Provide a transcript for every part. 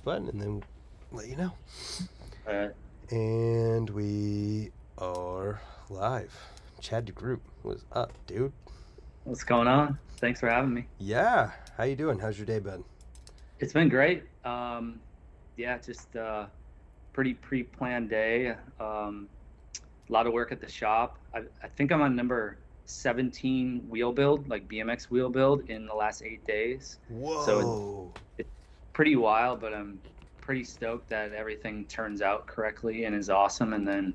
button and then let you know. All right. And we are live. Chad DeGroot, was up, dude? What's going on? Thanks for having me. Yeah, how you doing? How's your day been? It's been great. Um, yeah, just uh, pretty pre-planned day. Um, a lot of work at the shop. I, I think I'm on number 17 wheel build, like BMX wheel build, in the last eight days. Whoa. So Pretty wild, but I'm pretty stoked that everything turns out correctly and is awesome. And then,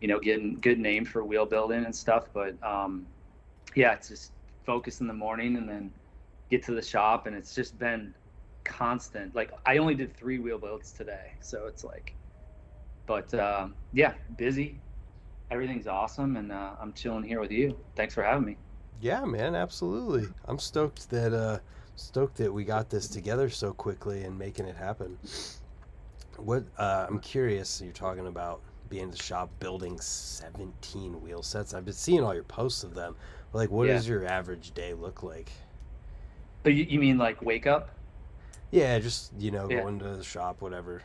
you know, getting good name for wheel building and stuff. But um, yeah, it's just focus in the morning and then get to the shop, and it's just been constant. Like I only did three wheel builds today, so it's like, but um, yeah, busy. Everything's awesome, and uh, I'm chilling here with you. Thanks for having me. Yeah, man, absolutely. I'm stoked that uh stoked that we got this together so quickly and making it happen. What uh, I'm curious, you're talking about being in the shop building 17 wheel sets. I've been seeing all your posts of them. Like, what Yeah. does your average day look like? But you, you mean like wake up? Yeah, just you know, Yeah. going to the shop, whatever.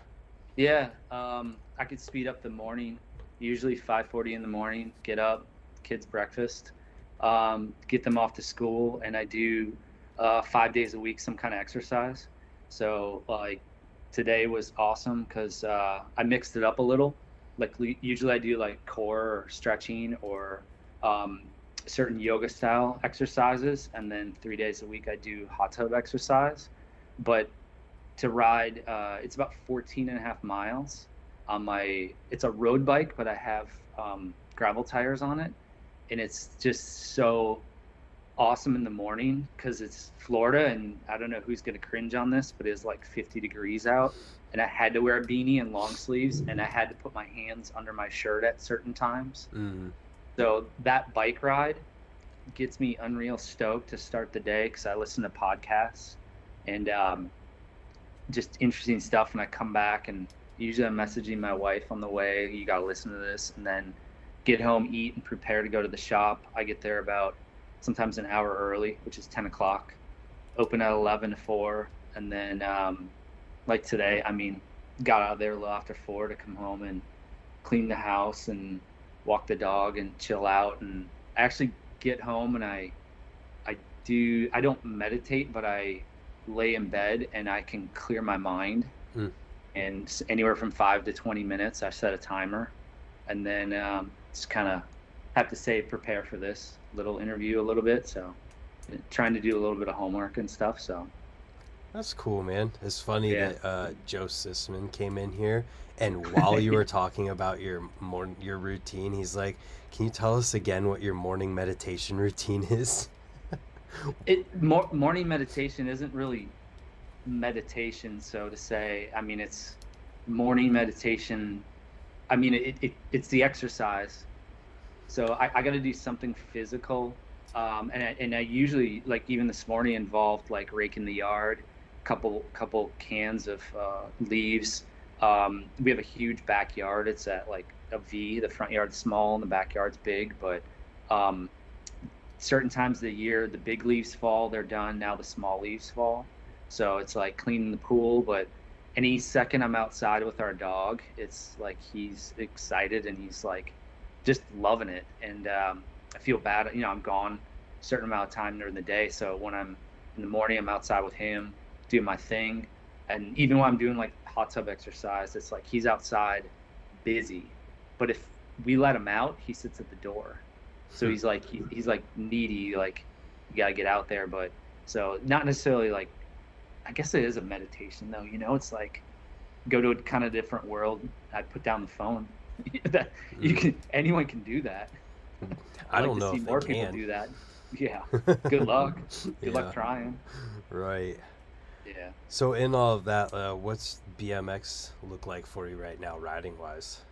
Yeah, um, I could speed up the morning. Usually 5:40 in the morning. Get up, kids breakfast, um, get them off to school, and I do uh, five days a week some kind of exercise. So like today was awesome because uh, I mixed it up a little. Like usually I do like core or stretching or um, certain yoga style exercises, and then three days a week I do hot tub exercise. But to ride. Uh, it's about 14 and a half miles on my. It's a road bike, but I have um, gravel tires on it, and it's just so awesome in the morning because it's Florida, and I don't know who's gonna cringe on this, but it's like 50 degrees out, and I had to wear a beanie and long sleeves, and I had to put my hands under my shirt at certain times. Mm. So that bike ride gets me unreal stoked to start the day because I listen to podcasts and um, just interesting stuff. And I come back and usually I'm messaging my wife on the way. You got to listen to this, and then get home, eat, and prepare to go to the shop. I get there about sometimes an hour early, which is 10 o'clock. Open at 11 to 4, and then um, like today, I mean, got out of there a little after four to come home and clean the house and walk the dog and chill out and I actually get home and I I do I don't meditate but I lay in bed and I can clear my mind Hmm. and anywhere from 5 to 20 minutes I set a timer and then um, just kind of have to say prepare for this little interview a little bit so trying to do a little bit of homework and stuff so That's cool, man. It's funny Yeah. that uh, Joe Sisman came in here, and while you were talking about your mor- your routine, he's like, "Can you tell us again what your morning meditation routine is?" it mor- morning meditation isn't really meditation so to say i mean it's morning meditation i mean it, it it's the exercise so i, I got to do something physical um, and, I, and i usually like even this morning involved like raking the yard couple couple cans of uh, leaves. Um, we have a huge backyard. It's at like a v. The front yard's small and the backyard's big but um, certain times of the year the big leaves fall they're done. Now the small leaves fall. So it's like cleaning the pool but any second i'm outside with our dog it's like he's excited and he's like just loving it. And um, i feel bad you know i'm gone a certain amount of time during the day. So when i'm in the morning i'm outside with him doing my thing. And even when i'm doing like hot tub exercise it's like he's outside busy. But if we let him out he sits at the door. So he's like he, he's like needy like you gotta get out there. But so not necessarily like i guess it is a meditation though you know? It's like go to a kind of different world. I'd put down the phone that you Mm. can anyone can do that I don't like know to see if more people can. do that yeah good luck good Yeah, luck trying Right. yeah So in all of that, uh, what's BMX look like for you right now, riding wise?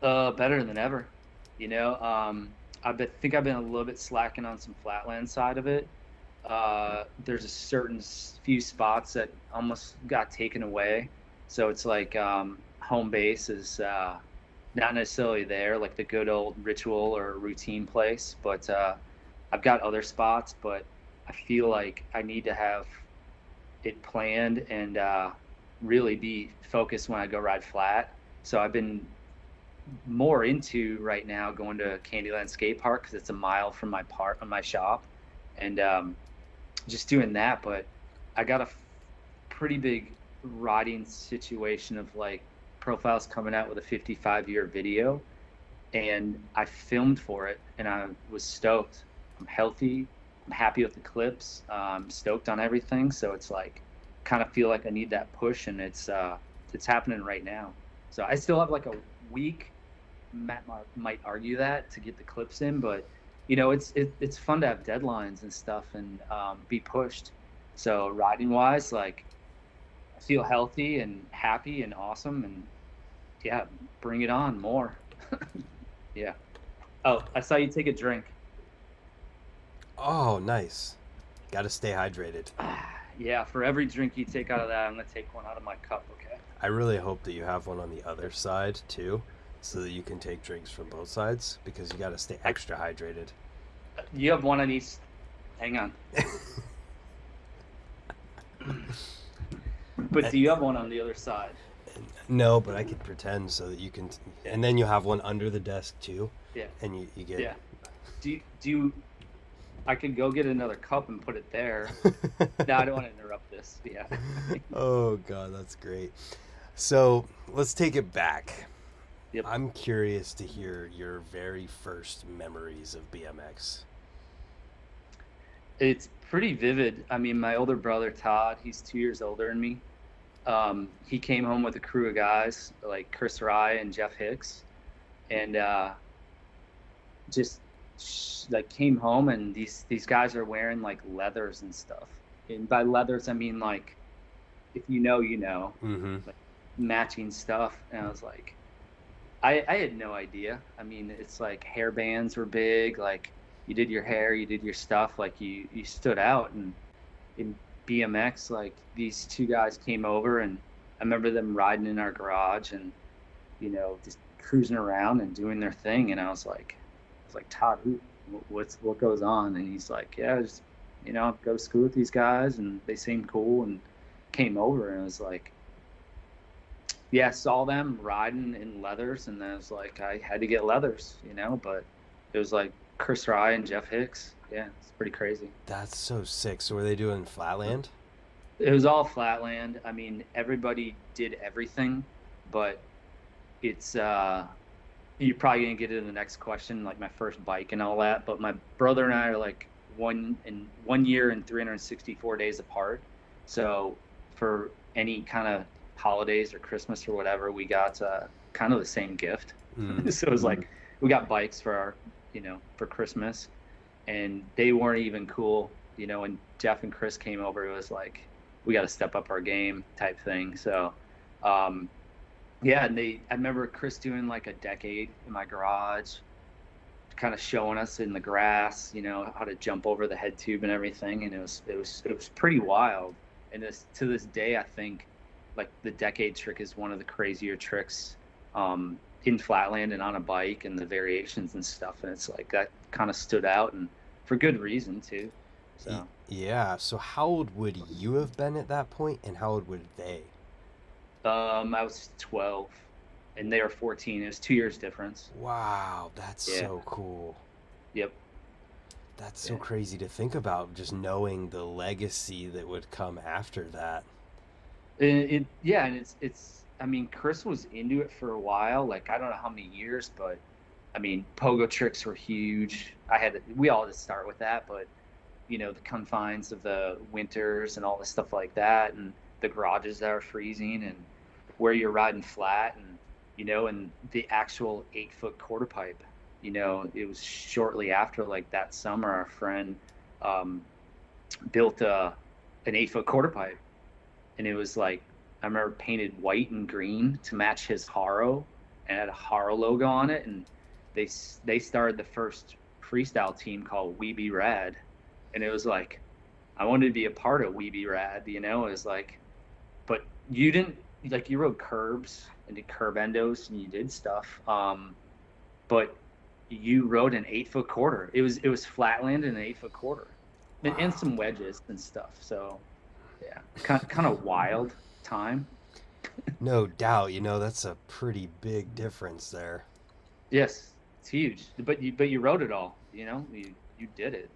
Uh, better than ever. You know, um, I be- think I've been a little bit slacking on some flatland side of it. Uh, there's a certain few spots that almost got taken away, so it's like um, home base is uh, not necessarily there, like the good old ritual or routine place. But uh, I've got other spots, but I feel like I need to have it planned and uh, really be focused when I go ride flat. So I've been more into right now going to Candyland Skate Park because it's a mile from my park, my shop, and um, just doing that. But I got a pretty big riding situation of like profiles coming out with a 55 year video, and I filmed for it, and I was stoked. I'm healthy. I'm happy with the clips. I'm stoked on everything. So it's like, kind of feel like I need that push, and it's uh, it's happening right now. So I still have like a week. Matt might argue that to get the clips in, but you know, it's it, it's fun to have deadlines and stuff and um, be pushed. So riding wise, like feel healthy and happy and awesome, and yeah, bring it on more. yeah. Oh, I saw you take a drink. Oh, nice. Got to stay hydrated. yeah, for every drink you take out of that, I'm gonna take one out of my cup. Okay. I really hope that you have one on the other side too, so that you can take drinks from both sides because you got to stay extra hydrated. You have one on each. Hang on. but do you have one on the other side? No, but I could pretend so that you can, and then you have one under the desk too. Yeah. And you, you get. Yeah. Do you, do you, I could go get another cup and put it there. no, I don't want to interrupt this. Yeah. oh god, that's great. So let's take it back. Yep. I'm curious to hear your very first memories of BMX. It's pretty vivid. I mean, my older brother Todd, he's two years older than me. Um, he came home with a crew of guys like Chris Rye and Jeff Hicks, and uh, just like came home and these these guys are wearing like leathers and stuff. And by leathers, I mean like if you know, you know, mm-hmm. like matching stuff. And I was like, I I had no idea. I mean, it's like hair bands were big. Like you did your hair, you did your stuff. Like you you stood out. And in BMX, like these two guys came over and I remember them riding in our garage and you know just cruising around and doing their thing. And I was like I was like, Todd, who, what's what goes on? And he's like, yeah, just you know, go to school with these guys, and they seem cool, and came over, and it was like, yeah, saw them riding in leathers, and then I was like, I had to get leathers, you know, but it was like Chris Rye and Jeff Hicks. Yeah, it's pretty crazy. That's so sick. So were they doing flatland? It was all flatland. I mean, everybody did everything, but it's uh you're probably gonna get into the next question, like my first bike and all that. But my brother and I are like one in one year and 364 days apart. So for any kind of holidays or Christmas or whatever, we got uh, kind of the same gift. Mm. so it was like we got bikes for our, you know, for Christmas, and they weren't even cool. You know, when Jeff and Chris came over, it was like we got to step up our game type thing. So um, yeah, and they I remember Chris doing like a decade in my garage, kind of showing us in the grass, you know, how to jump over the head tube and everything, and it was it was it was pretty wild. And this to this day, I think like the decade trick is one of the crazier tricks um, in flatland and on a bike and the variations and stuff. And it's like that kind of stood out and for good reason too. So yeah. So how old would you have been at that point, and how old would they? Um, I was 12, and they were 14. It was two years difference. Wow, that's yeah. so cool. Yep. That's so yeah. crazy to think about, just knowing the legacy that would come after that. It, it, yeah, and it's it's. I mean, Chris was into it for a while. Like I don't know how many years, but I mean, pogo tricks were huge. I had we all had to start with that, but you know, the confines of the winters and all the stuff like that, and the garages that are freezing, and where you're riding flat and you know and the actual eight foot quarter pipe you know it was shortly after like that summer our friend um, built a an eight foot quarter pipe and it was like i remember painted white and green to match his haro and had a haro logo on it and they they started the first freestyle team called we be rad and it was like i wanted to be a part of we be rad you know it was like but you didn't like you rode curbs and did curb endos and you did stuff. Um, but you rode an eight foot quarter. It was it was flatland and an eight foot quarter, and, wow. and some wedges and stuff. So yeah, kind kind of wild time. no doubt. You know, that's a pretty big difference there. Yes, it's huge. But you but you wrote it all. You know, you you did it.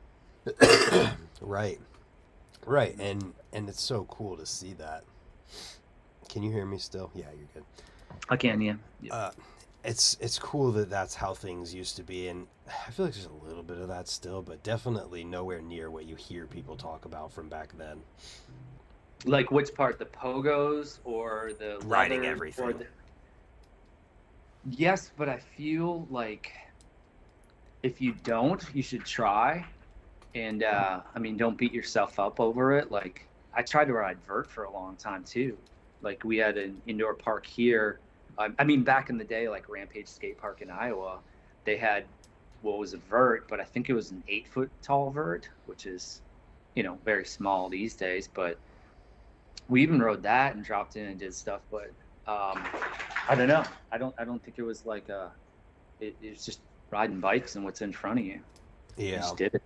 right, right, and and it's so cool to see that. Can you hear me still? Yeah, you're good. I can. Yeah. yeah. Uh, it's it's cool that that's how things used to be, and I feel like there's a little bit of that still, but definitely nowhere near what you hear people talk about from back then. Like which part, the pogos or the riding everything? The... Yes, but I feel like if you don't, you should try. And uh, I mean, don't beat yourself up over it. Like I tried to ride vert for a long time too. Like we had an indoor park here I mean, back in the day, like Rampage Skate Park in Iowa, they had what was a vert, but I think it was an eight foot tall vert, which is, you know, very small these days. But we even rode that and dropped in and did stuff. But um, I don't know. I don't. I don't think it was like a. It, it's just riding bikes and what's in front of you. Yeah. You just did it.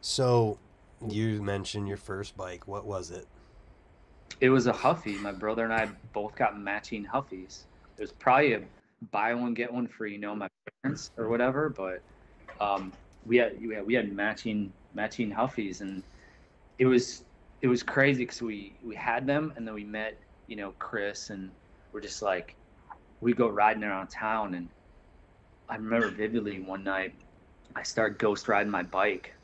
So, you mentioned your first bike. What was it? It was a Huffy. My brother and I both got matching Huffies. It was probably a buy one get one free, you know, my parents or whatever. But um, we had we had, we had matching matching Huffies, and it was it was crazy because we we had them, and then we met you know Chris, and we're just like we go riding around town, and I remember vividly one night I started ghost riding my bike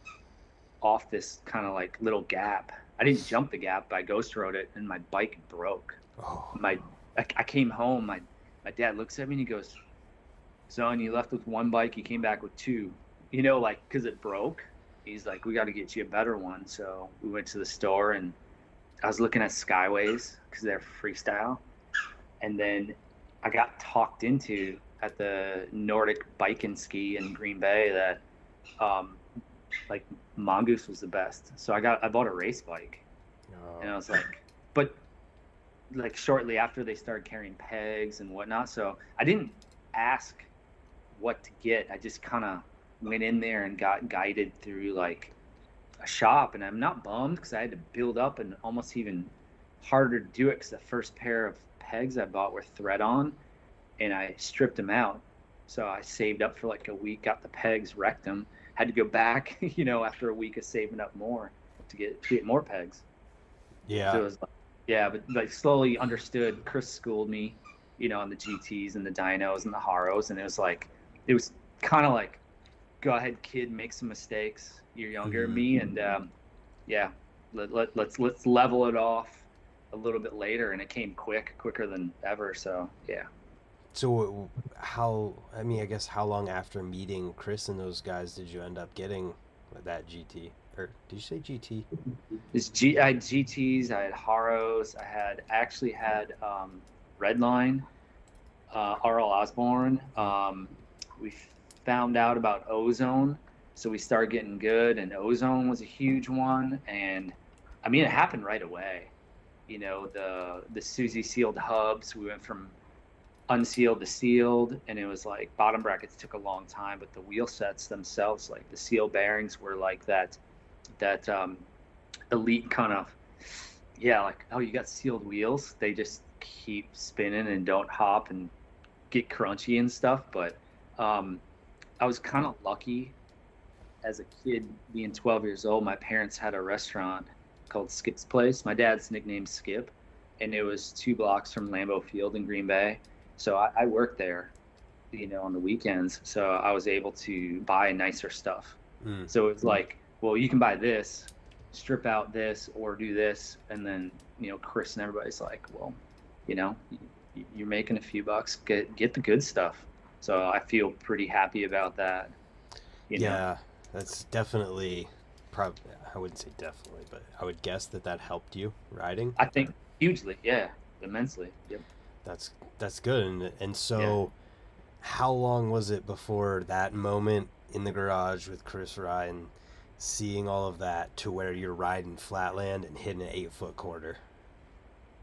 off this kind of like little gap I didn't jump the gap, but I ghost rode it, and my bike broke. Oh. My, I, I, came home. My, my dad looks at me and he goes, "Son, you left with one bike. You came back with two. You know, like because it broke. He's like, we got to get you a better one. So we went to the store, and I was looking at Skyways because they're freestyle, and then I got talked into at the Nordic Bike and Ski in Green Bay that um, like mongoose was the best. So i got i bought a race bike. Oh. and i was like but like shortly after they started carrying pegs and whatnot. So i didn't ask what to get. I just kind of went in there and got guided through like a shop and i'm not bummed because i had to build up and almost even harder to do it because the first pair of pegs i bought were thread on and i stripped them out so i saved up for like a week got the pegs wrecked them had to go back, you know, after a week of saving up more to get to get more pegs. Yeah. So it was like, yeah, but like slowly understood. Chris schooled me, you know, on the GTS and the dynos and the Haros, and it was like, it was kind of like, go ahead, kid, make some mistakes. You're younger mm-hmm. than me, and um, yeah, let, let, let's let's level it off a little bit later, and it came quick, quicker than ever. So yeah. So how? I mean, I guess how long after meeting Chris and those guys did you end up getting that GT? Or did you say GT? It's G. I had GTS. I had Haros. I had actually had um, Redline, uh, RL Osborne. Um, we found out about Ozone, so we started getting good, and Ozone was a huge one. And I mean, it happened right away. You know, the the Suzue sealed hubs. We went from unsealed to sealed and it was like bottom brackets took a long time but the wheel sets themselves like the seal bearings were like that that um elite kind of yeah like oh you got sealed wheels they just keep spinning and don't hop and get crunchy and stuff but um i was kind of lucky as a kid being 12 years old my parents had a restaurant called skip's place my dad's nickname skip and it was two blocks from lambeau field in green bay so I, I worked there, you know, on the weekends. So I was able to buy nicer stuff. Mm. So it was like, well, you can buy this, strip out this, or do this, and then you know, Chris and everybody's like, well, you know, you're making a few bucks. Get get the good stuff. So I feel pretty happy about that. yeah, know? that's definitely. Probably, I wouldn't say definitely, but I would guess that that helped you riding. I think hugely, yeah, immensely. Yep. That's that's good. And and so, yeah. how long was it before that moment in the garage with Chris Ryan, seeing all of that to where you're riding flatland and hitting an eight foot quarter?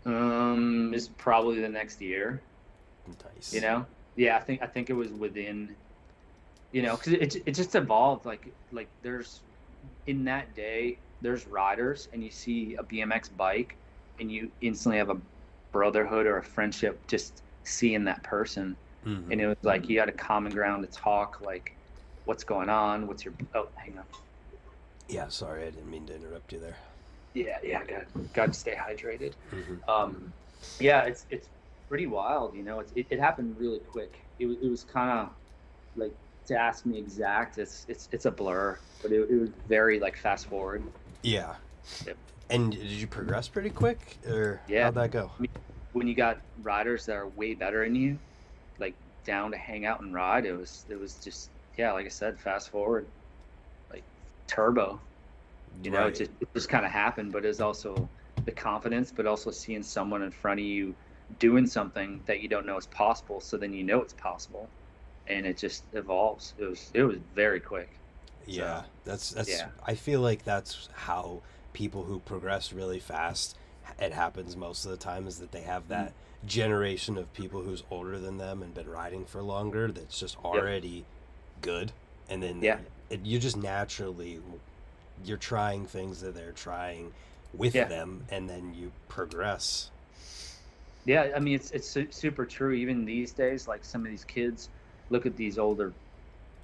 Um, it's probably the next year. Nice. You know, yeah, I think I think it was within, you know, because it it just evolved. Like like there's in that day there's riders and you see a BMX bike and you instantly have a brotherhood or a friendship just seeing that person. Mhm. And it was like you had a common ground to talk, like, what's going on? What's your oh, hang on. Yeah, sorry, I didn't mean to interrupt you there. Yeah, yeah, got got to stay hydrated. Mhm. Um, yeah, it's it's pretty wild, you know. It's, it it happened really quick. It was it was kind of like to ask me exact. It's it's it's a blur, but it, it was very like fast forward. Yeah. Yep. And did you progress pretty quick, or Yeah. how'd that go? When you got riders that are way better than you, like down to hang out and ride, it was it was just yeah, like I said, fast forward, like turbo. You know, it just it just kind of happened, but it's also the confidence, but also seeing someone in front of you doing something that you don't know is possible. So then you know it's possible, and it just evolves. It was it was very quick. Yeah, that's that's. yeah. I feel like that's how people who progress really fast. It happens most of the time is that they have that Mm-hmm. generation of people who's older than them and been riding for longer. That's just already good, and then Yeah. it, you just naturally you're trying things that they're trying with Yeah. them, and then you progress. Yeah, I mean it's it's su- super true. Even these days, like some of these kids look at these older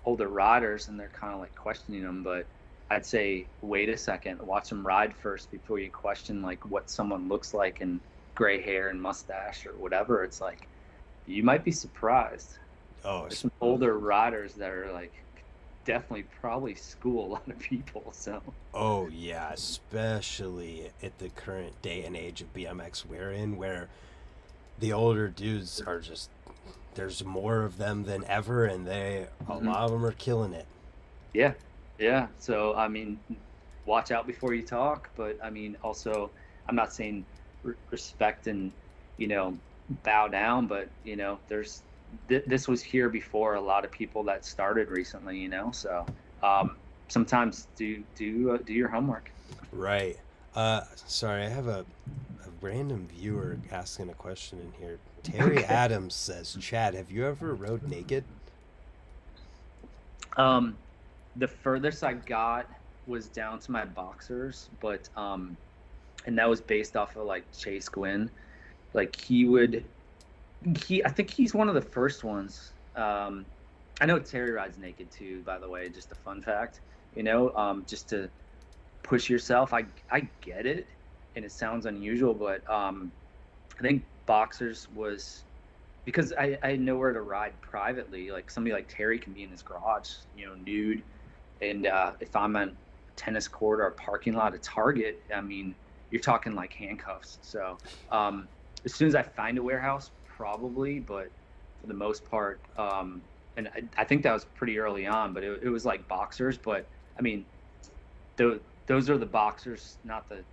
older riders and they're kind of like questioning them. But I'd say wait a second, watch them ride first before you question like what someone looks like and gray hair and mustache or whatever. It's like you might be surprised. Oh, There's some older riders that are like definitely probably school a lot of people. So Oh yeah, especially at the current day and age of BMX we're in, where the older dudes are just there's more of them than ever, and they a Mhm. lot of them are killing it. Yeah, yeah. So I mean, watch out before you talk, but I mean also, I'm not saying re- respect and you know bow down, but you know there's th- this was here before a lot of people that started recently, you know. So um, sometimes do do uh, do your homework. Right. Uh, sorry, I have a random viewer asking a question in here. Terry Okay. Adams says, "Chad, have you ever rode naked?" Um, the furthest I got was down to my boxers, but um, and that was based off of like Chase Gouin. Like he would, he I think he's one of the first ones. Um, I know Terry rides naked too, by the way. Just a fun fact, you know, um, just to push yourself. I I get it, and it sounds unusual, but um, I think boxers was because I, I had nowhere to ride privately. Like somebody like Terry can be in his garage, you know, nude. And uh, if I'm on a tennis court or a parking lot at Target, I mean, you're talking like handcuffs. So um, as soon as I find a warehouse, probably, but for the most part, um, and I, I think that was pretty early on, but it, it was like boxers. But I mean, those those are the boxers, not the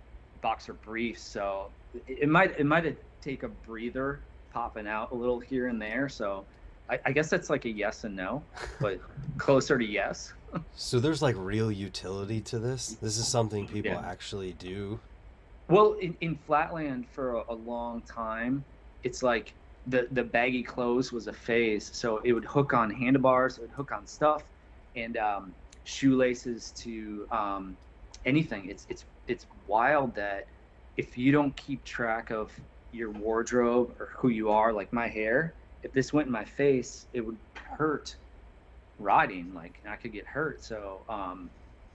boxer briefs. So it, it might it might take a breather popping out a little here and there. So I, I guess that's like a yes and no, but closer to yes. So there's like real utility to this. This is something people Yeah. actually do. Well, in, in Flatland for a, a long time, it's like the the baggy clothes was a phase. So it would hook on handlebars, it would hook on stuff, and um, shoelaces to um, anything. It's it's it's wild that if you don't keep track of your wardrobe or who you are, like my hair, if this went in my face, it would hurt riding. Like I could get hurt. So, um,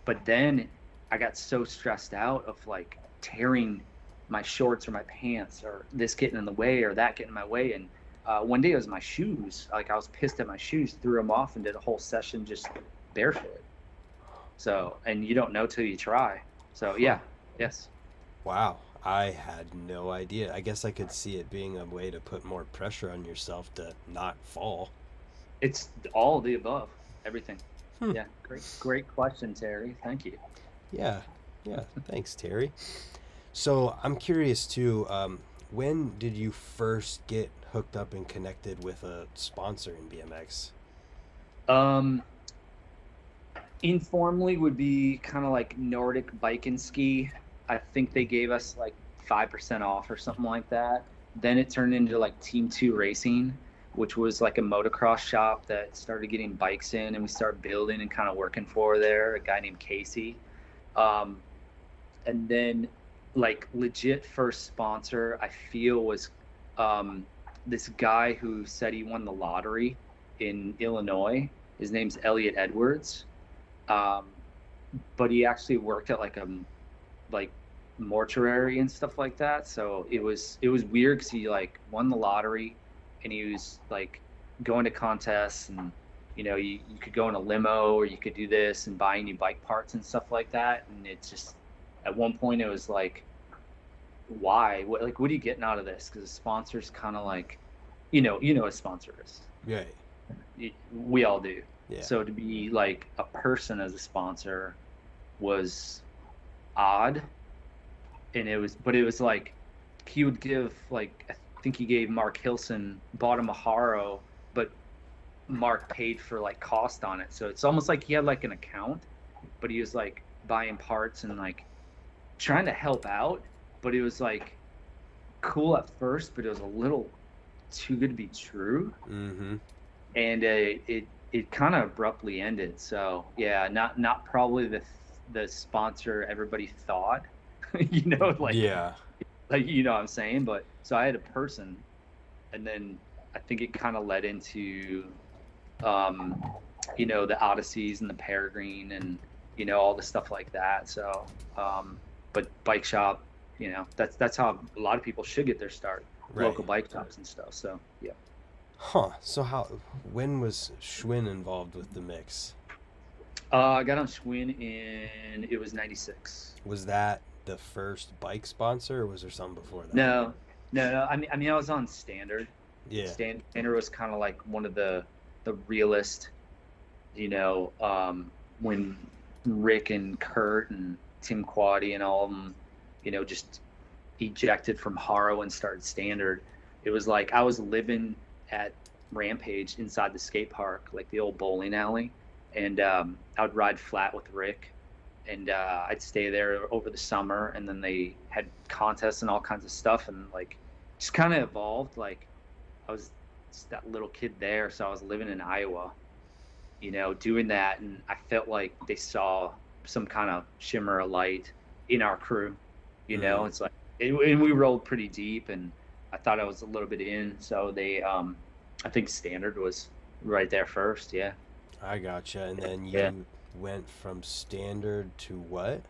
but then I got so stressed out of like tearing my shorts or my pants or this getting in the way or that getting in my way. And uh, one day it was my shoes. Like I was pissed at my shoes, threw them off, and did a whole session just barefoot. So, and you don't know till you try. So yeah, yes. Wow, I had no idea. I guess I could see it being a way to put more pressure on yourself to not fall. It's all the above, everything. Hmm. Yeah, great, great question, Terry. Thank you. Yeah, yeah. Thanks, Terry. So I'm curious too. Um, when did you first get hooked up and connected with a sponsor in BMX? Um, informally would be kind of like Nordic Bike and Ski. I think they gave us like five percent off or something like that. Then it turned into like Team Two Racing, which was like a motocross shop that started getting bikes in, and we started building and kind of working for there. A guy named Casey, um, and then like legit first sponsor I feel was um, this guy who said he won the lottery in Illinois. His name's Elliot Edwards, um, but he actually worked at like a like mortuary and stuff like that. So it was it was weird because he like won the lottery, and he was like going to contests and you know you, you could go in a limo or you could do this and buy new bike parts and stuff like that. And it just at one point it was like why what like what are you getting out of this because the sponsor's kind of like you know you know a sponsor is Right. We all do Yeah. so to be like a person as a sponsor was odd and it was but it was like he would give like i think he gave mark hilson bought him a haro but mark paid for like cost on it so it's almost like he had like an account but he was like buying parts and like trying to help out but it was like cool at first but it was a little too good to be true mm-hmm. and uh, it it kind of abruptly ended. So yeah, not not probably the the sponsor everybody thought, you know, like yeah. like you know what I'm saying. But so I had a person, and then I think it kind of led into, um, you know, the Odysseys and the Peregrine and you know all the stuff like that. So, um, but bike shop, you know, that's that's how a lot of people should get their start, Right. local bike shops and stuff. So yeah. Huh. So how? When was Schwinn involved with the mix? Uh, I got on Schwinn in it was '96. Was that the first bike sponsor, or was there something before that? No, no, no. I mean, I mean, I was on Standard. Yeah. Stan- Standard was kind of like one of the the realest, you know, um, when Rick and Kurt and Tim Quaddy and all of them, you know, just ejected from Haro and started Standard. It was like I was living at Rampage inside the skate park, like the old bowling alley, and um, I would ride flat with Rick, and uh, I'd stay there over the summer, and then they had contests and all kinds of stuff, and like just kind of evolved. Like I was that little kid there, so I was living in Iowa, you know, doing that, and I felt like they saw some kind of shimmer of light in our crew. You know, Mhm. it's like, and and we rolled pretty deep, and I thought I was a little bit in, so they, um, I think standard was right there first. Yeah. I gotcha. And then you Yeah. went from standard to what?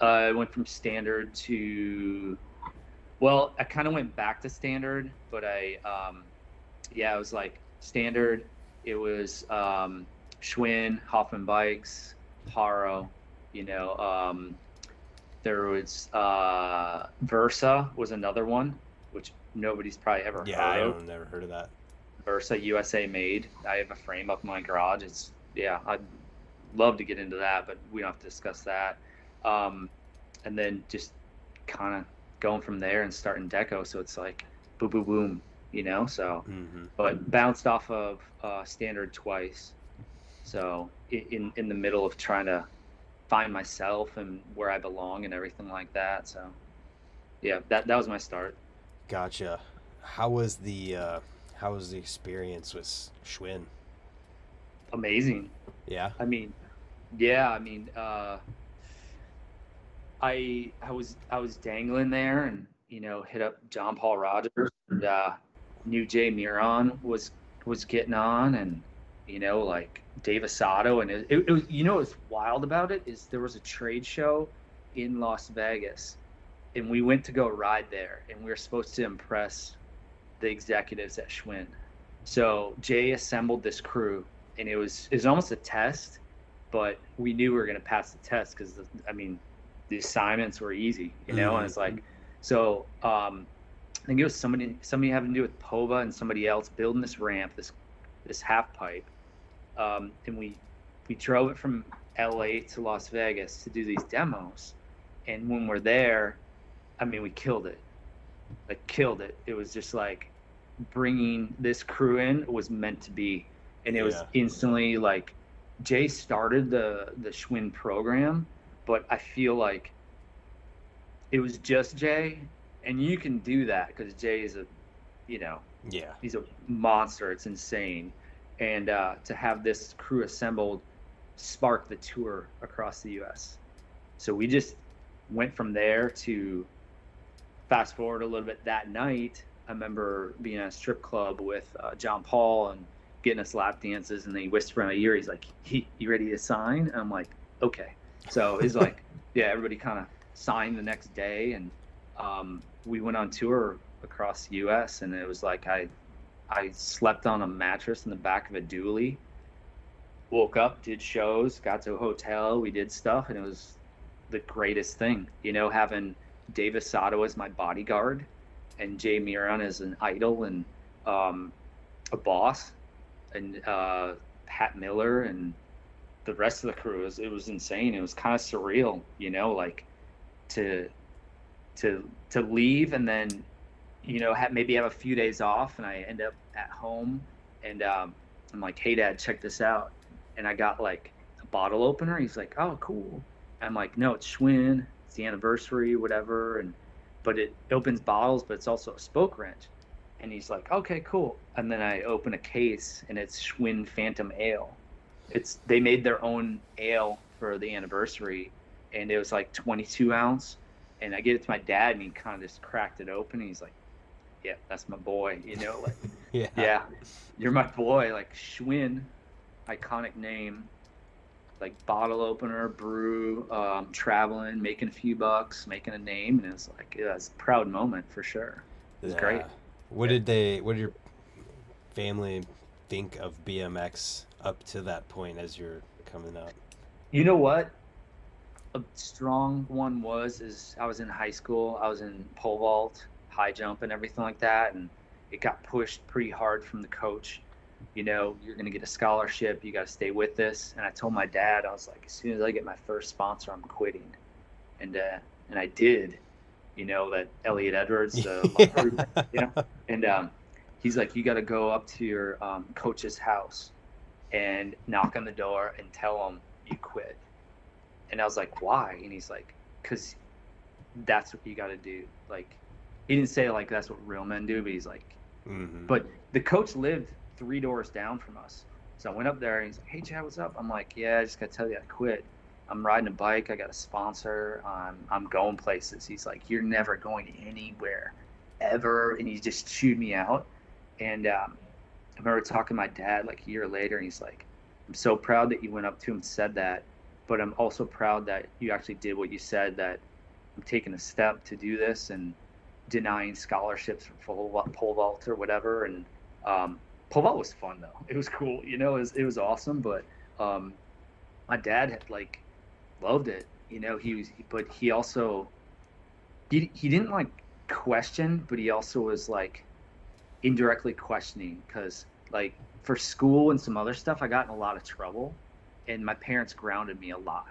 Uh, I went from standard to, well, I kind of went back to standard, but I, um, yeah, it was like standard. It was um, Schwinn, Hoffman Bikes, Haro. You know, um, there was uh, Versa was another one, which nobody's probably ever Yeah, I heard of. don't never heard of that. Versa USA made. I have a frame up in my garage. It's yeah, I'd love to get into that, but we don't have to discuss that. Um, and then just kind of going from there and starting deco. So it's like boom, boom, boom, you know. So, Mm-hmm. but bounced off of uh, standard twice. So in in the middle of trying to find myself and where I belong and everything like that. So yeah, that that was my start. Gotcha. How was the uh, how was the experience with Schwinn? Amazing. Yeah. I mean, yeah, I mean, uh, I I was I was dangling there and you know hit up John Paul Rogers and uh, knew Jay Miron was was getting on and you know like Dave Osato and it, it, it was you know what's wild about it is there was a trade show in Las Vegas and we went to go ride there and we were supposed to impress the executives at Schwinn. So Jay assembled this crew and it was it was almost a test, but we knew we were gonna pass the test because I mean the assignments were easy, you know, and it's like so um, I think it was somebody somebody having to do with Pova and somebody else building this ramp, this this half pipe, um, and we we drove it from L.A. to Las Vegas to do these demos, and when we're there, I mean we killed it, like killed it. It was just like bringing this crew in was meant to be, and it was instantly like Jay started the the Schwinn program, but I feel like it was just Jay, and you can do that because Jay is a, you know, Yeah. he's a monster. It's insane, and uh, to have this crew assembled sparked the tour across the U.S. So we just went from there to fast forward a little bit that night. I remember being at a strip club with uh, John Paul and getting us lap dances, and then he whispered in my ear, he's like, he, "You ready to sign?" And I'm like, "Okay." So he's like, "Yeah." Everybody kind of signed the next day, and um, we went on tour across the U.S. And it was like I, I slept on a mattress in the back of a dually. Woke up, did shows, got to a hotel, we did stuff, and it was the greatest thing. You know, having Dave Osato as my bodyguard and Jay Miron as an idol and um, a boss and uh, Pat Miller and the rest of the crew. It was, it was insane. It was kind of surreal, you know, like to to to leave and then you know have, maybe have a few days off and I end up at home and um, I'm like, hey dad, check this out, and I got like a bottle opener. He's like, oh cool. I'm like, no, it's Schwinn. It's the anniversary, whatever, and but it opens bottles, but it's also a spoke wrench. And he's like, okay, cool. And then I open a case, and it's Schwinn Phantom Ale. It's they made their own ale for the anniversary, and it was like 22 ounce. And I get it to my dad, and he kind of just cracked it open. And he's like, yeah, that's my boy. You know, like, yeah. yeah, you're my boy. Like Schwinn, iconic name like bottle opener, brew, um, traveling, making a few bucks, making a name, and it's like yeah, it's a proud moment for sure. It was Yeah. great. What did they? What did your family think of BMX up to that point as you're coming up? You know what? A strong one was is I was in high school. I was in pole vault, high jump, and everything like that, and it got pushed pretty hard from the coach. You know, you're gonna get a scholarship. You got to stay with this. And I told my dad, I was like, as soon as I get my first sponsor, I'm quitting. And uh, and I did. You know that Elliot Edwards, the yeah. And um, he's like, you got to go up to your um, coach's house and knock on the door and tell him you quit. And I was like, why? And he's like, because that's what you got to do. Like, he didn't say like that's what real men do, but he's like, Mhm. but the coach lived three doors down from us. So I went up there and he's like, hey, Chad, what's up? I'm like, yeah, I just got to tell you I quit. I'm riding a bike. I got a sponsor. I'm, I'm going places. He's like, you're never going anywhere ever. And he just chewed me out. And um, I remember talking to my dad like a year later, and he's like, I'm so proud that you went up to him and said that. But I'm also proud that you actually did what you said, that I'm taking a step to do this and denying scholarships for pole, pole vault or whatever. And um, pole was fun, though. It was cool. You know, it was, it was awesome. But um, my dad had like loved it. You know, he was, but he also, he, he didn't like question, but he also was like indirectly questioning because like for school and some other stuff, I got in a lot of trouble, and my parents grounded me a lot.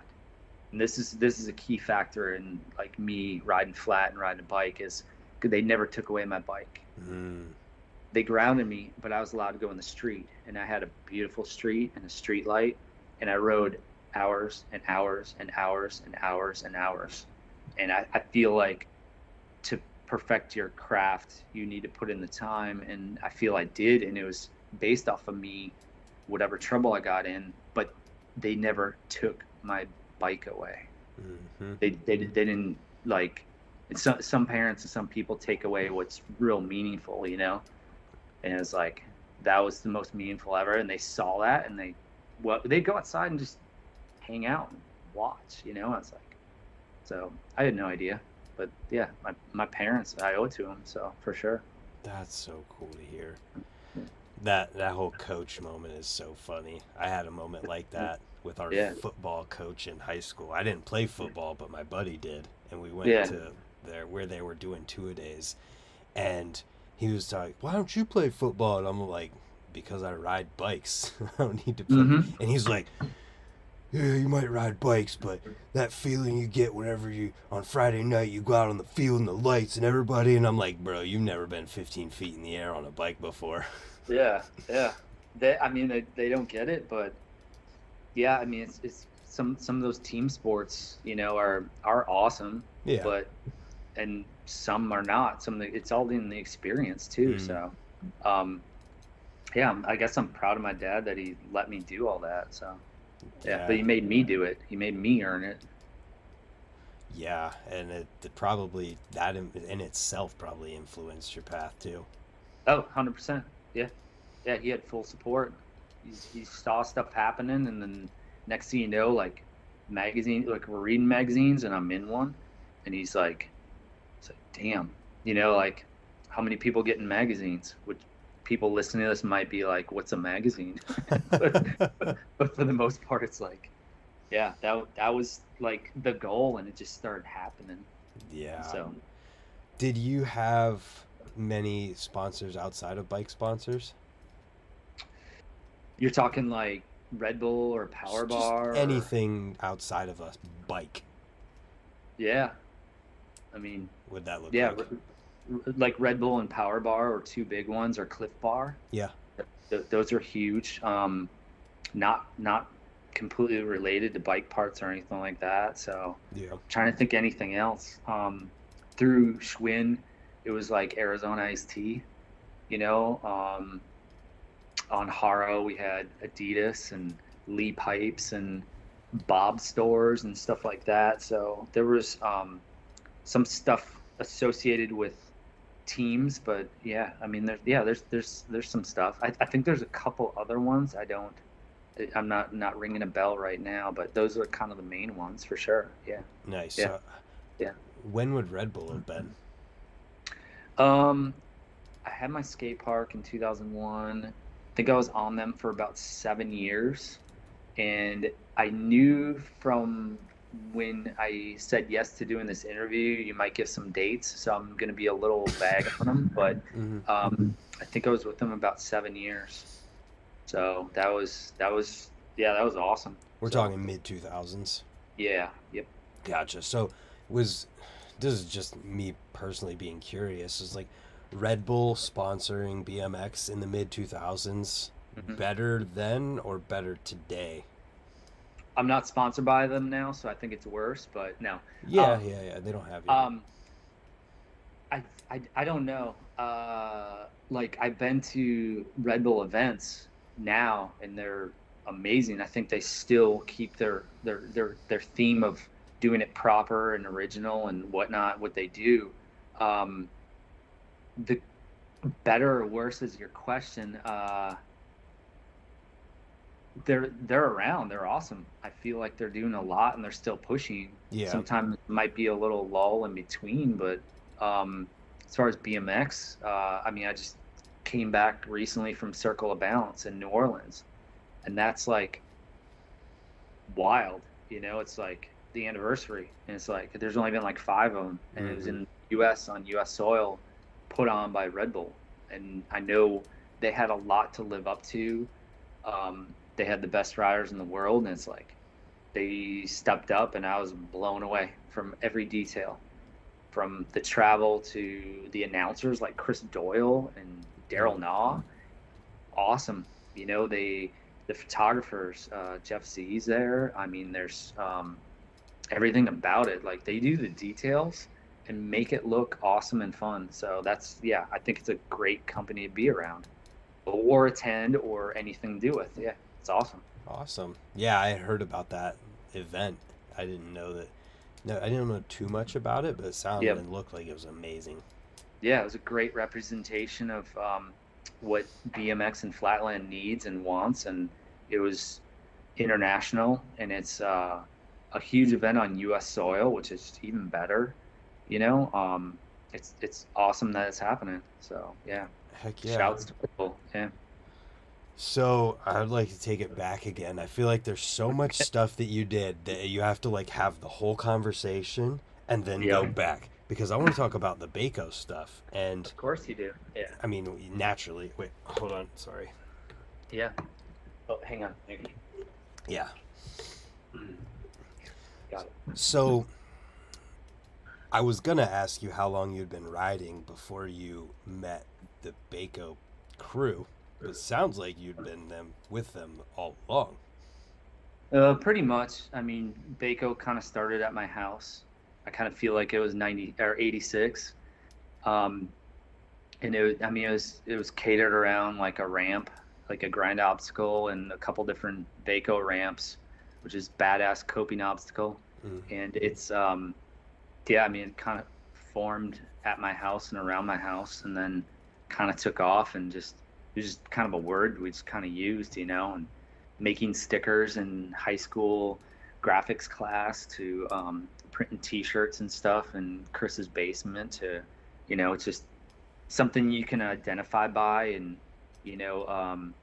And this is this is a key factor in like me riding flat and riding a bike is they never took away my bike. Mm. They grounded me, but I was allowed to go in the street, and I had a beautiful street and a street light, and I rode hours and hours and hours and hours and hours. And I, I feel like to perfect your craft, you need to put in the time. And I feel I did. And it was based off of me, whatever trouble I got in, but they never took my bike away. Mhm. They, they, they didn't like, some, some parents and some people take away what's real meaningful, you know? And it's like, that was the most meaningful ever. And they saw that and they, well, they'd go outside and just hang out and watch, you know? It's like, so I had no idea, but yeah, my, my parents, I owe it to them. So for sure. That's so cool to hear. Mm-hmm. That that whole coach moment is so funny. I had a moment like that with our Yeah. football coach in high school. I didn't play football, but my buddy did, and we went Yeah. to there where they were doing two a days, and he was like, "Why don't you play football?" And I'm like, "Because I ride bikes. I don't need to play." Mhm. And he's like, "Yeah, you might ride bikes, but that feeling you get whenever you on Friday night you go out on the field and the lights and everybody." And I'm like, "Bro, you've never been 15 feet in the air on a bike before." Yeah, yeah. They, I mean, they, they don't get it, but yeah, I mean, it's, it's some some of those team sports, you know, are are awesome, Yeah. but and some are not. Some of the, it's all in the experience too. Mm. So, um, yeah, I'm- guess I'm proud of my dad that he let me do all that. So, yeah, but he made me do it. He made me earn it. Yeah, and it, it probably that in, in itself probably influenced your path too. Oh, 100%. Yeah. Yeah, he had full support. He, he saw stuff happening, and then next thing you know, like, magazine, like, we're reading magazines, and I'm in one, and he's like, damn, you know, like, how many people get in magazines? Which people listening to this might be like, what's a magazine? but, but, but for the most part, it's like, yeah, that that was like the goal, and it just started happening. Yeah. So Did you have many sponsors outside of bike sponsors? you're talking like Red Bull or Power Just Bar, or- anything outside of a bike. Yeah, I mean, Would that look yeah, like? r- like Red Bull and Power Bar, or two big ones, or Clif Bar. Yeah. Th- those are huge. Um, not not completely related to bike parts or anything like that. So Yeah. trying to think anything else. Um, through Schwinn, it was like Arizona Iced Tea, you know. Um, on Haro, we had Adidas and Lee Pipes and Bob stores and stuff like that. So there was um, some stuff associated with teams, but yeah, I mean, there's yeah, there's there's there's some stuff. I, I think there's a couple other ones. I don't. I'm not not ringing a bell right now, but those are kind of the main ones for sure. Yeah. Nice. Yeah. So, Yeah. When would Red Bull have been? Um, I had my skate park in 2001. I think I was on them for about seven years, and I knew from when I said yes to doing this interview, you might give some dates, so I'm gonna be a little vague on them. But hmm um, I think I was with them about seven years. So that was that was yeah, that was awesome. We're So, talking mid two thousands. Yeah. Yep. Gotcha. So was this is just me personally being curious. Is like Red Bull sponsoring BMX in the mid two thousands Mhm. better then or better today? I'm not sponsored by them now, so I think it's worse. But no. Yeah, Uh, yeah, yeah. They don't have you. Um, I, I, I don't know. Uh, like I've been to Red Bull events now, and they're amazing. I think they still keep their their their their theme of doing it proper and original and whatnot. What they do. Um, the better or worse is your question. Uh, they're they're around. They're awesome. I feel like they're doing a lot and they're still pushing yeah. sometimes it might be a little lull in between but um, as far as bmx uh, i mean i just came back recently from circle of balance in new orleans and that's like wild you know it's like the anniversary and it's like there's only been like five of them and it was in us on us soil put on by red bull and i know they had a lot to live up to um, they had the best riders in the world and it's like they stepped up and I was blown away from every detail. From the travel to the announcers like Chris Doyle and Darryl Nau. Awesome. You know they the photographers uh, Jeff Z's there. I mean there's um, everything about it. Like they do the details and make it look awesome and fun. So that's yeah I think it's a great company to be around. Or attend or anything to do with yeah it's awesome Awesome. Yeah, I heard about that event. I didn't know that. No, I didn't know too much about it, but it sounded Yep. and looked like it was amazing. yeah, it was a great representation of um, what BMX and Flatland needs and wants, and it was international, and it's uh, a huge event on U.S. soil, which is even better. You know, um, it's it's awesome that it's happening. So yeah, Heck yeah. shouts to people. Yeah, So I'd like to take it back again. I feel like there's so much stuff that you did that you have to like have the whole conversation and then go back because I want to talk about the Baco stuff. And of course you do. Yeah, I mean, naturally. Wait, hold on. Sorry. yeah. Oh, hang on. On. Yeah. Got it. So I was gonna ask you how long you'd been riding before you met the Baco crew. It sounds like you'd been them with them all along. Uh, pretty much. I mean, Baco kind of started at my house. I kind of feel like it was 90 or 86. Um, and it I mean, it was, it was catered around like a ramp, like a grind obstacle and a couple different Baco ramps, which is badass coping obstacle. Mm. And it's, um, yeah, I mean, it kind of formed at my house and around my house, and then kind of took off and just was just kind of a word we just kind of used, you know, and making stickers in high school graphics class to um, printing T-shirts and stuff in Chris's basement to, you know, it's just something you can identify by and you know um,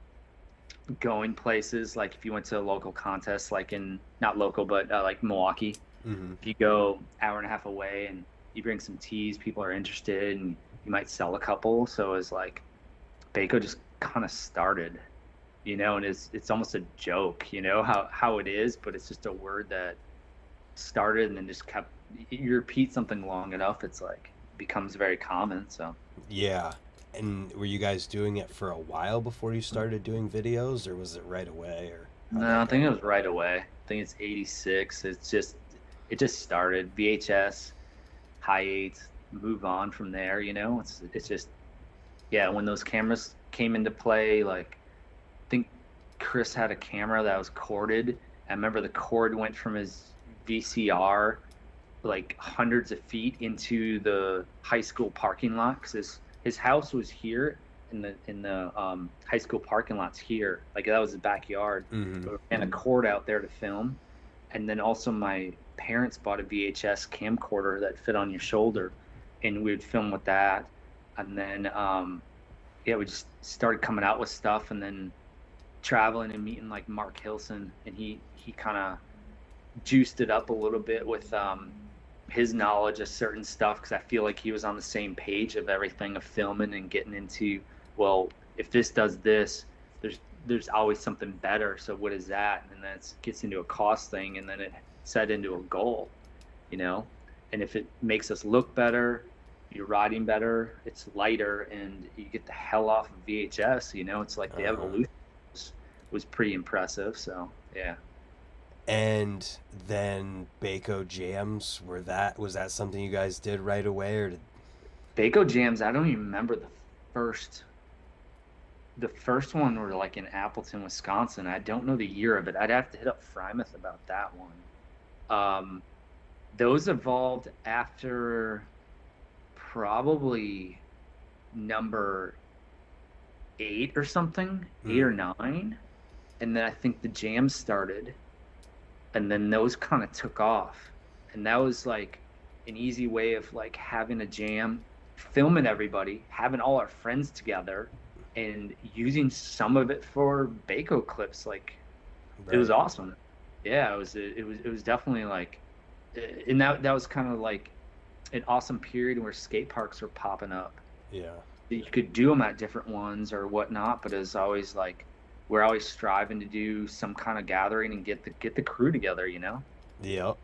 going places like if you went to a local contest like in not local but uh, like Milwaukee Mm-hmm. if you go hour and a half away and you bring some teas people are interested and you might sell a couple so it's like Baco just kind of started you know and it's it's almost a joke you know how how it is but it's just a word that started and then just kept you repeat something long enough it's like becomes very common so Yeah. And were you guys doing it for a while before you started doing videos, or was it right away? Or No, I think it was right away. I think it's 86. It's just, it just started. VHS, high eight, move on from there. You know, it's it's just, yeah. When those cameras came into play, like, I think Chris had a camera that was corded. I remember the cord went from his VCR, like hundreds of feet into the high school parking lot. 'cause his his house was here. In the in the um, high school parking lots here, like that was his backyard Mhm. and a cord out there to film. And then also my parents bought a VHS camcorder that fit on your shoulder, and we would film with that. And then um, yeah, we just started coming out with stuff, and then traveling and meeting like Mark Hilson, and he he kind of juiced it up a little bit with um, his knowledge of certain stuff because I feel like he was on the same page of everything of filming and getting into well if this does this there's there's always something better. So what is that? And then it gets into a cost thing and then it set into a goal you know? And if it makes us look better you're riding better it's lighter and you get the hell off of vhs you know it's like the Uh-huh. evolution was, was pretty impressive so yeah And then Baco jams were that was that something you guys did right away, or did Baco jams. I don't even remember the first. The first one were like in Appleton, Wisconsin. I don't know the year of it. I'd have to hit up Freimuth about that one. Um, those evolved after probably number eight or something, hmm. eight or nine, and then I think the jam started, and then those kind of took off, and that was like an easy way of like having a jam, filming everybody, having all our friends together, and using some of it for Baco clips. Like it was awesome. Yeah, it was. It was. It was definitely like, and that that was kind of like an awesome period where skate parks were popping up. Yeah. You could do them at different ones or whatnot, but it's always like we're always striving to do some kind of gathering and get the get the crew together. You know. Yep.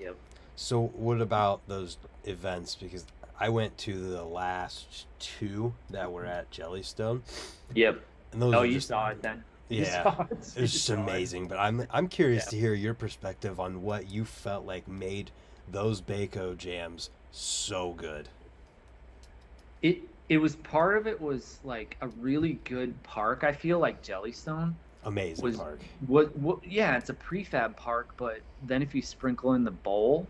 Yep. So what about those events? Because I went to the last two that were at Jellystone, Yep. and those Oh, you just, saw it then. Yeah, it. it was just saw it. amazing. But I'm I'm curious Yeah. to hear your perspective on what you felt like made those Baco jams so good. It it was part of it was like a really good park. I feel like Jellystone Amazing Was- park. what what yeah, it's a prefab park, but then if you sprinkle in the bowl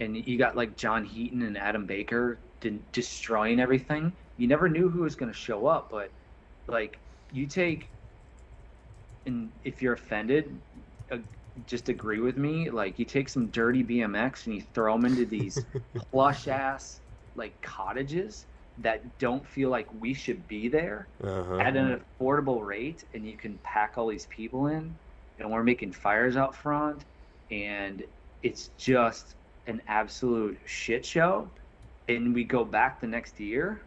and you got like John Heaton and Adam Baker de- destroying everything, you never knew who was going to show up, but like you take and if you're offended, uh, just agree with me, like you take some dirty BMX and you throw them into these plush ass like cottages that don't feel like we should be there Uh-huh. at an affordable rate and you can pack all these people in and we're making fires out front and it's just an absolute shit show and we go back the next year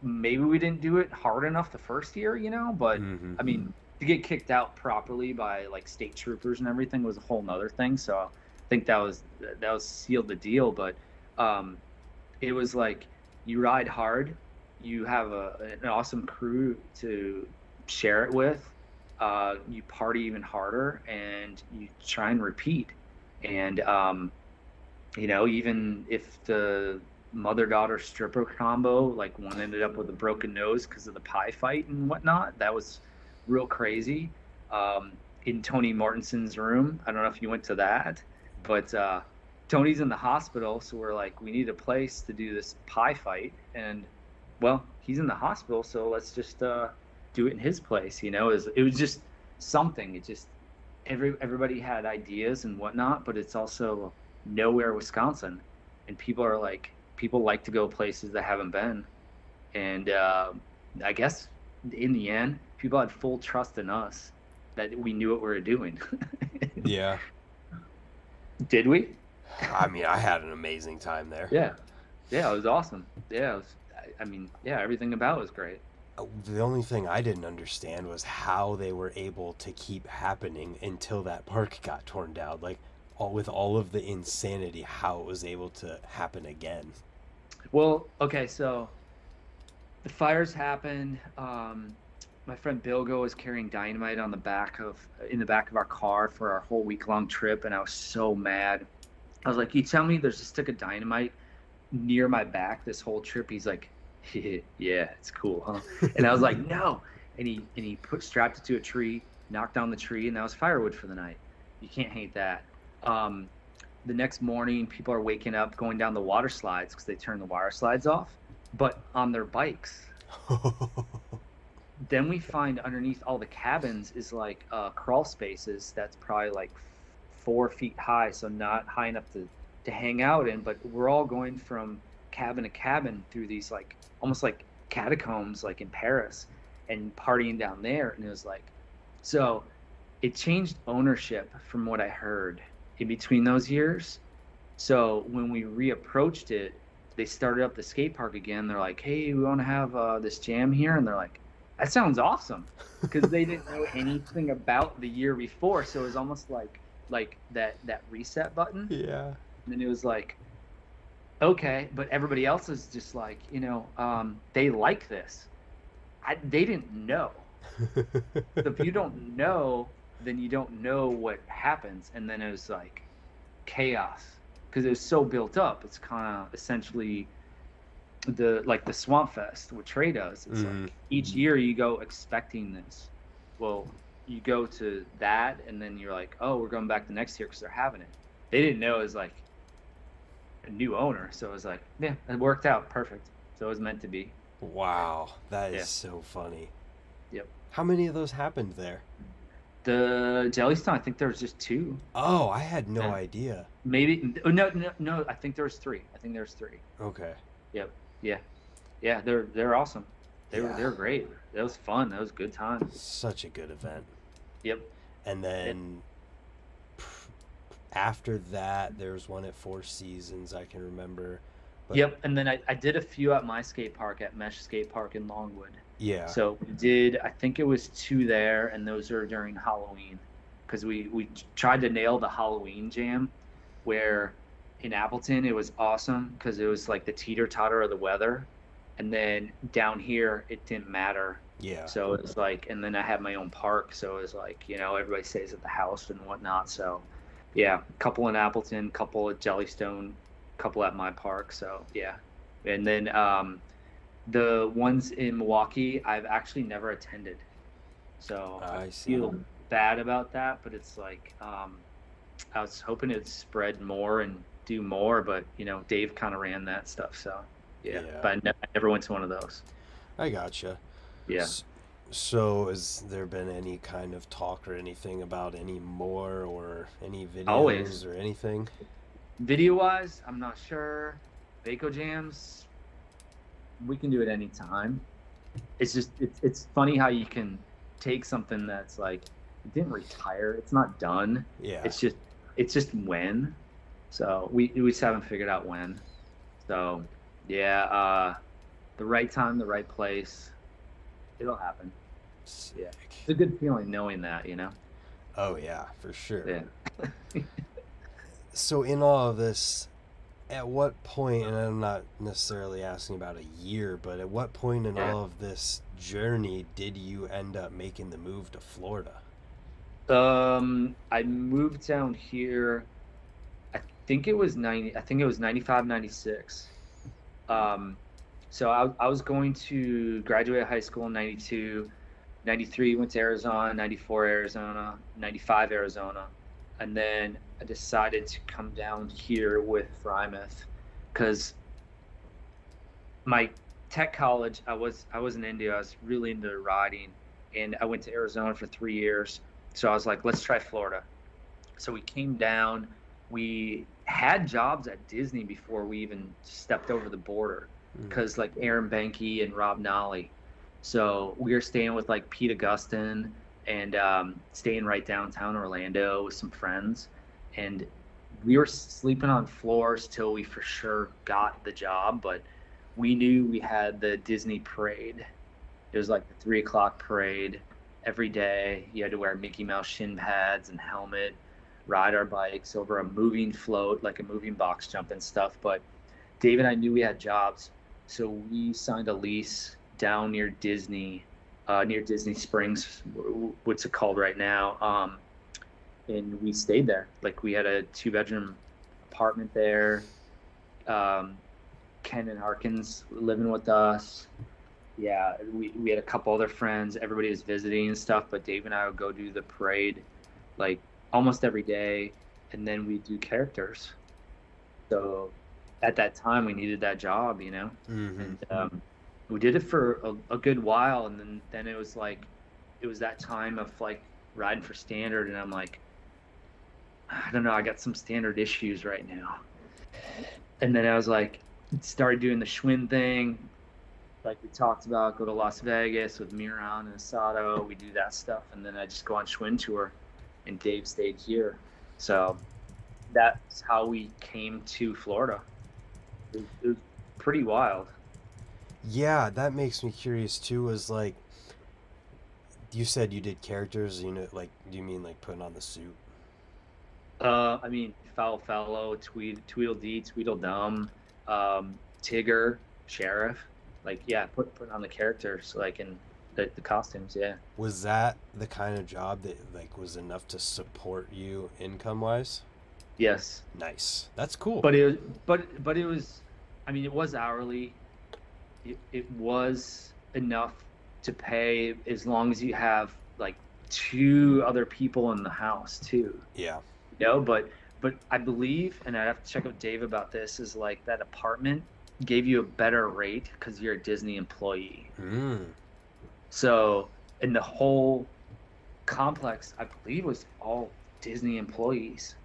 maybe we didn't do it hard enough the first year you know but Mhm. i mean to get kicked out properly by like state troopers and everything was a whole nother thing so i think that was that was sealed the deal but um it was like you ride hard you have a, an awesome crew to share it with. Uh, you party even harder, and you try and repeat. And um, you know, even if the mother-daughter stripper combo, like one ended up with a broken nose because of the pie fight and whatnot, that was real crazy. Um, in Tony Mortenson's room, I don't know if you went to that, but uh, Tony's in the hospital, so we're like, we need a place to do this pie fight, and well, he's in the hospital, so let's just uh, do it in his place. You know, it was, it was just something. It just every everybody had ideas and whatnot, but it's also nowhere Wisconsin, and people are like, people like to go places that haven't been, and uh, I guess in the end, people had full trust in us that we knew what we were doing. yeah. Did we? I mean, I had an amazing time there. Yeah. Yeah, it was awesome. Yeah, it was, I, I mean, yeah, everything about it was great. Uh, The only thing I didn't understand was how they were able to keep happening until that park got torn down. Like, all with all of the insanity, how it was able to happen again. Well, okay, so the fires happened. Um, my friend Bilgo was carrying dynamite on the back of in the back of our car for our whole week long trip, and I was so mad. I was like, "You tell me there's a stick of dynamite near my back this whole trip?" He's like, "Yeah, it's cool, huh?" And I was like, "No." And he and he put strapped it to a tree, knocked down the tree, and that was firewood for the night. You can't hate that. Um, the next morning, people are waking up, going down the water slides because they turn the water slides off, but on their bikes. Then we find underneath all the cabins is like uh, crawl spaces that's probably like four feet high, so not high enough to, to hang out in. But we're all going from cabin to cabin through these like almost like catacombs, like in Paris, and partying down there. And it was like, so it changed ownership from what I heard in between those years. So when we reapproached it, they started up the skate park again. They're like, "Hey, we want to have uh, this jam here," and they're like, "That sounds awesome," because they didn't know anything about the year before. So it was almost like like that that reset button. yeah. And then it was like, okay, but everybody else is just like, you know, um, they like this. I, they didn't know. So if you don't know, then you don't know what happens. And then it was like chaos because it was so built up. It's kind of essentially the like the Swamp Fest, what Trey does. It's Mhm. like each year you go expecting this. Well, you go to that, and then you're like, oh, we're going back the next year because they're having it. They didn't know it was like a new owner, so it was like, yeah, it worked out perfect. So it was meant to be. wow, that is Yeah. so funny. Yep. How many of those happened there? The Jellystone, I think there was just two. Oh, I had no Yeah. idea. Maybe oh, no, no, no. I think there was three. I think there was three. Okay. Yeah, yeah, they're they're awesome. They were they were great. That was fun. That was a good time. Such a good event. Yep. And then after that, there was one at Four Seasons, I can remember. But- Yep. And then I, I did a few at my skate park at Mesh Skate Park in Longwood. Yeah. So we did. I think it was two there, and those are during Halloween, because we we tried to nail the Halloween jam, where in Appleton it was awesome because it was like the teeter totter of the weather, and then down here it didn't matter. yeah. So it was like, and then I had my own park, so it was like, you know, everybody stays at the house and whatnot. So, yeah, couple in Appleton, couple at Jellystone, couple at my park. So yeah, and then um, the ones in Milwaukee, I've actually never attended. So I see. feel bad about that, but it's like um, I was hoping it'd spread more and do more, but you know, Dave kind of ran that stuff. So yeah, Yeah. but I, ne- I never went to one of those. I gotcha. Yeah. S- So, has there been any kind of talk or anything about any more or any videos Always. or anything? Video wise, I'm not sure. Baco jams, we can do it anytime. It's just it's it's funny how you can take something that's like it didn't retire, it's not done. Yeah. It's just it's just when. So we we just haven't figured out when. So yeah, uh the right time, the right place. It'll happen. Sick. It's a good feeling knowing that, you know? Oh yeah, for sure. Yeah. So in all of this, at what point, and I'm not necessarily asking about a year, but at what point in Yeah. all of this journey did you end up making the move to Florida? Um, I moved down here. Think it was 90. I think it was 95, 96. Um, so I, I was going to graduate high school in 92. 93 went to Arizona. 94 Arizona. 95 Arizona. and then I decided to come down here with Freimuth because my tech college I was I was in India. I was really into riding, and I went to Arizona for three years. So I was like, let's try Florida. So we came down. We had jobs at Disney before we even stepped over the border Mm. because like Aaron Behnke and Rob Nolly. So we were staying with like Pete Augustin and um, staying right downtown Orlando with some friends. And we were sleeping on floors till we for sure got the job. But we knew we had the Disney parade. It was like the three o'clock parade every day. You had to wear Mickey Mouse shin pads and helmet, ride our bikes over a moving float, like a moving box jump and stuff. But Dave and I knew we had jobs. So we signed a lease down near Disney, uh, near Disney Springs, what's it called right now? Um, and we stayed there. Like we had a two bedroom apartment there. Um, Ken and Harkins living with us. Yeah, we, we had a couple other friends. Everybody was visiting and stuff, but Dave and I would go do the parade like almost every day, and then we do characters. So at that time, we needed that job, you know? Mhm. and um, we did it for a, a good while and then then it was like it was that time of like riding for standard and i'm like i don't know i got some standard issues right now. And then i was like started doing the schwinn thing. Like we talked about go to las vegas with Mirra and Osato we do that stuff and then i just go on schwinn tour and dave stayed here so that's how we came to florida it, it was pretty wild Yeah, that makes me curious too. Was like, you said you did characters. You know, like, do you mean like putting on the suit? Uh, I mean, Foul Fellow, Tweed, Tweedledee, Tweedledum, um, Tigger, Sheriff. Like, yeah, put put on the characters, like in the, the costumes. Yeah. Was that the kind of job that like was enough to support you income wise? Yes, Nice. That's cool. but it was, but but it was, I mean, it was hourly. It, it was enough to pay as long as you have like two other people in the house too. yeah. you know but but i believe and i have to check with dave about this is like that apartment gave you a better rate because you're a disney employee Mm. So in the whole complex i believe was all disney employees.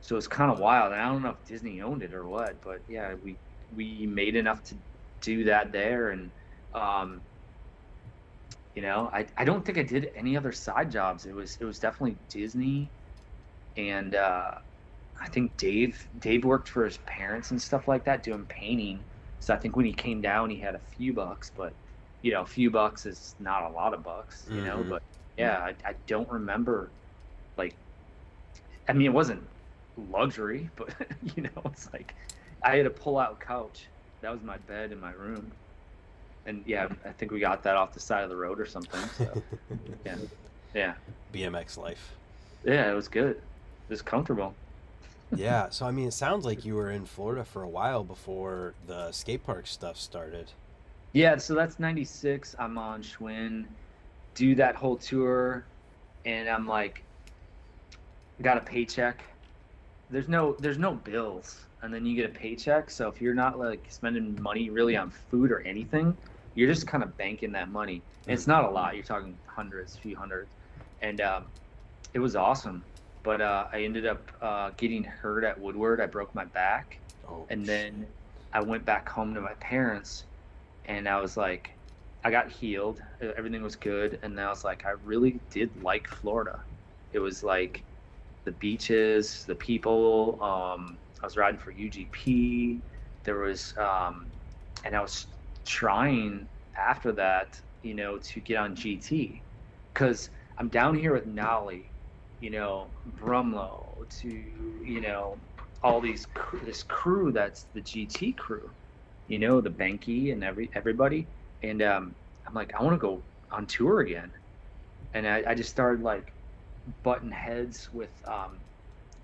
So it's kind of wild. I don't know if disney owned it or what but yeah we we made enough to do that there. And um you know i, I don't think i did any other side jobs. It was it was definitely disney and uh, I think Dave Dave worked for his parents and stuff like that, doing painting. So I think when he came down, he had a few bucks, but you know, a few bucks is not a lot of bucks, you know. Mhm. But yeah, I, I don't remember, like, I mean, it wasn't luxury, but you know, it's like I had a pull-out couch. That was my bed in my room, and yeah, I think we got that off the side of the road or something. So yeah, yeah, BMX life. yeah, it was good. It was comfortable. Yeah. So I mean, it sounds like you were in Florida for a while before the skate park stuff started. Yeah, so that's 96. I'm on Schwinn, do that whole tour, and I'm like, got a paycheck. There's no there's no bills, and then you get a paycheck. So if you're not like spending money really on food or anything, you're just kind of banking that money. And it's not a lot. You're talking hundreds, few hundreds, and um, it was awesome. But uh, I ended up uh, getting hurt at Woodward. I broke my back Oh. and then I went back home to my parents, and I was like, I got healed, everything was good, and I was like, I really did like Florida. It was like the beaches, the people. Um, I was riding for UGP. There was, um, and I was trying after that, you know, to get on GT, because I'm down here with Nolly, you know, Brumlow, to you know all these this crew that's the GT crew, you know, the Banky and every everybody, and um, I'm like, I want to go on tour again, and I, I just started like button heads with um,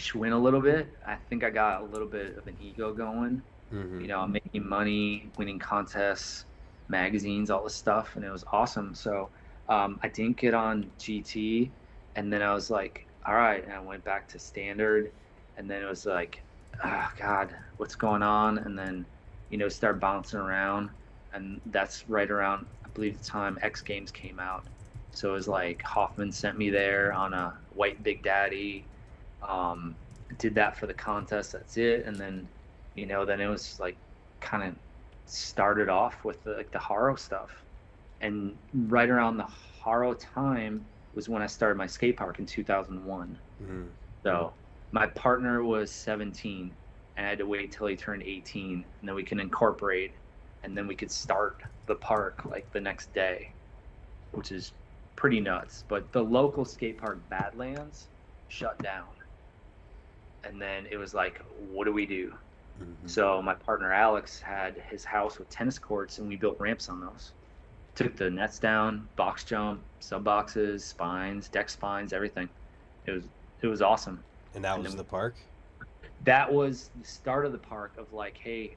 Schwinn a little bit. I think I got a little bit of an ego going. Mhm. You know, I'm making money, winning contests, magazines, all this stuff, and it was awesome. So um, I didn't get on GT, and then I was like, all right. And I went back to standard, and then it was like, oh God, what's going on? And then, you know, start bouncing around, and that's right around I believe the time X Games came out. So it was like Hoffman sent me there on a white Big Daddy. Um, did that for the contest. That's it. And then, you know, then it was like kind of started off with the, like the Haro stuff. And right around the Haro time was when I started my skate park in 2001. Mm. So my partner was 17 and I had to wait till he turned 18 and then we can incorporate and then we could start the park like the next day, which is pretty nuts. But the local skate park Badlands shut down. And then it was like, what do we do? Mhm. So my partner Alex had his house with tennis courts, and we built ramps on those. Took the nets down, box jump, sub boxes, spines, deck spines, everything. It was it was awesome. And that and was the park. That was the start of the park of like, hey,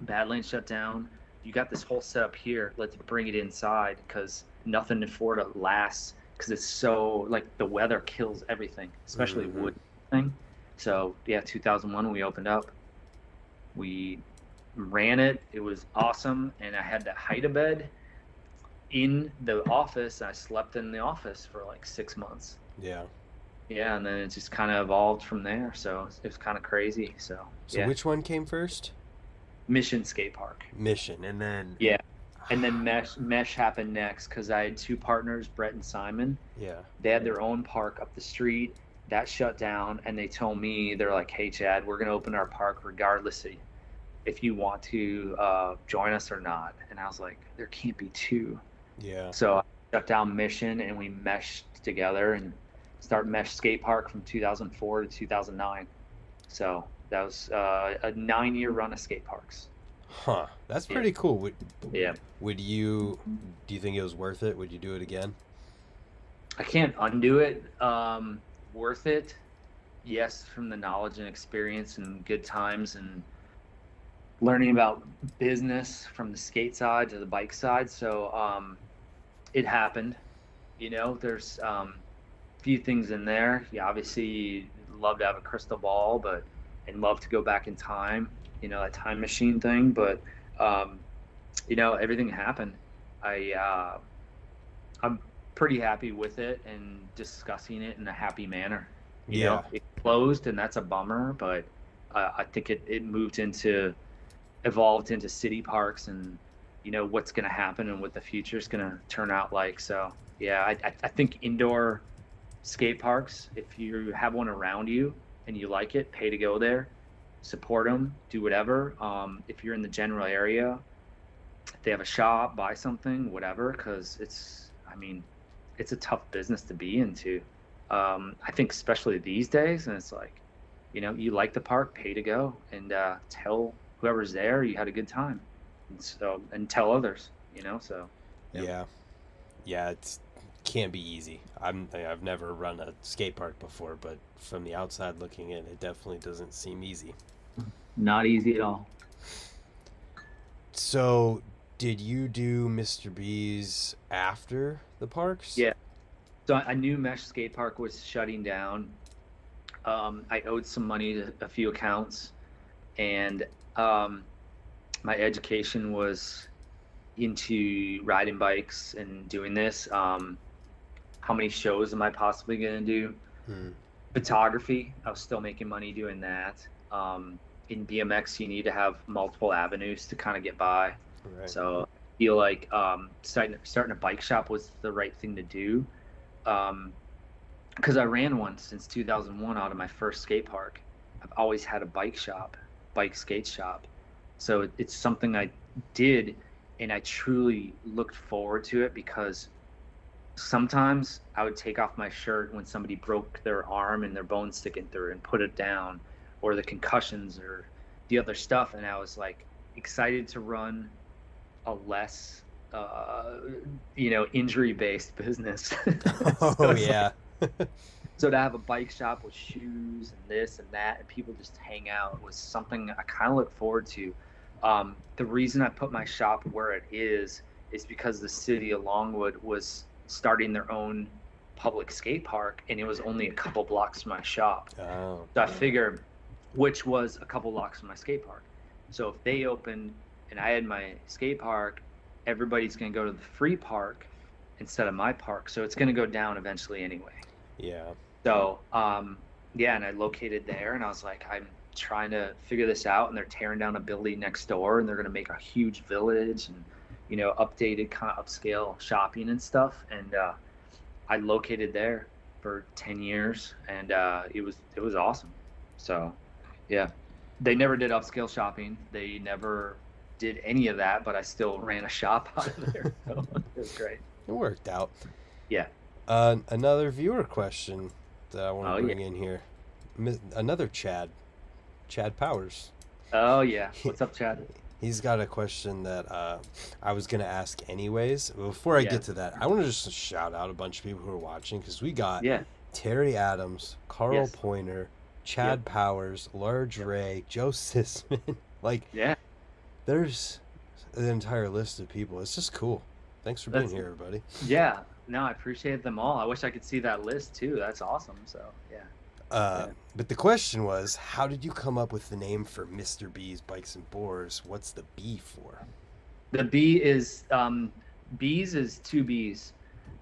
Badlands shut down. You got this whole setup here. Let's bring it inside because nothing in Florida lasts because it's so like the weather kills everything, especially Mhm. wood thing. So yeah, 2001 we opened up. We ran it. It was awesome, and I had to hide a bed in the office. I slept in the office for like six months. Yeah. Yeah, and then it just kind of evolved from there. So it was kind of crazy. So, So yeah, which one came first? Mission Skate Park, Mission, and then Yeah. and then Mesh Mesh happened next because I had two partners, Brett and Simon. Yeah. They had their own park up the street. That shut down, and they told me they're like, "Hey, Chad, we're gonna open our park regardless of if you want to uh, join us or not." And I was like, "There can't be two. Yeah. So I shut down Mission, and we meshed together and start Mesh Skate Park from 2004 to 2009. So that was uh, a nine-year run of skate parks. Huh. That's Yeah. pretty cool. Would Yeah, would you do you think it was worth it? Would you do it again? I can't undo it. Um, worth it? Yes, from the knowledge and experience and good times and learning about business from the skate side to the bike side. So um, it happened. You know, there's um, few things in there. You obviously love to have a crystal ball, but and love to go back in time. You know, that time machine thing. But um, you know, everything happened. I uh, I'm pretty happy with it and discussing it in a happy manner. You know, Yeah. it closed and that's a bummer, but uh, I think it, it moved into evolved into city parks and you know what's going to happen and what the future is going to turn out like. So yeah, I, I, I think indoor skate parks, if you have one around you and you like it, pay to go there, support them, do whatever. Um, if you're in the general area, if they have a shop, buy something, whatever, because it's, I mean, it's a tough business to be into. Um, I think especially these days, and it's like, you know, you like the park, pay to go, and uh, tell whoever's there you had a good time, and so and tell others, you know. So Yep. Yeah. Yeah, it's can't be easy. I'm I've never run a skate park before, but from the outside looking in, it definitely doesn't seem easy. not easy at all. So, did you do Mr. B's after the parks? Yeah. So I I knew Mesh Skate Park was shutting down. Um, I owed some money to a few accounts, and um, my education was into riding bikes and doing this. Um, how many shows am I possibly going to do? Hmm. Photography, I was still making money doing that. Um, in BMX, you need to have multiple avenues to kind of get by. Right. So I feel like um, starting starting a bike shop was the right thing to do, because I ran one since 2001 out of my first skate park. I've always had a bike shop, bike skate shop, so it's something I did, and I truly looked forward to it because sometimes I would take off my shirt when somebody broke their arm and their bone sticking through and put it down, or the concussions or the other stuff, and I was like excited to run a less uh, you know injury based business. Oh So it's yeah. like- so to have a bike shop with shoes and this and that and people just hang out was something i kind of look forward to. Um, the reason i put my shop where it is is because the city of longwood was starting their own public skate park, and it was only a couple blocks from my shop. Oh. So I figured, which was a couple blocks from my skate park. So if they opened and I had my skate park, everybody's gonna go to the free park instead of my park. So it's gonna go down eventually anyway. Yeah. So um, yeah, and I located there, and I was like, I'm trying to figure this out, and they're tearing down a building next door, and they're gonna make a huge village and you know updated kind of upscale shopping and stuff, and uh, I located there for 10 years, and uh, it was it was awesome. So yeah, they never did upscale shopping. They never did any of that, but I still ran a shop out of there. So it was great. It worked out. Yeah. Uh, another viewer question that I want to Oh, bring in here. Another Chad, Chad Powers. Oh yeah. What's up, Chad? He's got a question that uh, I was going to ask anyways. Before I Yeah. get to that, I want to just shout out a bunch of people who are watching because we got Yeah. Terry Adams, Carl Yes. Pointer, Chad Powers, Large Ray, Joe Sisman. like, Yeah. there's an entire list of people. It's just cool. Thanks for being here, everybody. Yeah. No, I appreciate them all. I wish I could see that list too. That's awesome. So yeah. Uh, Yeah. But the question was, how did you come up with the name for Mr. B's Bikes and Boards? What's the B for? The B is um, B's is two B's.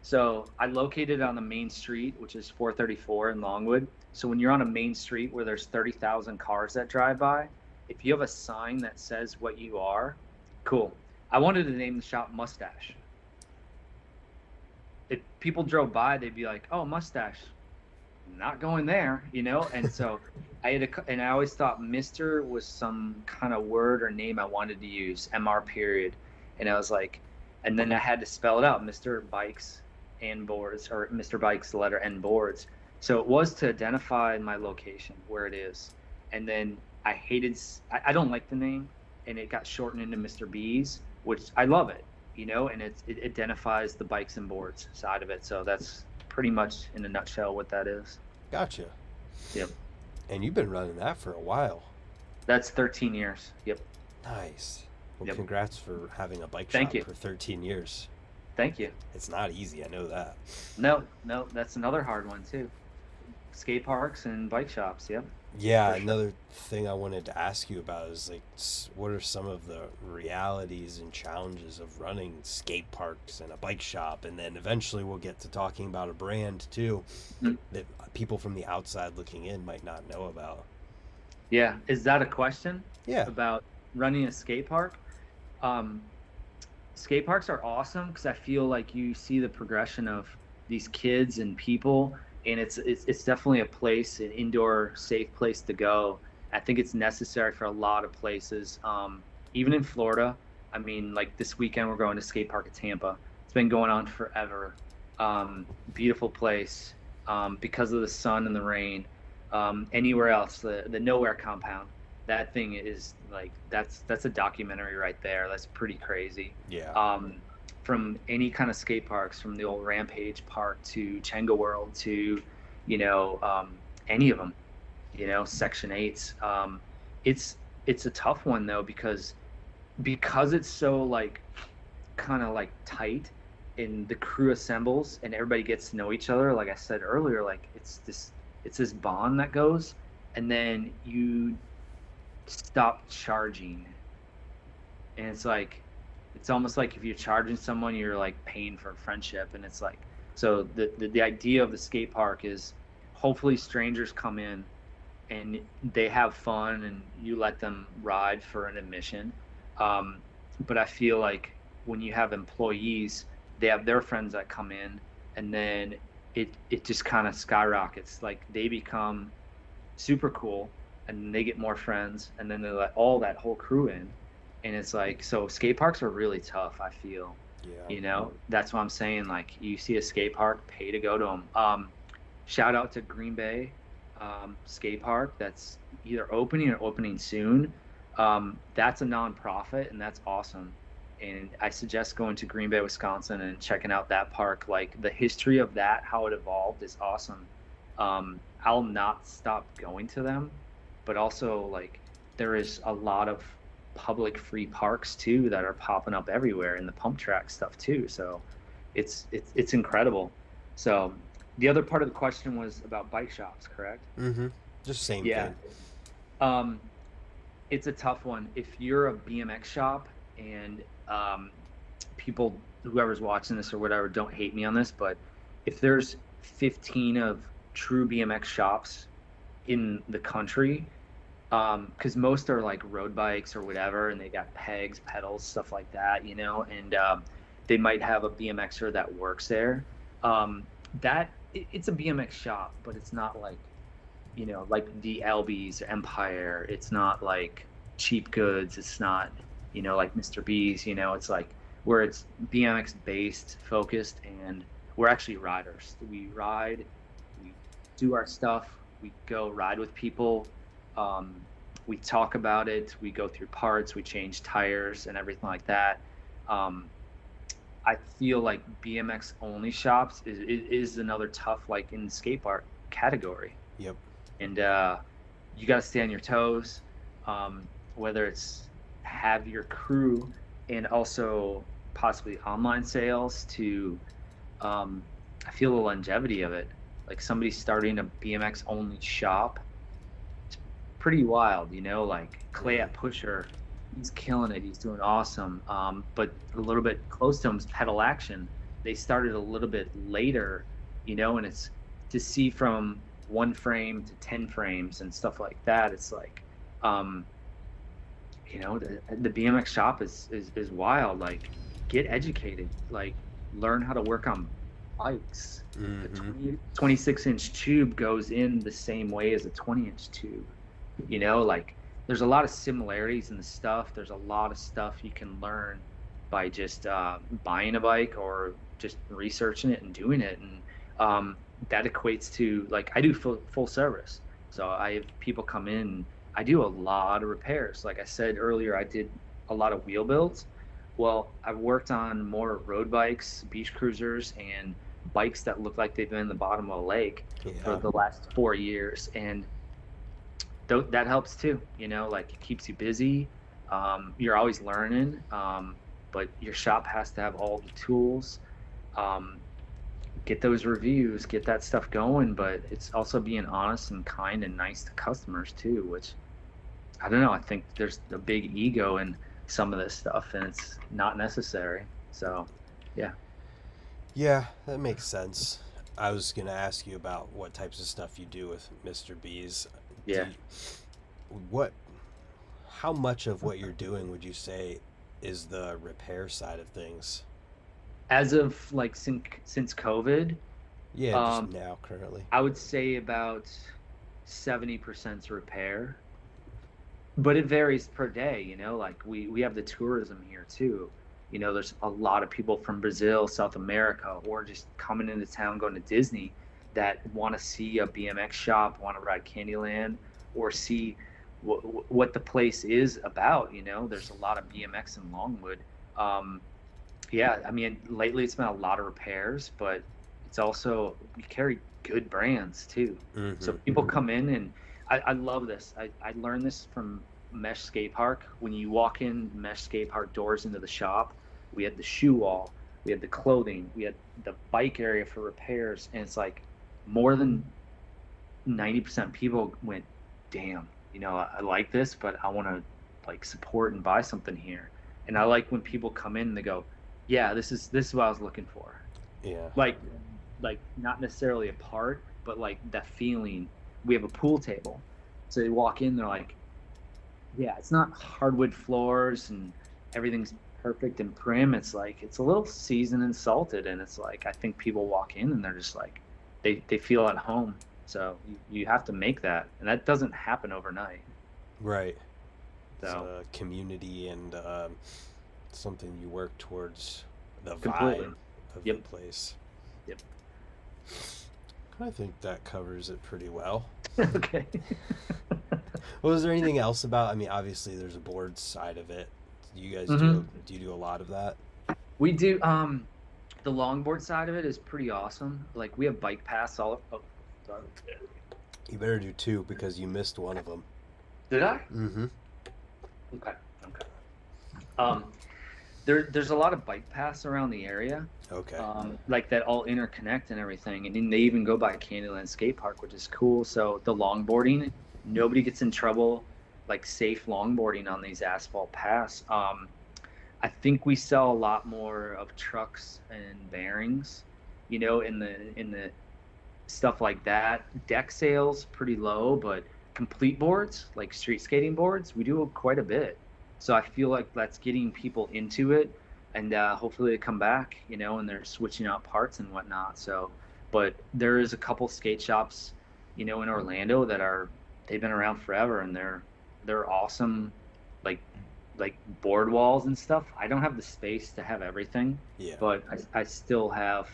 So I located on the main street, which is 434 in Longwood. So when you're on a main street where there's 30,000 cars that drive by, if you have a sign that says what you are, cool. I wanted to name the shop Mustache. If people drove by, they'd be like, "Oh, Mustache." Not going there, you know. And so I had a, and I always thought Mister was some kind of word or name I wanted to use, Mr. Period, and I was like, and then I had to spell it out, Mister Bikes and Boards, or Mister Bikes, the letter N Boards. So it was to identify my location where it is, and then I hated, I don't like the name, and it got shortened into Mister B's, which I love it, you know, and it, it identifies the bikes and boards side of it. So that's pretty much in a nutshell what that is. Gotcha. Yep. And you've been running that for a while. That's 13 years. Yep. Nice. Well, Yep. congrats for having a bike Thank shop you. for 13 years. Thank you. It's not easy, I know that. No, no, that's another hard one too. Skate parks and bike shops. Yep. Yeah, sure. another thing I wanted to ask you about is like, what are some of the realities and challenges of running skate parks and a bike shop? And then eventually we'll get to talking about a brand too Mm. that people from the outside looking in might not know about. Yeah. Is that a question Yeah, about running a skate park? Um, skate parks are awesome because I feel like you see the progression of these kids and people, and it's it's, it's definitely a place, an indoor safe place to go. I think it's necessary for a lot of places, um, even in Florida. I mean, like this weekend we're going to skate park at Tampa. It's been going on forever. Um, beautiful place um, because of the sun and the rain. Um, anywhere else, the the nowhere compound that thing is like that's that's a documentary right there. That's pretty crazy. yeah, Um, from any kind of skate parks, from the old Rampage Park to Chenga World to, you know, um, any of them, you know, Section Eights. Um, it's it's a tough one though because because it's so like kind of like tight and the crew assembles and everybody gets to know each other like i said earlier like it's this it's this bond that goes and then you stop charging and it's like it's almost like if you're charging someone you're like paying for friendship and it's like so the, the the idea of the skate park is hopefully strangers come in and they have fun and you let them ride for an admission. Um, but i feel like when you have employees they have their friends that come in and then it it just kind of skyrockets. Like they become super cool and they get more friends and then they let all that whole crew in and it's like so skate parks are really tough i feel. Yeah. you know that's what i'm saying like you see a skate park pay to go to them um, shout out to green bay um, skate park that's either opening or opening soon. Um, that's a nonprofit and that's awesome. And i suggest going to green bay wisconsin and checking out that park. Like the history of that how it evolved is awesome. Um, i'll not stop going to them but also like there is a lot of public free parks too that are popping up everywhere and the pump track stuff too so it's it's it's incredible so the other part of the question was about bike shops, correct? Mm-hmm. Just same Yeah. thing. Um, it's a tough one. If you're a BMX shop and um, people, whoever's watching this or whatever, don't hate me on this, but if there's 15 of true BMX shops in the country, because most are like road bikes or whatever, and they got pegs, pedals, stuff like that, you know, and um, they might have a BMXer that works there. Um, that it, it's a BMX shop, but it's not like you know, like the Albe's, Empire. It's not like cheap goods. It's not, you know, like Mr. B's. You know, it's like where it's BMX based, focused, and we're actually riders. We ride, we do our stuff, we go ride with people, um, we talk about it, we go through parts, we change tires and everything like that. Um, I feel like BMX only shops is, is, is another tough, like in skate park category Yep. and uh, you got to stay on your toes. Um, whether it's have your crew and also possibly online sales to, um, I feel the longevity of it. Like somebody starting a BMX only shop, pretty wild, you know. Like Clay at Pusher, he's killing it. He's doing awesome. Um, but a little bit close to him is Pedal Action. They started a little bit later, you know, and it's to see from one frame to 10 frames and stuff like that it's like um you know the, the bmx shop is, is is wild like get educated like learn how to work on bikes the Mm-hmm. 20, 26 inch tube goes in the same way as a 20 inch tube you know like there's a lot of similarities in the stuff there's a lot of stuff you can learn by just uh, buying a bike or just researching it and doing it and um, that equates to like I do full, full service. So I have people come in. I do a lot of repairs. Like I said earlier, I did a lot of wheel builds. Well, I've worked on more road bikes, beach cruisers, and bikes that look like they've been in the bottom of a lake for the last four years, and th- that helps too. You know, like it keeps you busy. Um, you're always learning, um, but your shop has to have all the tools. Um, get those reviews, get that stuff going, but it's also being honest and kind and nice to customers too, which I don't know. I think there's a big ego in some of this stuff and it's not necessary. So, Yeah, Yeah, that makes sense. I was gonna ask you about what types of stuff you do with Mr. B's. Yeah. you- what? How much of what you're doing would you say is the repair side of things? as of like since since COVID, Yeah, Um, now currently. I would say about 70% repair. But it varies per day, you know, like we, we have the tourism here too. You know, there's a lot of people from Brazil, South America, or just coming into town going to Disney that want to see a BMX shop, want to ride Candyland, or see w- what the place is about. You know, there's a lot of BMX in Longwood. Um, yeah, I mean, lately it's been a lot of repairs, but it's also we carry good brands too. So Mhm. people come in and I, I love this. I, I learned this from Mesh Skate Park. When you walk in Mesh Skate Park doors into the shop, we had the shoe wall, we had the clothing, we had the bike area for repairs, and it's like more than ninety percent people went, damn, you know, I, I like this, but I want to like support and buy something here. And I like when people come in and they go, yeah, this is this is what I was looking for. Yeah. like like not necessarily a part but like that feeling. We have a pool table. So they walk in they're like yeah it's not hardwood floors and everything's perfect and prim. It's like it's a little seasoned and salted. And it's like i think people walk in and they're just like they, they feel at home so you, you have to make that and that doesn't happen overnight Right. It's so a community and um, something you work towards the Completely. vibe of Yep. the place. Yep. I think that covers it pretty well. okay Well, is there anything else about? I mean, obviously, there's a board side of it. Do you guys do? Mhm. Do you do a lot of that? We do. Um, the longboard side of it is pretty awesome. Like we have bike paths all. Oh, sorry. You better do two because you missed one of them. Did I? Mm-hmm. Okay. Okay. Um, there there's a lot of bike paths around the area, Okay. um, like that all interconnect and everything. And then they even go by Candyland Skate Park, which is cool. So the longboarding, nobody gets in trouble, like safe longboarding on these asphalt paths. Um, I think we sell a lot more of trucks and bearings, you know, in the in the stuff like that. Deck sales pretty low, but complete boards like street skating boards, we do quite a bit. So I feel like that's getting people into it and uh, hopefully they come back, you know, and they're switching out parts and whatnot. So, but there is a couple skate shops, you know, in Orlando that are they've been around forever and they're they're awesome, like like board walls and stuff. I don't have the space to have everything, yeah. but I, I still have,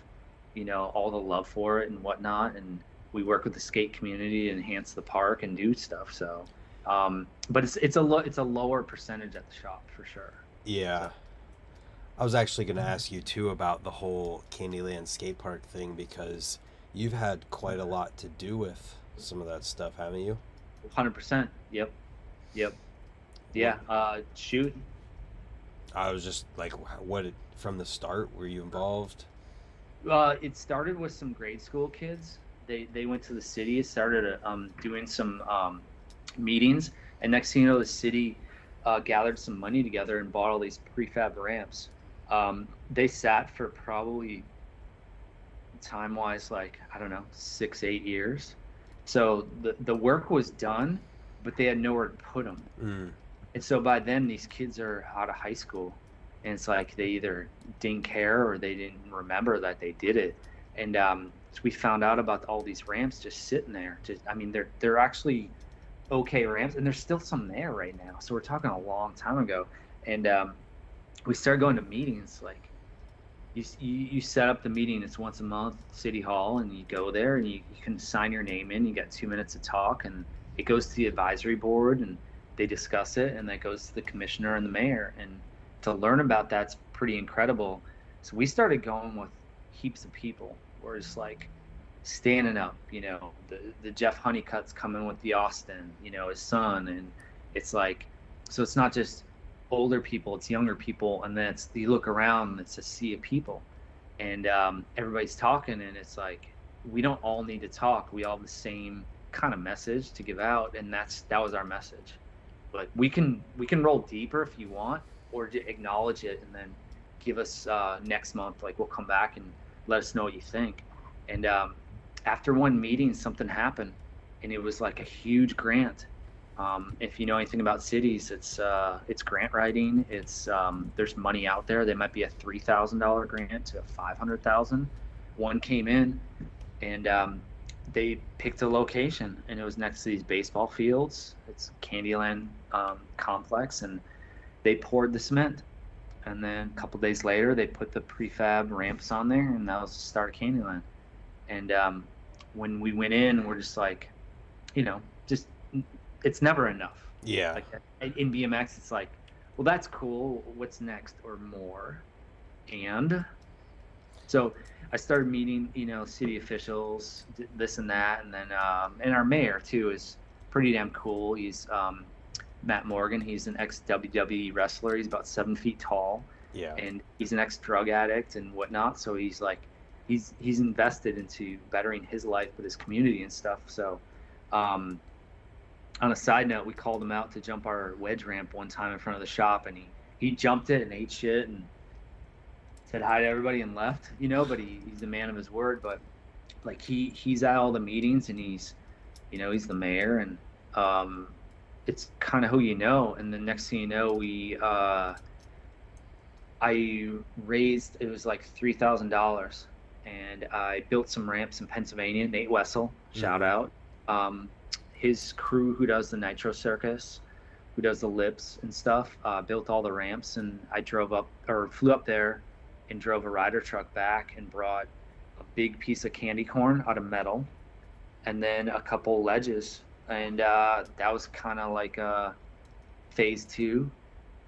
you know, all the love for it and whatnot. And we work with the skate community to enhance the park and do stuff. So, um, but it's it's a lo- it's a lower percentage at the shop for sure. Yeah. I was actually going to ask you too about the whole Candyland skate park thing because you've had quite a lot to do with some of that stuff, haven't you? Hundred percent. Yep. Yep. Yeah. Uh, shoot. I was just like, what from the start were you involved? Uh, it started with some grade school kids. They they went to the city, started um, doing some um, meetings, and next thing you know, the city uh, gathered some money together and bought all these prefab ramps. Um, they sat for probably time wise, like I don't know, six eight years. So the the work was done, but they had nowhere to put them. Mm. And so by then, these kids are out of high school, and it's like they either didn't care or they didn't remember that they did it. And um, so we found out about all these ramps just sitting there. Just, I mean, they're they're actually okay ramps, and there's still some there right now. So we're talking a long time ago, and um, we started going to meetings. Like you, you you set up the meeting. It's once a month, city hall, and you go there and you, you can sign your name in. You got two minutes to talk, and it goes to the advisory board and they discuss it and that goes to the commissioner and the mayor. And to learn about that's pretty incredible. So we started going with heaps of people. We're just like standing up you know the, the jeff honeycutt's coming with the austin you know his son. And it's like so it's not just older people it's younger people. And then it's you look around it's a sea of people. And um, everybody's talking and it's like we don't all need to talk. We all have the same kind of message to give out. And that's that was our message but we can we can roll deeper if you want or acknowledge it and then give us uh, next month like we'll come back and let us know what you think. And um, after one meeting something happened and it was like a huge grant. Um, if you know anything about cities it's uh, it's grant writing. It's um, there's money out there. There might be a $3000 grant to a 500000 one came in and um, they picked a location and it was next to these baseball fields. It's candyland um, complex and they poured the cement. And then a couple days later they put the prefab ramps on there and that was the start of candyland. And um, when we went in we're just like you know just it's never enough. Yeah. like in bmx it's like well that's cool. What's next or more? And so I started meeting, you know, city officials, this and that, and then um, and our mayor too is pretty damn cool. He's um, Matt Morgan. He's an ex WWE wrestler. He's about seven feet tall, Yeah. and he's an ex drug addict and whatnot. So he's like, he's he's invested into bettering his life with his community and stuff. So, um, on a side note, we called him out to jump our wedge ramp one time in front of the shop, and he he jumped it and ate shit and said hi to everybody and left. You know, but he, he's a man of his word. But like he he's at all the meetings and he's you know he's the mayor and um, it's kind of who you know. And the next thing you know, we uh, I raised it was like three thousand dollars, and I built some ramps in Pennsylvania. Nate Wessel, shout Mhm. out. Um, his crew who does the Nitro Circus, who does the lips and stuff, uh, built all the ramps, and I drove up or flew up there and drove a Ryder truck back and brought a big piece of candy corn out of metal, and then a couple ledges, and uh, that was kind of like uh, phase two.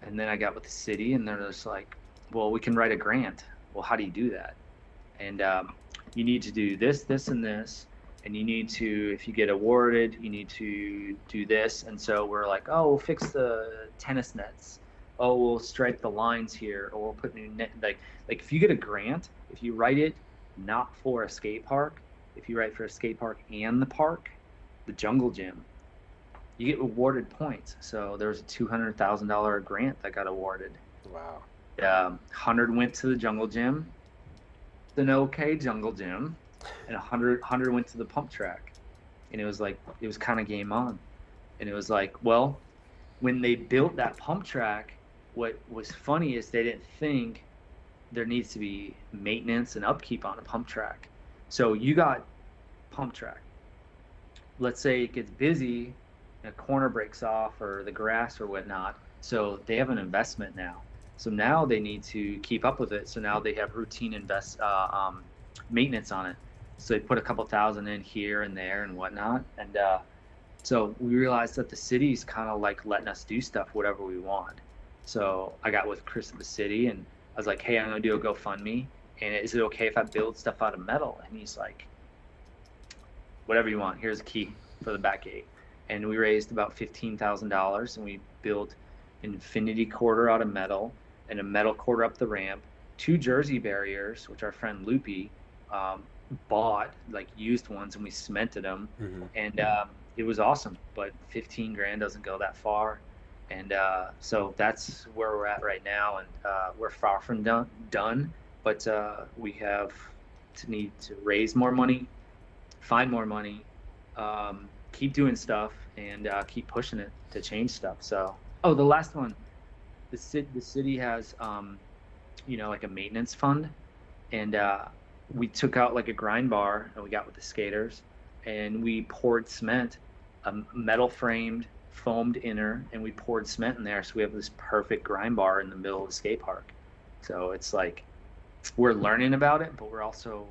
And then I got with the city, and they're just like, "Well, we can write a grant. Well, how do you do that? And um, you need to do this, this, and this." and you need to if you get awarded you need to do this and so we're like oh we'll fix the tennis nets oh, we'll stripe the lines here, or we'll put new net. Like, like if you get a grant, if you write it not for a skate park, if you write for a skate park and the park, the jungle gym, you get awarded points. So there was a two hundred thousand dollar grant that got awarded. Wow. Um, hundred went to the jungle gym, the no okay jungle gym, and a hundred hundred went to the pump track, and it was like it was kind of game on, and it was like well, when they built that pump track, what was funny is they didn't think there needs to be maintenance and upkeep on a pump track. So you got pump track. Let's say it gets busy, a corner breaks off or the grass or whatnot. So they have an investment now. So now they need to keep up with it. So now they have routine invest uh, um, maintenance on it. So they put a couple thousand in here and there and whatnot. And uh, so we realized that the city's kind of like letting us do stuff whatever we want. So I got with Chris of the city and I was like, hey, I'm gonna do a GoFundMe. And is it okay if I build stuff out of metal? And he's like, whatever you want. Here's a key for the back gate. And we raised about fifteen thousand dollars, and we built an infinity quarter out of metal and a metal quarter up the ramp, two jersey barriers, which our friend Loopy um, bought, like used ones, and we cemented them. Mm-hmm. And um, it was awesome. But 15 grand doesn't go that far. And uh, so that's where we're at right now. And uh, we're far from done, done but uh, we have to need to raise more money, find more money, um, keep doing stuff, and uh, keep pushing it to change stuff. So, oh, the last one the city the city has um, you know like a maintenance fund, and uh, we took out like a grind bar and we got with the skaters, and we poured cement, a metal framed foamed inner, and we poured cement in there, so we have this perfect grind bar in the middle of the skate park. So it's like we're learning about it, but we're also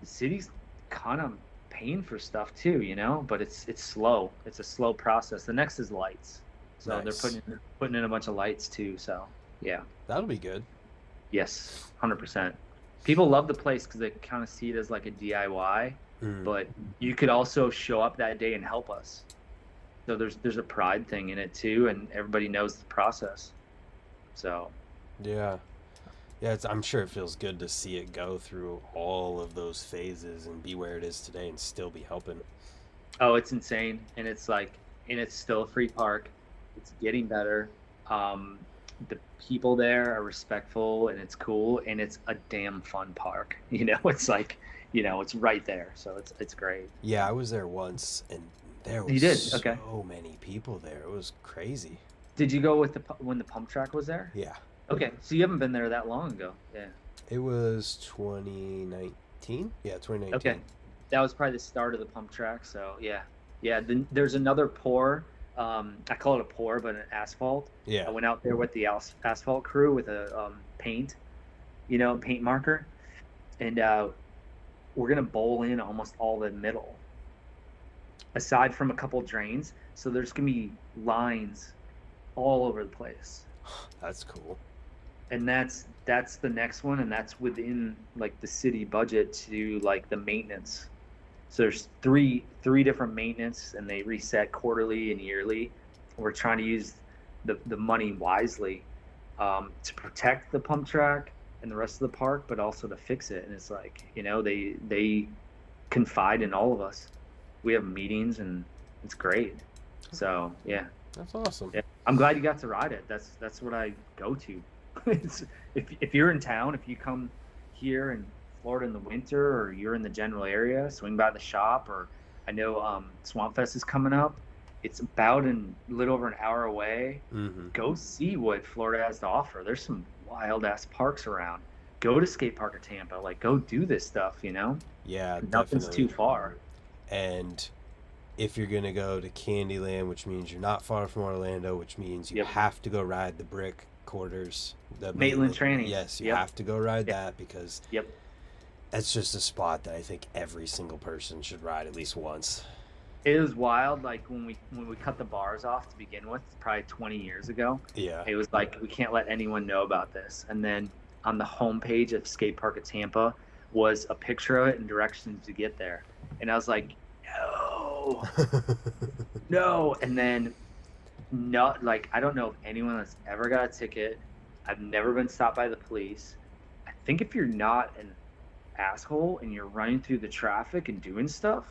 the city's kind of paying for stuff too, you know. But it's it's slow. It's a slow process. The next is lights. So Nice. they're putting putting in a bunch of lights too. So yeah, That'll be good. yes, hundred percent. People love the place because they kind of see it as like a DIY, Mm. but you could also show up that day and help us. So there's there's a pride thing in it too, and everybody knows the process. So Yeah. Yeah, it's, I'm sure it feels good to see it go through all of those phases and be where it is today and still be helping. Oh, it's insane, and it's like, and it's still a free park. It's getting better. Um, the people there are respectful, and it's cool, and it's a damn fun park. You know, it's like, you know, it's right there, so it's it's great. Yeah, I was there once and there was You did? so Okay. many people there. It was crazy. Did you go with the when the pump track was there? Yeah. Okay, so you haven't been there that long ago. Yeah. It was 2019? Yeah, 2019. Okay. That was probably the start of the pump track. So yeah, yeah. Then there's another pour. Um, I call it a pour, but an asphalt. Yeah. I went out there with the as- asphalt crew with a um, paint, you know, paint marker, and uh, we're gonna bowl in almost all the middle, aside from a couple drains. So there's gonna be lines all over the place, That's cool. and that's that's the next one, and that's within like the city budget to like the maintenance. So there's three three different maintenance, and they reset quarterly and yearly. We're trying to use the the money wisely um, to protect the pump track and the rest of the park, but also to fix it. And it's like you know they they confide in all of us. We have meetings, and it's great. So yeah, That's awesome. yeah. I'm glad you got to ride it. That's that's what I go to. it's, if if you're in town, if you come here in Florida in the winter, or you're in the general area, swing by the shop. Or I know um, Swamp Fest is coming up. It's about in a little over an hour away. hmm Go see what Florida has to offer. There's some wild ass parks around. Go to Skate Park of Tampa. Like go do this stuff. You know, Yeah, nothing's definitely. too far. And if you're gonna go to Candyland, which means you're not far from Orlando, which means you Yep. have to go ride the brick quarters. The Maitland Tranny. Yes, you Yep. have to go ride Yep. that because Yep. that's just a spot that I think every single person should ride at least once. It was wild. Like when we when we cut the bars off to begin with, probably 20 years ago. Yeah. It was like we can't let anyone know about this. And then on the homepage of Skate Park of Tampa was a picture of it and directions to get there. And I was like, no, no. And then not like I don't know if anyone that's ever got a ticket. I've never been stopped by the police. I think if you're not an asshole and you're running through the traffic and doing stuff,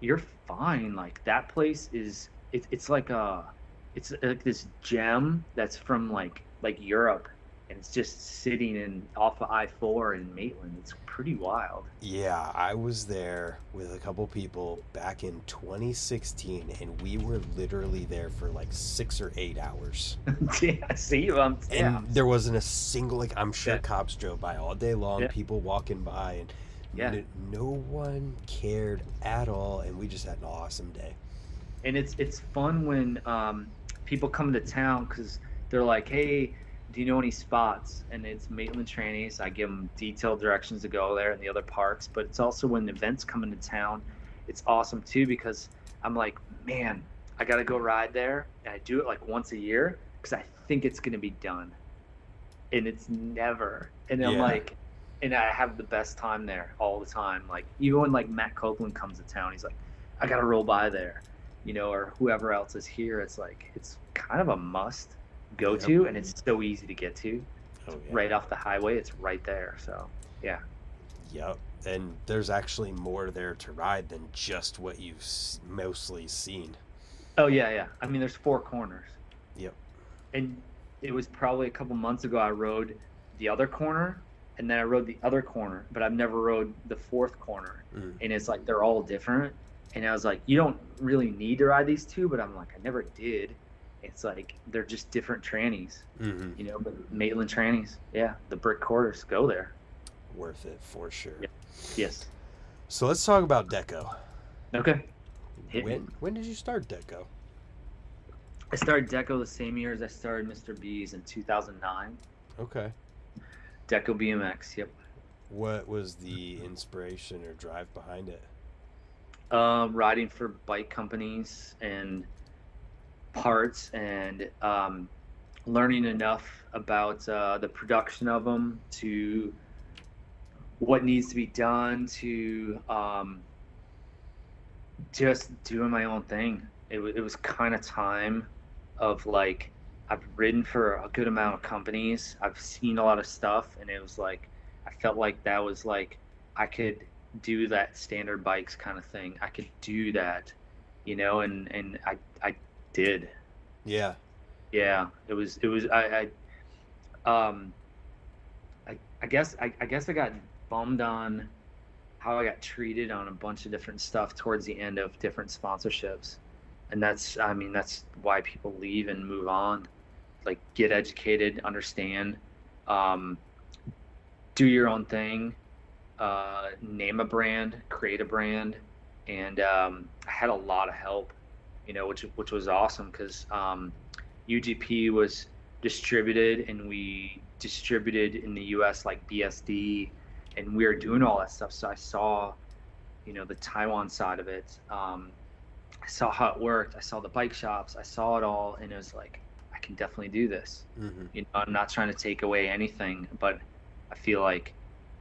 you're fine. Like that place is it's it's like a it's like this gem that's from like like Europe and it's just sitting in off of I four in Maitland. It's pretty wild. Yeah, I was there with a couple people back in 2016, and we were literally there for like six or eight hours. yeah, see, um, yeah. And there wasn't a single like I'm sure Yeah. cops drove by all day long, Yeah. people walking by, and Yeah. no one cared at all, and we just had an awesome day. and it's it's fun when um, people come to town because they're like, "Hey, do you know any spots?" And it's Maitland trannies. I give them detailed directions to go there and the other parks. But it's also when events come into town, it's awesome too because I'm like, man, I gotta go ride there, and I do it like once a year because I think it's gonna be done, and it's never. And I'm like, and I have the best time there all the time. Like even when like Matt Copeland comes to town, he's like, I gotta roll by there you know, or whoever else is here, it's like it's kind of a must go Yep. to, and it's so easy to get to. Oh yeah. Right off the highway, it's right there. So yeah, Yep. And there's actually more there to ride than just what you've mostly seen. oh yeah, yeah. I mean, there's four corners. Yep. And it was probably a couple months ago I rode the other corner, and then I rode the other corner, but I've never rode the fourth corner, Mm. and it's like they're all different. And I was like, you don't really need to ride these two, but I'm like, I never did. It's like they're just different trannies. hmm you know, but Maitland trannies, yeah, the brick quarters, go there. Worth it for sure. Yep. Yes. So let's talk about Deco. Okay. Hit me. When when did you start Deco? I started Deco the same year as I started Mr. B's in 2009. Okay. Deco BMX, yep. What was the inspiration or drive behind it? Um, riding for bike companies and parts and um, learning enough about uh, the production of them to what needs to be done to um, just doing my own thing. It, wa- it was kind of time of like I've ridden for a good amount of companies. I've seen a lot of stuff, and it was like I felt like that was like I could do that standard bikes kind of thing. I could do that, you know, and and I did. Yeah. Yeah, it was it was I, I um I I guess I, I guess I got bummed on how I got treated on a bunch of different stuff towards the end of different sponsorships. And that's I mean that's why people leave and move on. Like get educated, understand, um, do your own thing, uh, name a brand, create a brand, and um, I had a lot of help, you know, which which was awesome because um, UGP was distributed and we distributed in the US like BSD and we were doing all that stuff. So I saw, you know, the Taiwan side of it. Um, I saw how it worked. I saw the bike shops. I saw it all and it was like, I can definitely do this. hmm You know, I'm not trying to take away anything, but I feel like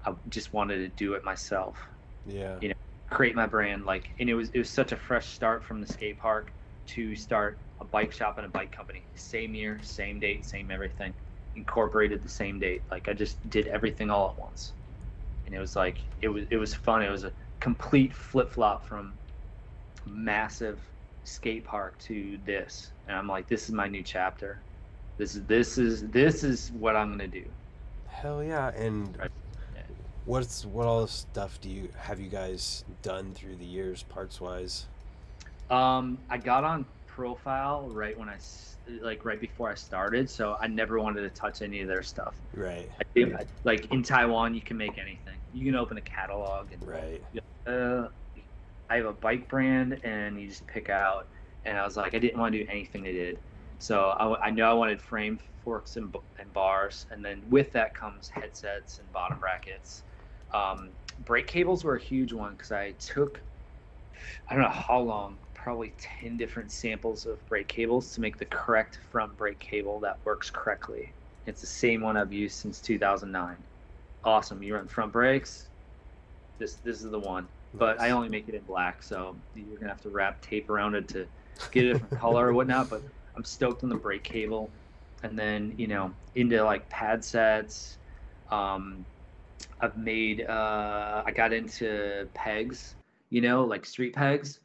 I just wanted to do it myself Yeah. You create my brand like and it was it was such a fresh start from the skate park to start a bike shop and a bike company. Same year same date same everything. Incorporated the same date. Like i just did everything all at once. And it was like it was it was fun. It was a complete flip-flop from massive skate park to this. And i'm like this is my new chapter. This is this is this is what i'm gonna do. Hell yeah. And Right. What's what all stuff do you have you guys done through the years parts wise? Um, I got on profile right when i like right before I started, so I never wanted to touch any of their stuff. Right. I think, like in Taiwan, you can make anything. You can open a catalog and Right. uh, I have a bike brand, and you just pick out. And I was like, I didn't want to do anything they did, so i, I knew I wanted frame forks and, and bars, and then with that comes headsets and bottom brackets. Um, brake cables were a huge one because I took, I don't know how long, probably ten different samples of brake cables to make the correct front brake cable that works correctly. It's the same one I've used since 2009. Awesome. You run front brakes. This this is the one but I only make it in black, so you're gonna have to wrap tape around it to get a different color or whatnot. But I'm stoked on the brake cable, and then you know into like pad sets. Um, I've made. Uh, I got into pegs, you know, like street pegs,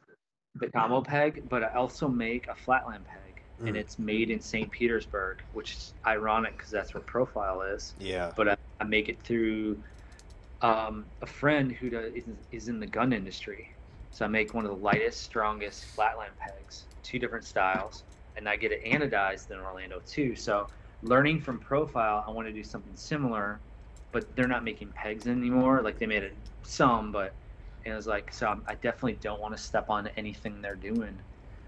the combo peg, but I also make a flatland peg, and Mm. it's made in St. Petersburg, which is ironic because that's where Profile is. Yeah. But I, I make it through um, a friend who does, is, is in the gun industry. So I make one of the lightest, strongest flatland pegs, two different styles, and I get it anodized in Orlando too. So learning from Profile, I want to do something similar, but they're not making pegs anymore. Like they made it some, but it was like so I'm, I definitely don't want to step on anything they're doing.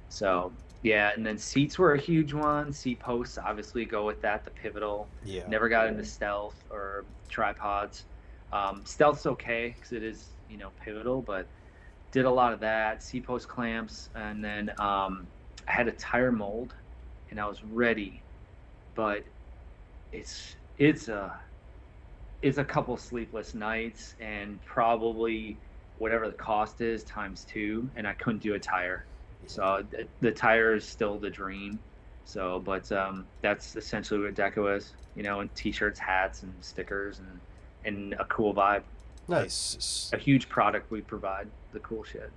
So yeah, and then seats were a huge one. Seat posts obviously go with that. The pivotal. Yeah. Never got into stealth or tripods. Um, stealth's okay because it is you know pivotal, but did a lot of that. Seat post clamps, and then um, I had a tire mold, and I was ready, but it's it's a it's a couple sleepless nights and probably whatever the cost is times two, and I couldn't do a tire. So th- the tire is still the dream. So, but um, that's essentially what Deco is, you know, and t-shirts, hats, and stickers, and and a cool vibe. Nice. a huge product we provide, the cool shit.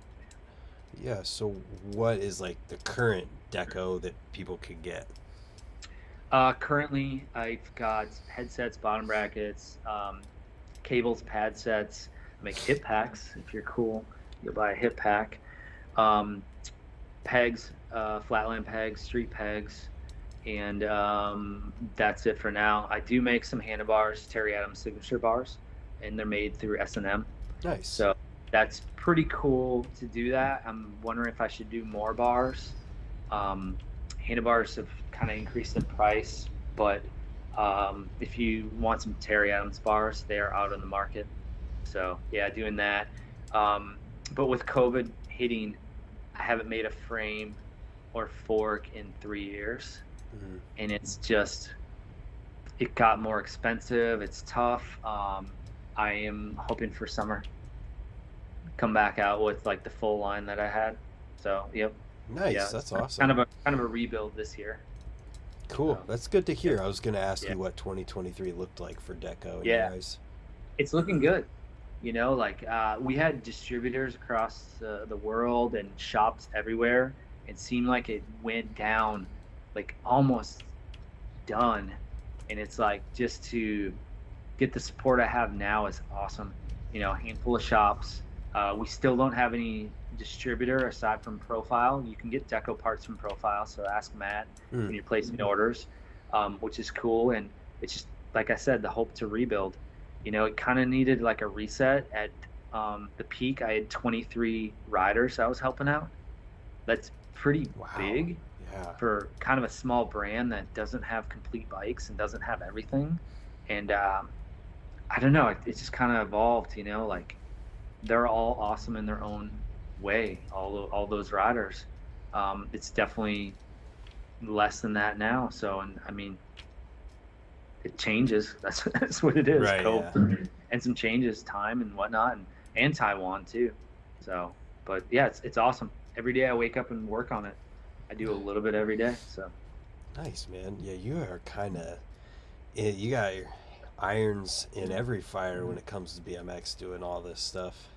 Yeah. So, what is like the current deco that people could get? Uh, currently, I've got headsets, bottom brackets, um, cables, pad sets. I make hip packs. If you're cool, you'll buy a hip pack. Um, pegs, uh, flatland pegs, street pegs, and um, that's it for now. I do make some handlebars, Terry Adams signature bars, and they're made through S and M. Nice. So that's pretty cool to do that. I'm wondering if I should do more bars. Um, handlebars have kind of increased in price, but um, if you want some Terry Adams bars, they are out on the market. So yeah, doing that. Um, but with COVID hitting, I haven't made a frame or fork in three years, Mhm. and it's just it got more expensive. It's tough. Um, I am hoping for summer. Come back out with like the full line that I had. So yep. Nice. yeah, That's awesome. Kind of a kind of a rebuild this year. cool. so- That's good to hear. I was going to ask Yeah. you what 2023 looked like for deco. Yeah. Guys. It's looking good. You know, like uh, we had distributors across uh, the world and shops everywhere. It seemed like it went down, like almost done. And it's like just to get the support I have now is awesome. You know, a handful of shops. Uh, we still don't have any distributor aside from Profile. You can get deco parts from Profile, so ask Matt Mm. when you're placing orders, um, which is cool. And it's just like I said, the hope to rebuild. You know, it kind of needed like a reset. At um, the peak, I had 23 riders I was helping out. That's pretty Wow. big Yeah. for kind of a small brand that doesn't have complete bikes and doesn't have everything. And um, I don't know, it, it just kind of evolved, you know, like they're all awesome in their own way, all, all those riders. Um, it's definitely less than that now. So, and I mean, it changes. That's, that's what it is. Right, COVID And some changes, time and whatnot, and, and Taiwan too. So, but yeah, it's, it's awesome. Every day I wake up and work on it. I do a little bit every day. So Nice, man. Yeah, you are kind of. You got your irons in every fire when it comes to BMX doing all this stuff.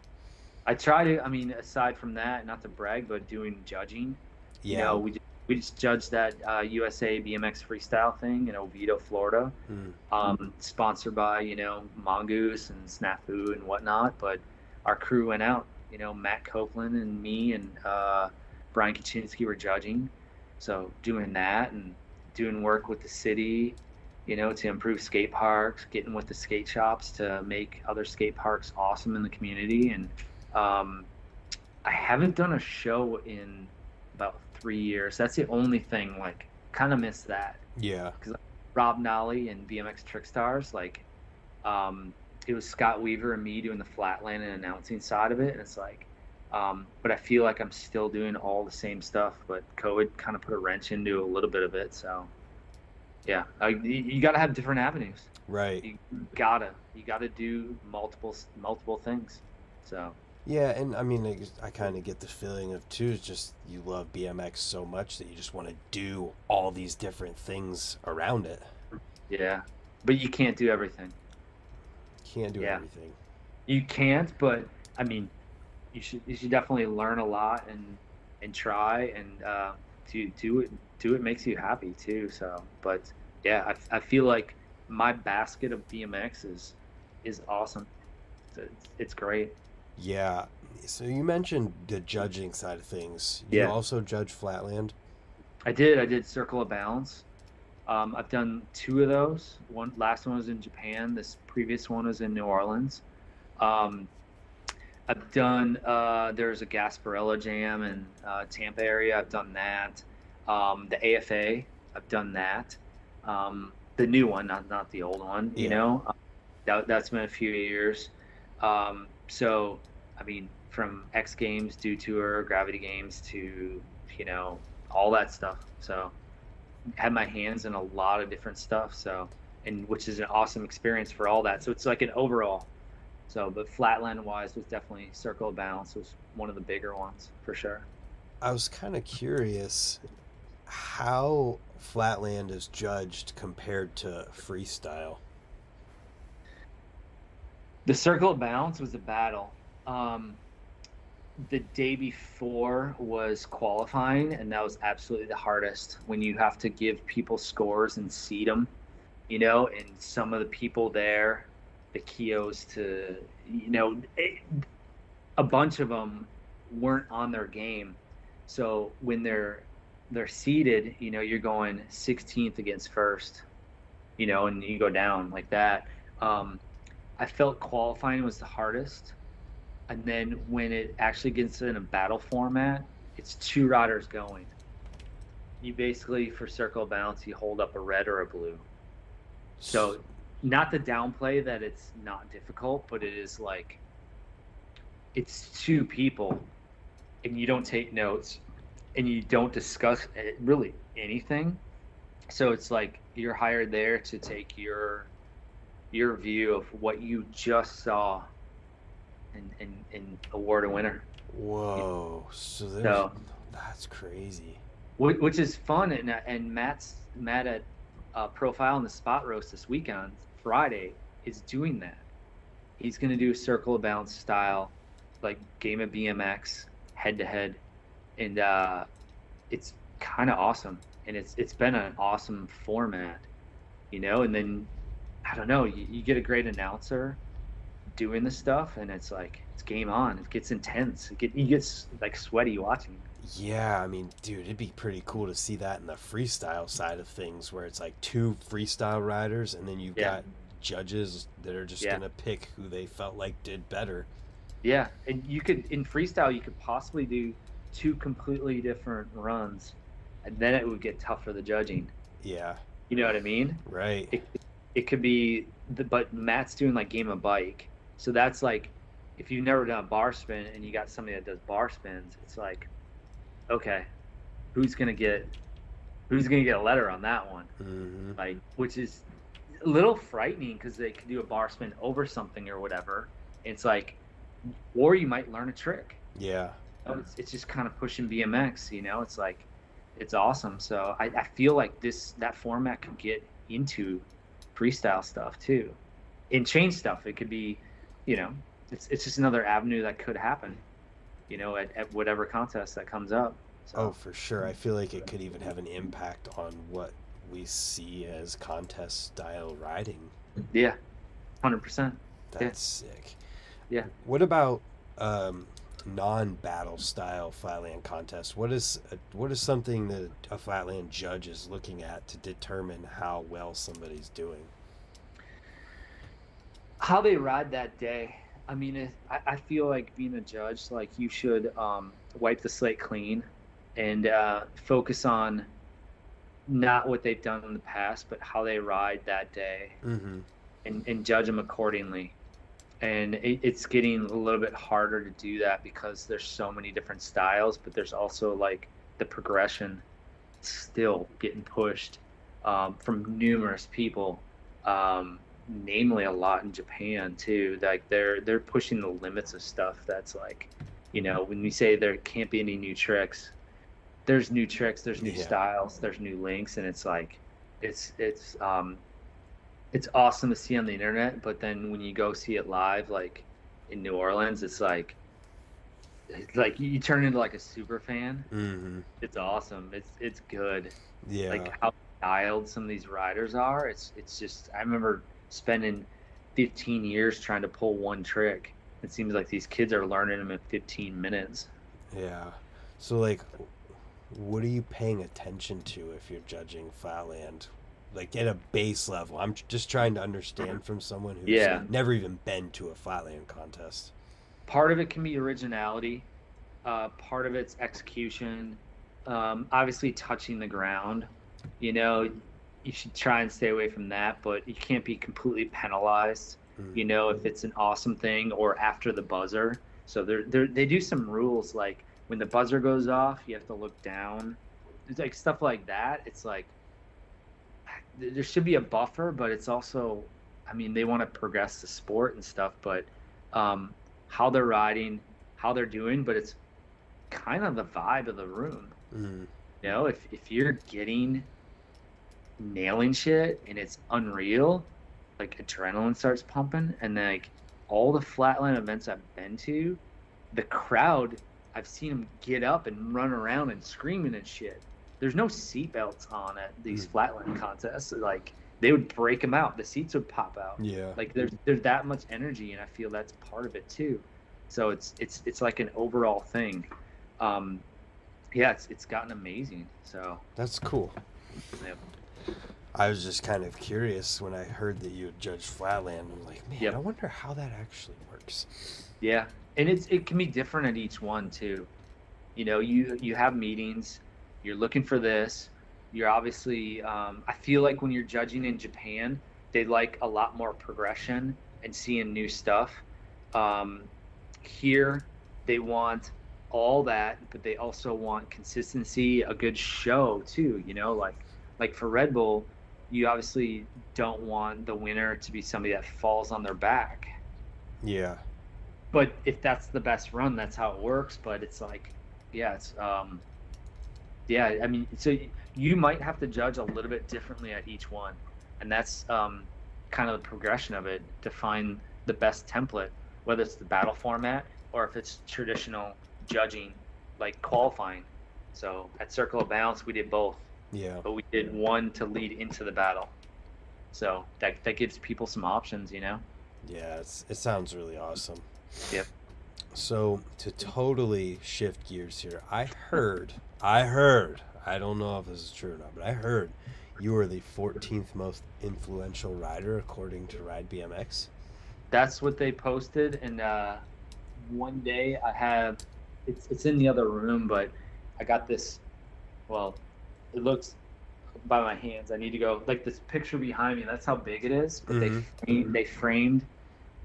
I try to. I mean, aside from that, not to brag, but doing judging. Yeah. You know, we just, we just judged that uh, USA BMX freestyle thing in Oviedo, Florida. Mm. Um, sponsored by you know Mongoose and Snafu and whatnot. But our crew went out. You know, Matt Copeland and me and uh, Brian Kaczynski were judging. So doing that and doing work with the city, you know, to improve skate parks, getting with the skate shops to make other skate parks awesome in the community. And um, I haven't done a show in about three years. That's the only thing. Like, kind of miss that. Yeah. Because Rob Nolly and BMX Trickstars, like, um, it was Scott Weaver and me doing the flatland and announcing side of it, and it's like, um, but I feel like I'm still doing all the same stuff, but COVID kind of put a wrench into a little bit of it. So, yeah, I, you, you got to have different avenues. Right. You gotta, you gotta do multiple multiple things. So, Yeah, and I mean, I, I kind of get the feeling of too, is just you love BMX so much that you just want to do all these different things around it. Yeah, but you can't do everything. Can't do Yeah. everything. You can't, but I mean, you should you should definitely learn a lot and and try and uh, do do it do it makes you happy too. So, but yeah, I, I feel like my basket of BMX is is awesome. It's, it's great. Yeah. So you mentioned the judging side of things. You Yeah. also judge Flatland. I did. I did Circle of Balance. Um, I've done two of those. One last one was in Japan. This previous one was in New Orleans. Um, I've done. Uh, there's a Gasparilla Jam in uh, Tampa area. I've done that. Um, the AFA. I've done that. Um, the new one, not not the old one. You know, Uh, that that's been a few years. Um, so, I mean, from X Games, Dew Tour, Gravity Games to you know all that stuff. So had my hands in a lot of different stuff. So and which is an awesome experience for all that. So it's like an overall. So but flatland wise was definitely Circle of Balance was one of the bigger ones for sure. I was kind of curious how Flatland is judged compared to freestyle. The Circle of Balance was a battle. Um, the day before was qualifying, and that was absolutely the hardest when you have to give people scores and seed them, you know, and some of the people there, the Kios to, you know, it, a bunch of them weren't on their game. So when they're they're seated, you know, you're going 16th against first, you know, and you go down like that. Um, I felt qualifying was the hardest. And then when it actually gets in a battle format, it's two riders going. You basically, for circle balance, you hold up a red or a blue. So, not to downplay that it's not difficult, but it is like it's two people, and you don't take notes, and you don't discuss really anything. So it's like you're hired there to take your your view of what you just saw and and, and award a winner, Whoa. So So- that's crazy. Which is fun. And and Matt's Matt at uh, Profile in the Spot Roast this weekend, Friday, is doing that. He's going to do a circle of balance style, like game of BMX head to head, and uh, it's kind of awesome. And it's it's been an awesome format, you know. And then I don't know, you, you get a great announcer doing the stuff, and it's like it's game on. It gets intense. It get you get like sweaty watching. Yeah, I mean, dude, it'd be pretty cool to see that in the freestyle side of things where it's like two freestyle riders and then you've Yeah. got judges that are just Yeah. going to pick who they felt like did better. Yeah, and you could in freestyle you could possibly do two completely different runs, and then it would get tough for the judging. Yeah, You know what I mean? right. It, it could be, the, but Matt's doing like game of bike, so that's like, if you've never done a bar spin and you got somebody that does bar spins, it's like, okay, who's gonna get, who's gonna get a letter on that one? hmm like which is a little frightening because they could do a bar spin over something or whatever. It's like, or you might learn a trick. Yeah. You know, It's, it's just kind of pushing BMX. You know, it's like, it's awesome. So I, I feel like this that format could get into freestyle stuff too, and change stuff. It could be, you know, it's it's just another avenue that could happen. You know, at, at whatever contest that comes up. So, Oh, for sure. I feel like it could even have an impact on what we see as contest style riding. yeah, hundred percent. That's sick. Yeah. What about um, non-battle style flatland contest? What is what is something that a flatland judge is looking at to determine how well somebody's doing? how they ride that day. I mean, it, I, I feel like being a judge, like you should um, wipe the slate clean and uh, focus on not what they've done in the past, but how they ride that day Mm-hmm. and, and judge them accordingly. And it, it's getting a little bit harder to do that because there's so many different styles, but there's also like the progression still getting pushed um, from numerous people. Um, namely a lot in Japan too. Like they're they're pushing the limits of stuff that's like, you know, when we say there can't be any new tricks, there's new tricks, there's new Yeah. styles, there's new links, and it's like, it's it's um, it's awesome to see on the internet, but then when you go see it live, like in New Orleans, it's like, it's like you turn into like a super fan. Mm-hmm. It's awesome. It's it's good Yeah. like how dialed some of these riders are. It's it's just I remember spending 15 years trying to pull one trick. It seems like these kids are learning them in 15 minutes. Yeah. So like what are you paying attention to if you're judging Flatland? Like at a base level. I'm just trying to understand from someone who's Yeah. never even been to a Flatland contest. Part of it can be originality. Uh, part of it's execution. Um, obviously, touching the ground. You know, you should try and stay away from that, but you can't be completely penalized. Mm. you know if it's an awesome thing or after the buzzer so they're they do some rules like when the buzzer goes off you have to look down it's like stuff like that it's like there should be a buffer but it's also i mean they want to progress the sport and stuff but um, how they're riding how they're doing but it's kind of the vibe of the room Mm. you know, if if you're getting nailing shit and it's unreal, like adrenaline starts pumping, and then like all the flatland events I've been to, the crowd I've seen them get up and run around and screaming and shit. There's no seatbelts on at these Mm. flatland contests. Like they would break them out, the seats would pop out Yeah. like there's there's that much energy and i feel that's part of it too so it's it's it's like an overall thing um yeah it's it's gotten amazing so That's cool. yeah. I was just kind of curious when I heard that you had judged Flatland. I'm like, man, Yep. I wonder how that actually works. yeah and it's it can be different at each one too you know you you have meetings you're looking for this you're obviously um, i feel like when you're judging in japan they like a lot more progression and seeing new stuff um, here they want all that but they also want consistency a good show too you know like like for red bull you obviously don't want the winner to be somebody that falls on their back Yeah. but if that's the best run, that's how it works. But it's like, yeah, it's um, yeah. I mean, so you might have to judge a little bit differently at each one, and that's um, kind of the progression of it to find the best template, whether it's the battle format or if it's traditional judging, like qualifying. So at Circle of Balance, we did both, Yeah. but we did one to lead into the battle. So that that gives people some options, you know. Yeah, it's, it sounds really awesome. Yep. So to totally shift gears here, I heard, I heard, I don't know if this is true or not, but I heard you were the 14th most influential rider according to Ride BMX. that's what they posted and uh, one day i have it's, it's in the other room but i got this well it looks by my hands i need to go like this picture behind me that's how big it is but Mhm. they framed, they framed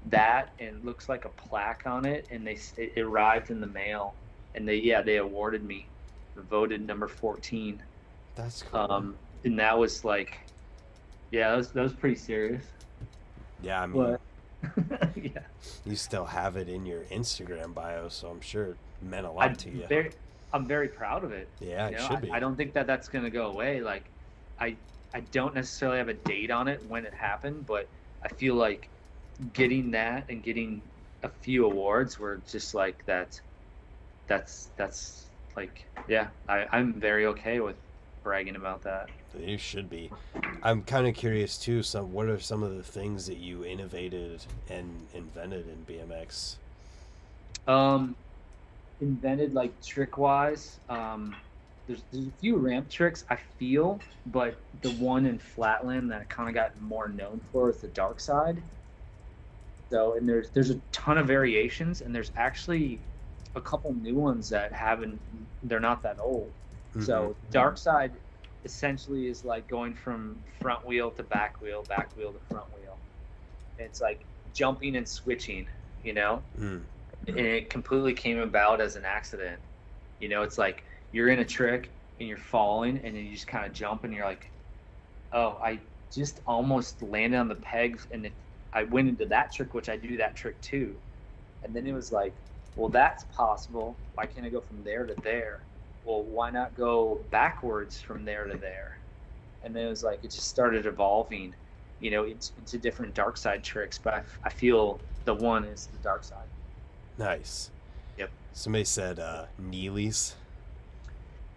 that and it looks like a plaque on it and they it arrived in the mail and they yeah they awarded me voted number 14 That's cool. um and that was like yeah that was, that was pretty serious yeah, I mean, yeah you still have it in your Instagram bio, so I'm sure it meant a lot I'm to you. very, I'm very proud of it. yeah, you it know, should I, be. I don't think that that's gonna go away. Like, I, I don't necessarily have a date on it when it happened, but I feel like getting that and getting a few awards were just like that. That's that's like yeah, I, I'm very okay with bragging about that. You should be. I'm kind of curious too. Some what are some of the things that you innovated and invented in BMX? Um, invented like trick wise. Um, there's there's a few ramp tricks I feel, but the one in Flatland that I kind of got more known for is the dark side. So and there's there's a ton of variations, and there's actually a couple new ones that haven't. They're not that old. So dark side essentially is like going from front wheel to back wheel, back wheel to front wheel. It's like jumping and switching, you know Mhm. and it completely came about as an accident. You know, it's like you're in a trick and you're falling, and then you just kind of jump, and you're like, "Oh, I just almost landed on the pegs. And if I went into that trick, which I do that trick too, and then it was like, well, that's possible. Why can't I go from there to there? Well, why not go backwards from there to there? And then it was like it just started evolving, you know, into, into different dark side tricks. But I, I feel the one is the dark side. Nice. Yep. Somebody said uh, Neely's.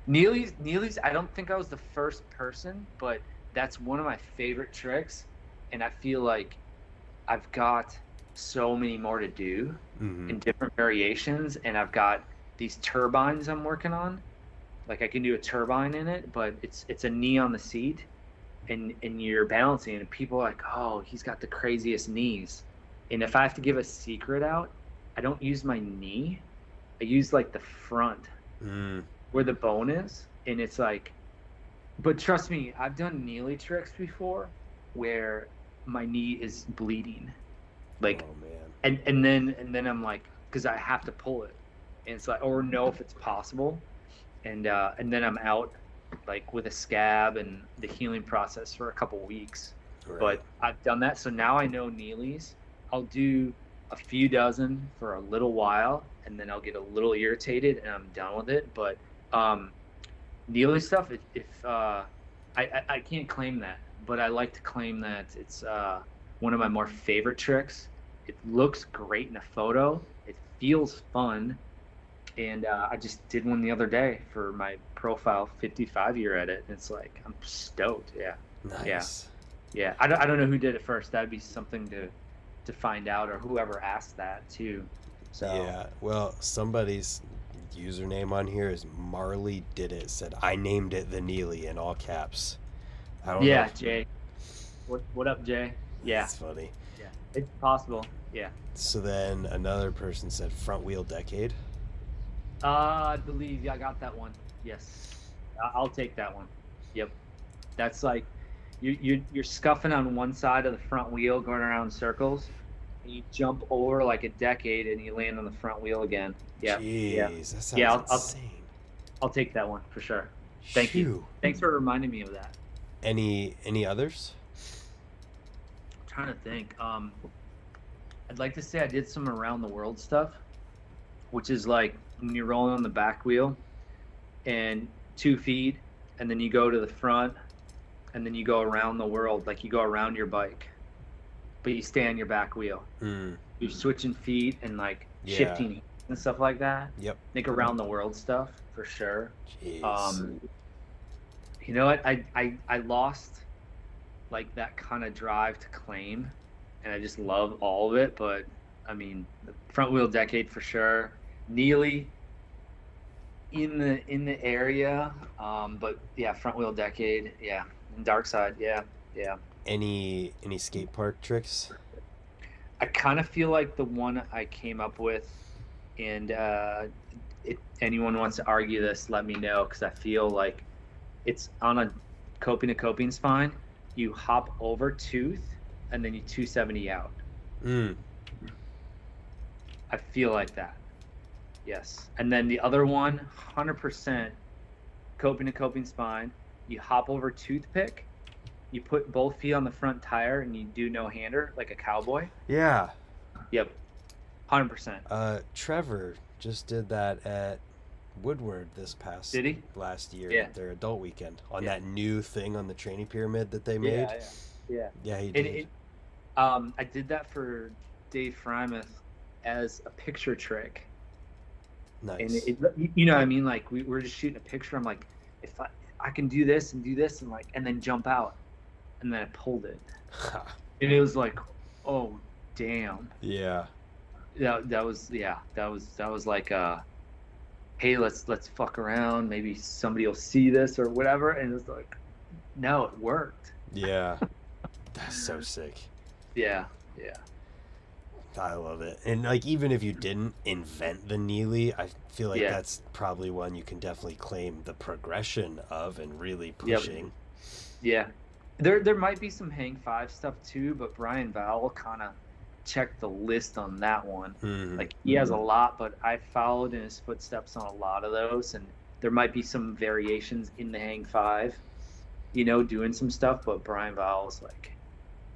Neely's, Neely's. I don't think I was the first person, but that's one of my favorite tricks, and I feel like I've got so many more to do Mhm. in different variations, and I've got these turbines I'm working on. Like I can do a turbine in it, but it's it's a knee on the seat, and and you're balancing, and people are like, oh, he's got the craziest knees. And if I have to give a secret out, I don't use my knee. I use like the front Mm. where the bone is, and it's like. But trust me, I've done Neely tricks before, where my knee is bleeding, like oh man. And and then and then I'm like, because I have to pull it, and it's like, or know if it's possible, and uh, and then I'm out, like with a scab and the healing process for a couple weeks. Right. But I've done that, so now I know Neely's. I'll do a few dozen for a little while, and then I'll get a little irritated, and I'm done with it. But um, Neely stuff, if, if uh, I, I I can't claim that, but I like to claim that it's uh, one of my more favorite tricks. It looks great in a photo. It feels fun, and uh, I just did one the other day for my profile 55 year edit. And it's like I'm stoked. Yeah. nice. Yeah, I don't, I don't know who did it first. That'd be something to to find out, or whoever asked that too. So Yeah. Well, somebody's username on here is Marley did it. Said I named it the Neely in all caps. I don't yeah, know. Jay. What what up, Jay? Yeah, That's funny. It's possible. Yeah. So then another person said front wheel decade. Uh, I believe yeah, I got that one. Yes, I'll take that one. Yep, that's like you you you're scuffing on one side of the front wheel, going around circles. And you jump over like a decade, and you land on the front wheel again. Yeah, Jeez, yeah. that sounds Yeah, I'll- I'll- I'll take that one for sure. Thank you. Thanks for reminding me of that. Any any others? I'm trying to think. Um, I'd like to say I did some around the world stuff, which is like when you're rolling on the back wheel and two feet, and then you go to the front, and then you go around the world, like you go around your bike, but you stay on your back wheel. Mm, You're switching feet and like Yeah. shifting and stuff like that. yep. Like around the world stuff for sure. Jeez. Um, you know what? I, I I lost like that kind of drive to claim, and I just love all of it. But I mean, the front wheel decade for sure. Neely in the in the area, um, but yeah, front wheel decade, yeah, and dark side, yeah, yeah. any any skate park tricks? I kind of feel like the one I came up with, and uh, if anyone wants to argue this, let me know because I feel like it's on a coping to coping spine. You hop over tooth, and then you 270 out. Mm, I feel like that. Yes, and then the other one, 100% coping to coping spine. You hop over toothpick. You put both feet on the front tire, and you do no hander like a cowboy. yeah. Yep, 100%. Uh, Trevor just did that at Woodward this past Did he? last year Yeah. at their adult weekend on Yeah. that new thing on the training pyramid that they made. Yeah, yeah. Yeah, he did. it, um, I did that for Dave Freimuth as a picture trick, nice. and it, it, you know, what I mean, like we were just shooting a picture. I'm like, if I, I can do this and do this and like, and then jump out, and then I pulled it, and it was like, oh, damn. yeah. That that was yeah, that was that was like uh, hey, let's let's fuck around. Maybe somebody will see this or whatever, and it's like, no, it worked. Yeah. That's so sick. Yeah, yeah. I love it. And like even if you didn't invent the Neely, I feel like Yeah. that's probably one you can definitely claim the progression of and really Yep. pushing. Yeah, there there might be some Hang Five stuff too, but Brian Vowell kind of checked the list on that one. Mhm. Like he has a lot, but I followed in his footsteps on a lot of those, and there might be some variations in the Hang Five. you know, doing some stuff. But Brian Val like,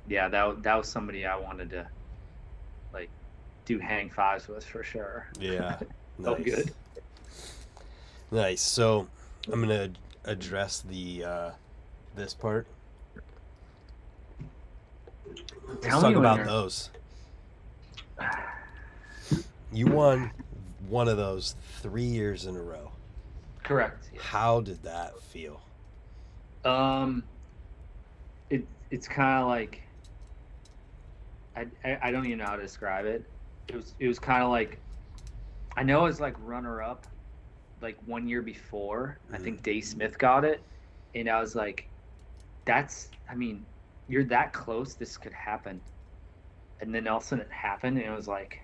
yeah, that that was somebody I wanted to like do hang fives with for sure. Yeah. Nice. good. Nice. So I'm gonna address the uh, this part. Let's Tell talk me about those. You won one of those three years in a row. Correct. How did that feel? Um, it it's kind of like I, I I don't even know how to describe it. It was it was kind of like I know it's like runner up, like one year before. I think Dave Smith got it, and I was like, that's I mean, you're that close. This could happen, and then all of a sudden it happened, and it was like,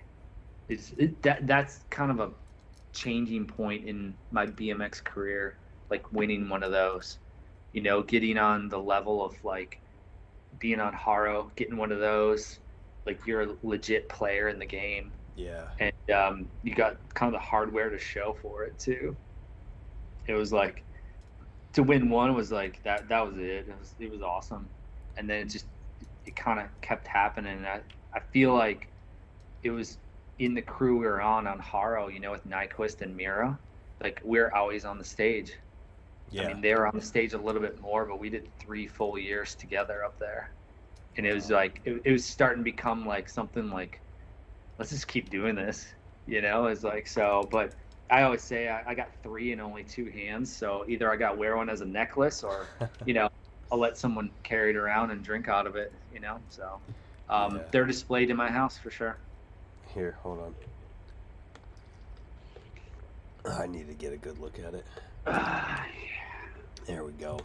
it's it, that that's kind of a changing point in my BMX career, like winning one of those you know, getting on the level of like being on Haro, getting one of those, like you're a legit player in the game, Yeah. and um, you got kind of the hardware to show for it too. It was like to win one was like that. That was it. It was it was awesome, and then it just it kind of kept happening. And I I feel like it was in the crew we were on on Haro, you know, with Nyquist and Mirra. Like we're always on the stage. Yeah. I mean, they were on the stage a little bit more, but we did three full years together up there, and it was like it, it was starting to become like something like, let's just keep doing this, you know? It's like so, but I always say I, I got three and only two hands, so either I got wear one as a necklace, or you know, I'll let someone carry it around and drink out of it, you know? So, um, Yeah. they're displayed in my house for sure. Here, hold on. I need to get a good look at it. There we go.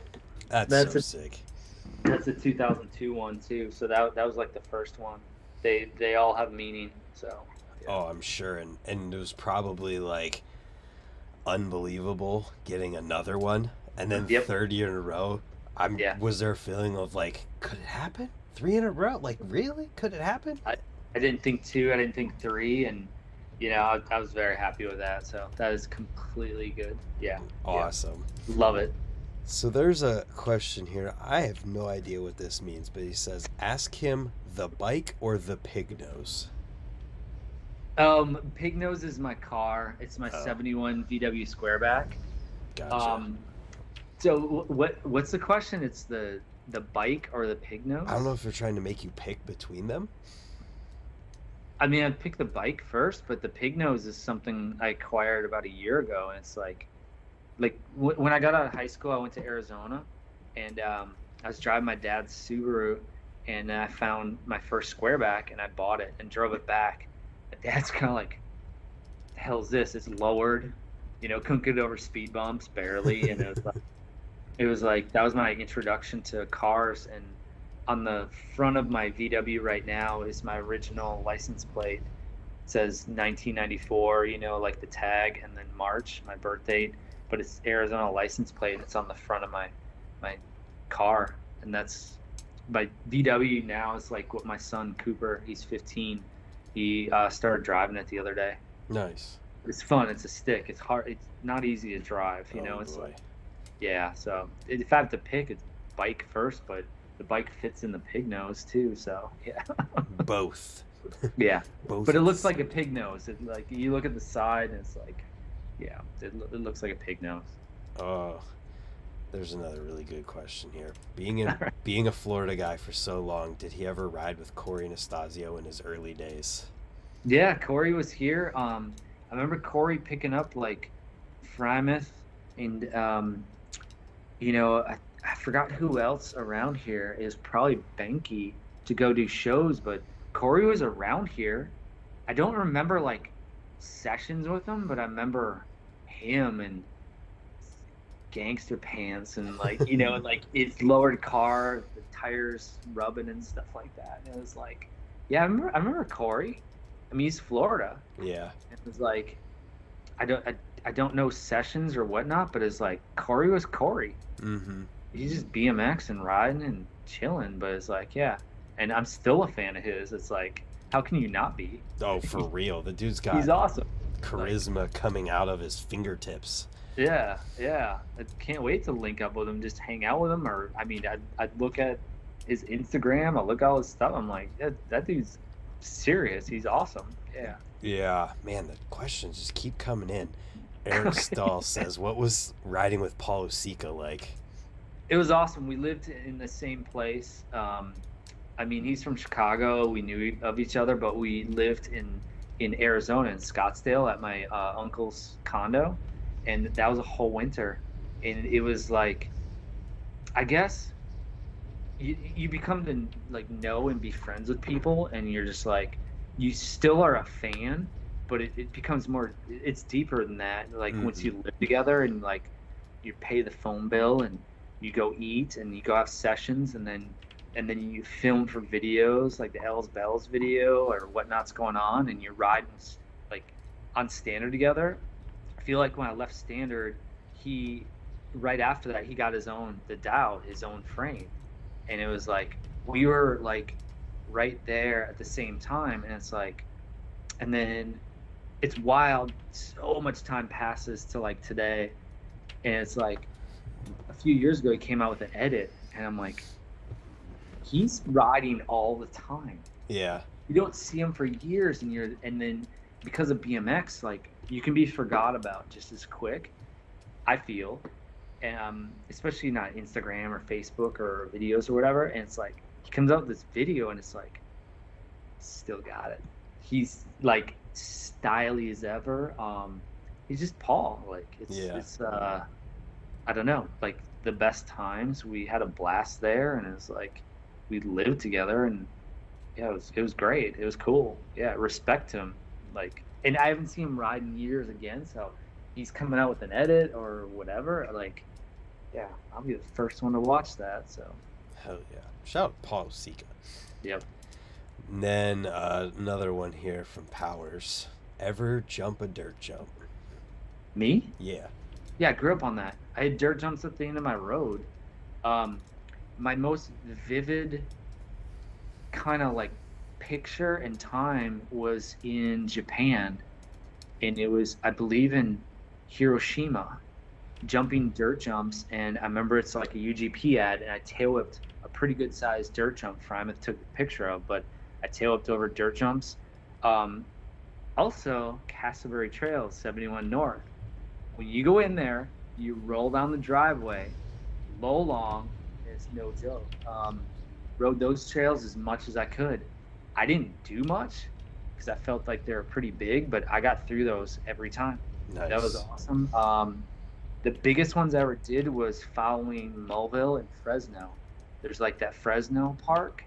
That's, That's so a- sick. That's a 2002 one too, so that that was like the first one. They they all have meaning, so. yeah. Oh, I'm sure, and and it was probably like unbelievable getting another one, and then Yep. third year in a row. I'm. Yeah. Was there a feeling of like, could it happen? Three in a row? Like, really? Could it happen? I I didn't think two, I didn't think three, and you know I, I was very happy with that. So that is completely good. Yeah, Awesome. love it. So there's a question here. I have no idea what this means, but he says, "Ask him the bike or the pig nose." Um, Pig Nose is my car. It's my Oh. 71 VW Squareback. Gotcha. Um, so what what's the question? It's the the bike or the Pig Nose? I don't know if they're trying to make you pick between them. I mean, I'd pick the bike first, but the pig nose is something I acquired about a year ago, and it's like, like w- when I got out of high school, I went to Arizona, and um, I was driving my dad's Subaru, and I found my first squareback, and I bought it and drove it back. My dad's kind of like, "The hell's this? It's lowered, you know, couldn't get over speed bumps barely, and it was like, it was like that was my introduction to cars, and on the front of my VW right now is my original license plate. It says 1994, you know, like the tag, and then March, my birth date. But it's Arizona license plate. It's on the front of my my car, and that's my VW now is like what my son Cooper. He's 15. He uh, started driving it the other day. Nice. It's fun. It's a stick. It's hard. It's not easy to drive. You know, Oh, it's boy. like yeah. So if I have to pick, it's bike first, but the bike fits in the pig nose too. So yeah, both. yeah. Both. But it looks like a pig nose. It, like you look at the side, and it's like, yeah, it, it looks like a pig nose. Oh, there's another really good question here. Being in, being a Florida guy for so long, did he ever ride with Corey Anastasio in his early days? Yeah, Corey was here. Um, I remember Corey picking up like Freimuth and um, you know, I, I forgot who else around here is probably Behnke to go do shows, but Corey was around here. I don't remember like sessions with him, but I remember him and gangster pants and like you know, and like his lowered car, the tires rubbing and stuff like that. And it was like, yeah, I remember. I remember Corey. I mean, he's Florida. Yeah. It was like, I don't, I, I don't know sessions or whatnot, but it's like Corey was Corey. Mm-hmm. He's just BMX and riding and chilling. But it's like, yeah, and I'm still a fan of his. It's like, how can you not be? Oh, for real. The dude's got He's awesome. charisma coming out of his fingertips. Yeah, yeah. I can't wait to link up with him, just hang out with him, or I mean, I'd, I'd look at his Instagram, I look at all his stuff. I'm like, that, that dude's serious. He's awesome. Yeah. Yeah, man, the questions just keep coming in. Eric Stahl says, "What was riding with Paul Osicka like?" It was awesome. We lived in the same place. Um, I mean, he's from Chicago. We knew of each other, but we lived in in Arizona in Scottsdale at my uh, uncle's condo, and that was a whole winter, and it was like, I guess, you you become to like know and be friends with people, and you're just like, you still are a fan, but it, it becomes more, it's deeper than that. Like once Mhm. you live together and like, you pay the phone bill and you go eat and you go have sessions and then and then you film for videos like the L's Bells video or whatnot's going on and you're riding like on standard together. I feel like when I left standard, he right after that he got his own the Dow, his own frame. And it was like we were like right there at the same time and it's like and then it's wild. So much time passes to like today. And it's like a few years ago he came out with an edit and i'm like he's riding all the time. Yeah, you don't see him for years and you're and then because of bmx like you can be forgot about just as quick i feel. Um, especially not instagram or facebook or videos or whatever. And it's like he comes out with this video and it's like still got it. He's like styly as ever um he's just paul like it's Yeah. it's uh i don't know like the best times we had a blast there and it's like we lived together and yeah, it was it was great. It was cool. Yeah, respect him. Like, and I haven't seen him ride in years again. So he's coming out with an edit or whatever. Like, yeah, I'll be the first one to watch that. So hell yeah! Shout out Paul Osicka. yep. And then uh, another one here from Powers. Ever jump a dirt jump? Me? Yeah. Yeah, I grew up on that. I had dirt jumps at the end of my road. Um, my most vivid kind of like picture and time was in Japan, and it was I believe in Hiroshima, jumping dirt jumps, and I remember it's like a UGP ad, and I tail whipped a pretty good sized dirt jump from it. Took a picture of, but I tail whipped over dirt jumps. Um, also, Castleberry Trails, 71 North when you go in there, you roll down the driveway, low long, it's no joke. Um, rode those trails as much as I could. I didn't do much because I felt like they were pretty big, but I got through those every time. Nice. That was awesome. Um, the biggest ones I ever did was following Mulville and Fresno. There's like that Fresno park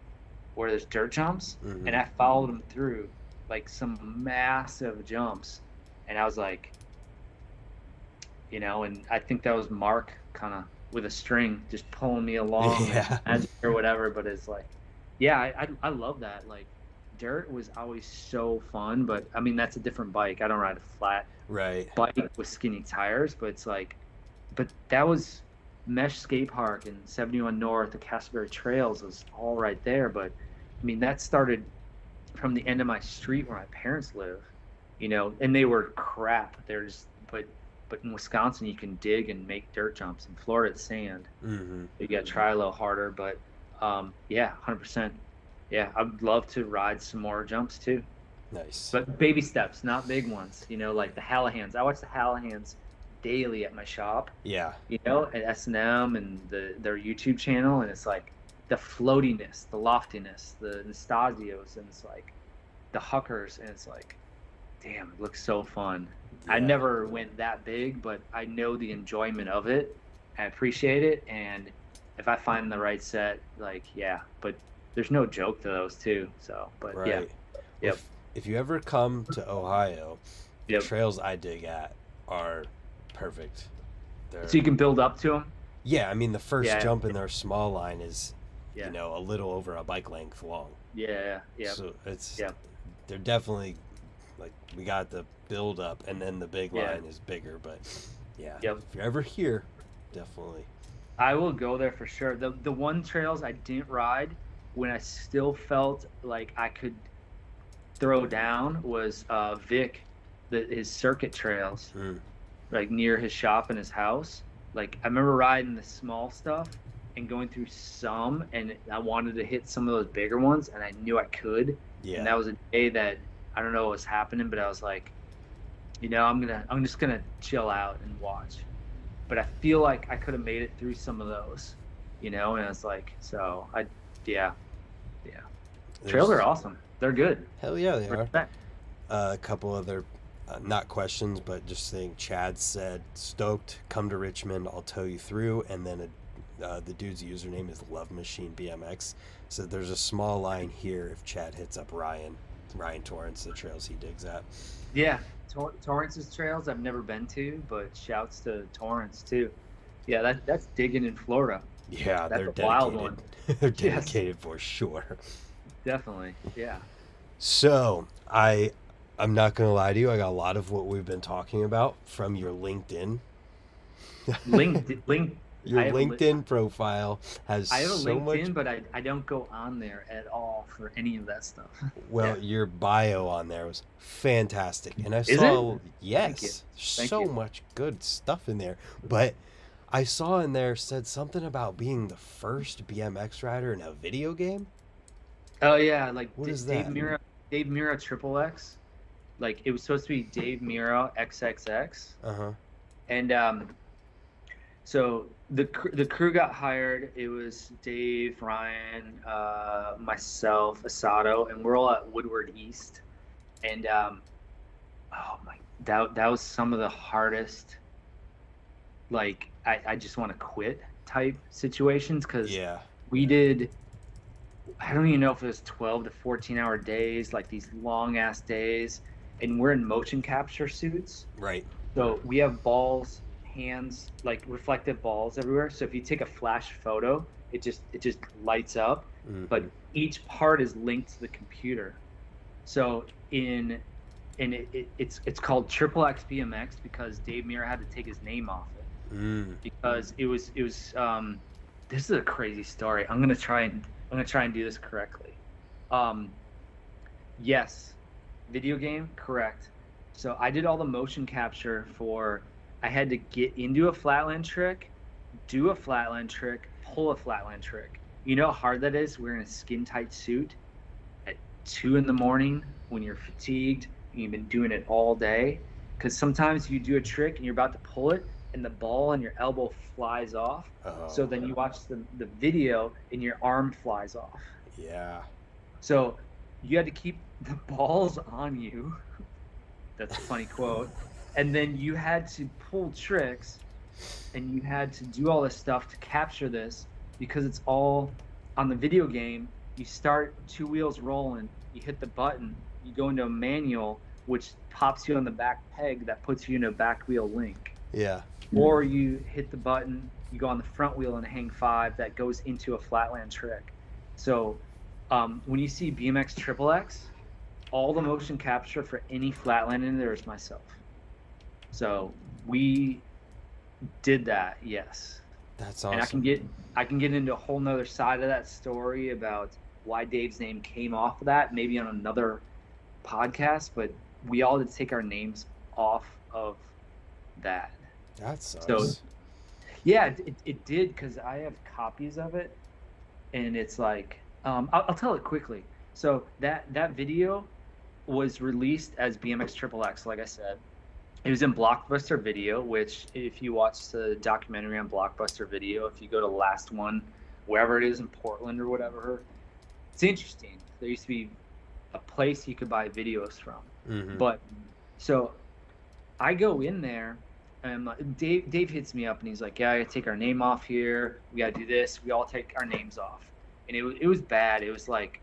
where there's dirt jumps, Mhm. and I followed them through like some massive jumps, and I was like, you know, and I think that was Mark kind of with a string just pulling me along Yeah. or whatever. But it's like, yeah, I, I I love that. Like, dirt was always so fun, but I mean that's a different bike. I don't ride a flat Right. bike with skinny tires, but it's like, but that was Mesh Skate Park and 71 North, the Castleberry Trails was all right there. But I mean, that started from the end of my street where my parents live, you know, and they were crap. They're but, but in Wisconsin, you can dig and make dirt jumps. In Florida, it's sand. Mm-hmm. You got to try a little harder, but um, yeah, 100%. Yeah, I'd love to ride some more jumps too. Nice. But baby steps, not big ones. You know, like the Hallahans. I watch the Hallahans daily at my shop. yeah. You know, at S and M and the their YouTube channel, and it's like the floatiness, the loftiness, the Nastazios, and it's like the Huckers, and it's like, damn, it looks so fun. I never went that big, but I know the enjoyment of it. I appreciate it, and if I find the right set, like yeah, but there's no joke to those too. So, but Right. yeah, Yep. If, if you ever come to Ohio, Yep. the trails I dig at are perfect. They're, so you can build up to them. yeah, I mean the first Yeah. jump in their small line is, Yeah. you know, a little over a bike length long. Yeah, yeah, So it's yeah. they're definitely like we got the build up and then the big Yeah. line is bigger, but yeah. Yep. If you're ever here, definitely. I will go there for sure. The the one trails I didn't ride when I still felt like I could throw down was uh, Vic, the, his circuit trails. Mm. like near his shop and his house. Like I remember riding the small stuff and going through some, and I wanted to hit some of those bigger ones, and I knew I could. Yeah. And that was a day that I don't know what was happening, but I was like, you know, I'm gonna, I'm just gonna chill out and watch. But I feel like I could have made it through some of those, you know. And it's like, so I, yeah, yeah. Trails are awesome. They're good. Hell yeah, they are. Respect. Uh, a couple other, uh, not questions, but just saying. Chad said, "Stoked, come to Richmond. I'll tow you through." And then a, uh, the dude's username is Love Machine BMX. Said there's a small line here if Chad hits up Ryan, Ryan Torrance, the trails he digs at. Yeah, Tor- Torrance's trails I've never been to, but shouts to Torrance too. Yeah, that that's digging in Florida. Yeah, That's they're a dedicated. wild one. they're Yes. dedicated for sure. Definitely. Yeah. So I, I'm not gonna lie to you. I got a lot of what we've been talking about from your LinkedIn. Link, link. Your a li- LinkedIn profile has I have a so LinkedIn, much. but I, I don't go on there at all for any of that stuff. Well, yeah. your bio on there was fantastic, and I Is saw it? yes, Thank so you. much good stuff in there. But I saw in there said something about being the first BMX rider in a video game. Oh yeah, like What D- is Dave that? Mirra, Dave Mirra Triple X. Like it was supposed to be Dave Mirra XXX, Uh huh. and um, so the the crew got hired. It was Dave, Ryan, uh, myself, Osato, and we're all at Woodward East. And um, oh my, that that was some of the hardest. Like I, I just want to quit type situations because Yeah. we did i don't even know if it was 12 to 14 hour days like these long ass days and we're in motion capture suits Right. so we have balls hands like reflective balls everywhere. So if you take a flash photo it just it just lights up. Mhm. but each part is linked to the computer. So in and it, it, it's it's called triple x bmx because dave Mirra had to take his name off it. Mm. because it was it was um this is a crazy story. I'm gonna try and i'm gonna try and do this correctly. Um yes video game correct. So i did all the motion capture for i had to get into a flatland trick do a flatland trick pull a flatland trick you know how hard that is wearing a skin tight suit at two in the morning when you're fatigued and you've been doing it all day because sometimes you do a trick and you're about to pull it and the ball on your elbow flies off. Oh, So then you oh. watch the, the video and your arm flies off. Yeah. So you had to keep the balls on you. That's a funny quote. And then you had to pull tricks and you had to do all this stuff to capture this because it's all on the video game. You start two wheels rolling, you hit the button, you go into a manual, which pops you on the back peg that puts you in a back wheel link Yeah. or you hit the button, you go on the front wheel and hang five that goes into a flatland trick. So um, when you see BMX Triple X, all the motion capture for any flatland in there is myself. So we did that, yes. That's awesome. And I can get I can get into a whole nother side of that story about why Dave's name came off of that, maybe on another podcast, but we all had to take our names off of that. That sucks. So- Yeah, it, it, did because I have copies of it, and it's like um, I'll, I'll tell it quickly. So that that video was released as BMX Triple X, like I said. It was in Blockbuster Video, which if you watch the documentary on Blockbuster Video, if you go to the last one, wherever it is in Portland or whatever, it's interesting. There used to be a place you could buy videos from. Mhm. But so I go in there and like, Dave Dave hits me up and he's like, Yeah, I gotta take our name off here. We gotta do this. We all take our names off. And it was it was bad. It was like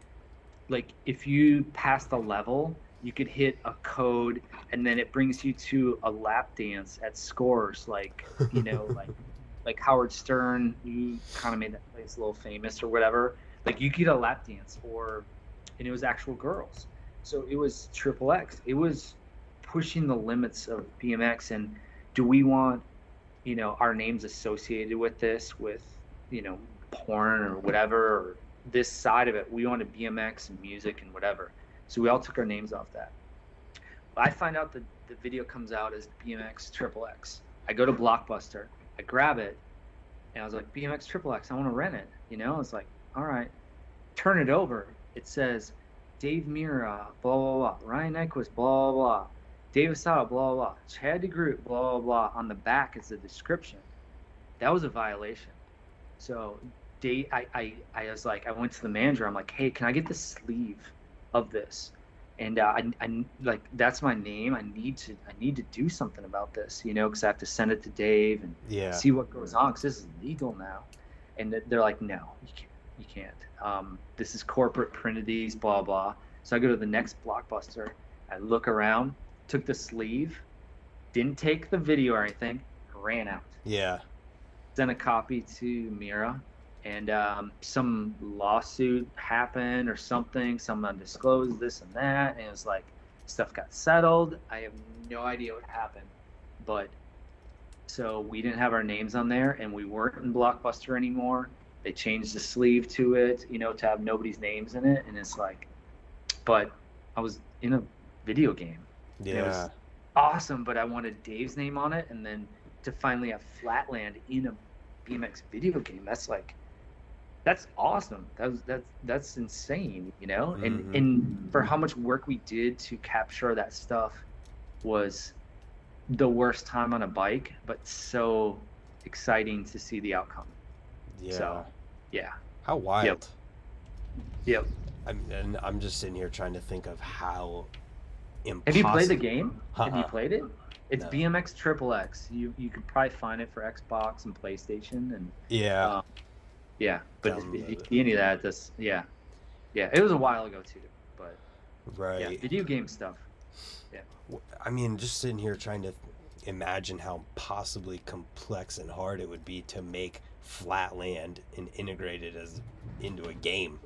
like if you passed the level, you could hit a code and then it brings you to a lap dance at scores like you know, like like Howard Stern, you kind of made that place a little famous or whatever. Like you get a lap dance or and it was actual girls. So it was triple X. It was pushing the limits of BMX. And do we want, you know, our names associated with this, with, you know, porn or whatever, or this side of it? We wanted BMX and music and whatever. So we all took our names off that. I find out that the video comes out as BMX Triple X. I go to Blockbuster, I grab it, and I was like, BMX Triple X, I want to rent it. You know, it's like, all right, turn it over. It says Dave Mirra, blah blah blah, Ryan Nyquist, blah blah blah, Dave Osato, blah blah blah, Chad DeGroot, blah blah blah. On the back is the description. That was a violation. So Dave, I, I, I was like, I went to the manager. I'm like, hey, can I get the sleeve of this? And uh, I, I, like, that's my name. I need to, I need to do something about this, you know, because I have to send it to Dave and Yeah. see what goes on because this is legal now. And they're like, no, you can't. You can't. Um, this is corporate printed blah blah. So I go to the next blockbuster. I look around, took the sleeve, didn't take the video or anything, ran out. Yeah. Sent a copy to Mirra, and um, some lawsuit happened or something. Someone disclosed this and that, and it was like stuff got settled. I have no idea what happened, but so we didn't have our names on there, and we weren't in Blockbuster anymore. They changed the sleeve to it, you know, to have nobody's names in it, and it's like, but I was in a video game it was- Yeah. awesome, but I wanted Dave's name on it, and then to finally have Flatland in a BMX video game, that's like, that's awesome. That was that's that's insane, you know. And and for how much work we did to capture that stuff was the worst time on a bike, but so exciting to see the outcome. Yeah. So, Yeah. How wild. Yep. yep. I'm, and I'm just sitting here trying to think of how impossible. Have you played the game? Have you Uh-uh. played it? It's No. BMX Triple X. You you could probably find it for Xbox and PlayStation and Yeah. Um, yeah, but if, if you Download see any of that, this yeah, yeah, it was a while ago too, but right. yeah, video game stuff. Yeah. W- I mean, just sitting here trying to imagine how possibly complex and hard it would be to make Flatland and integrate it as into a game.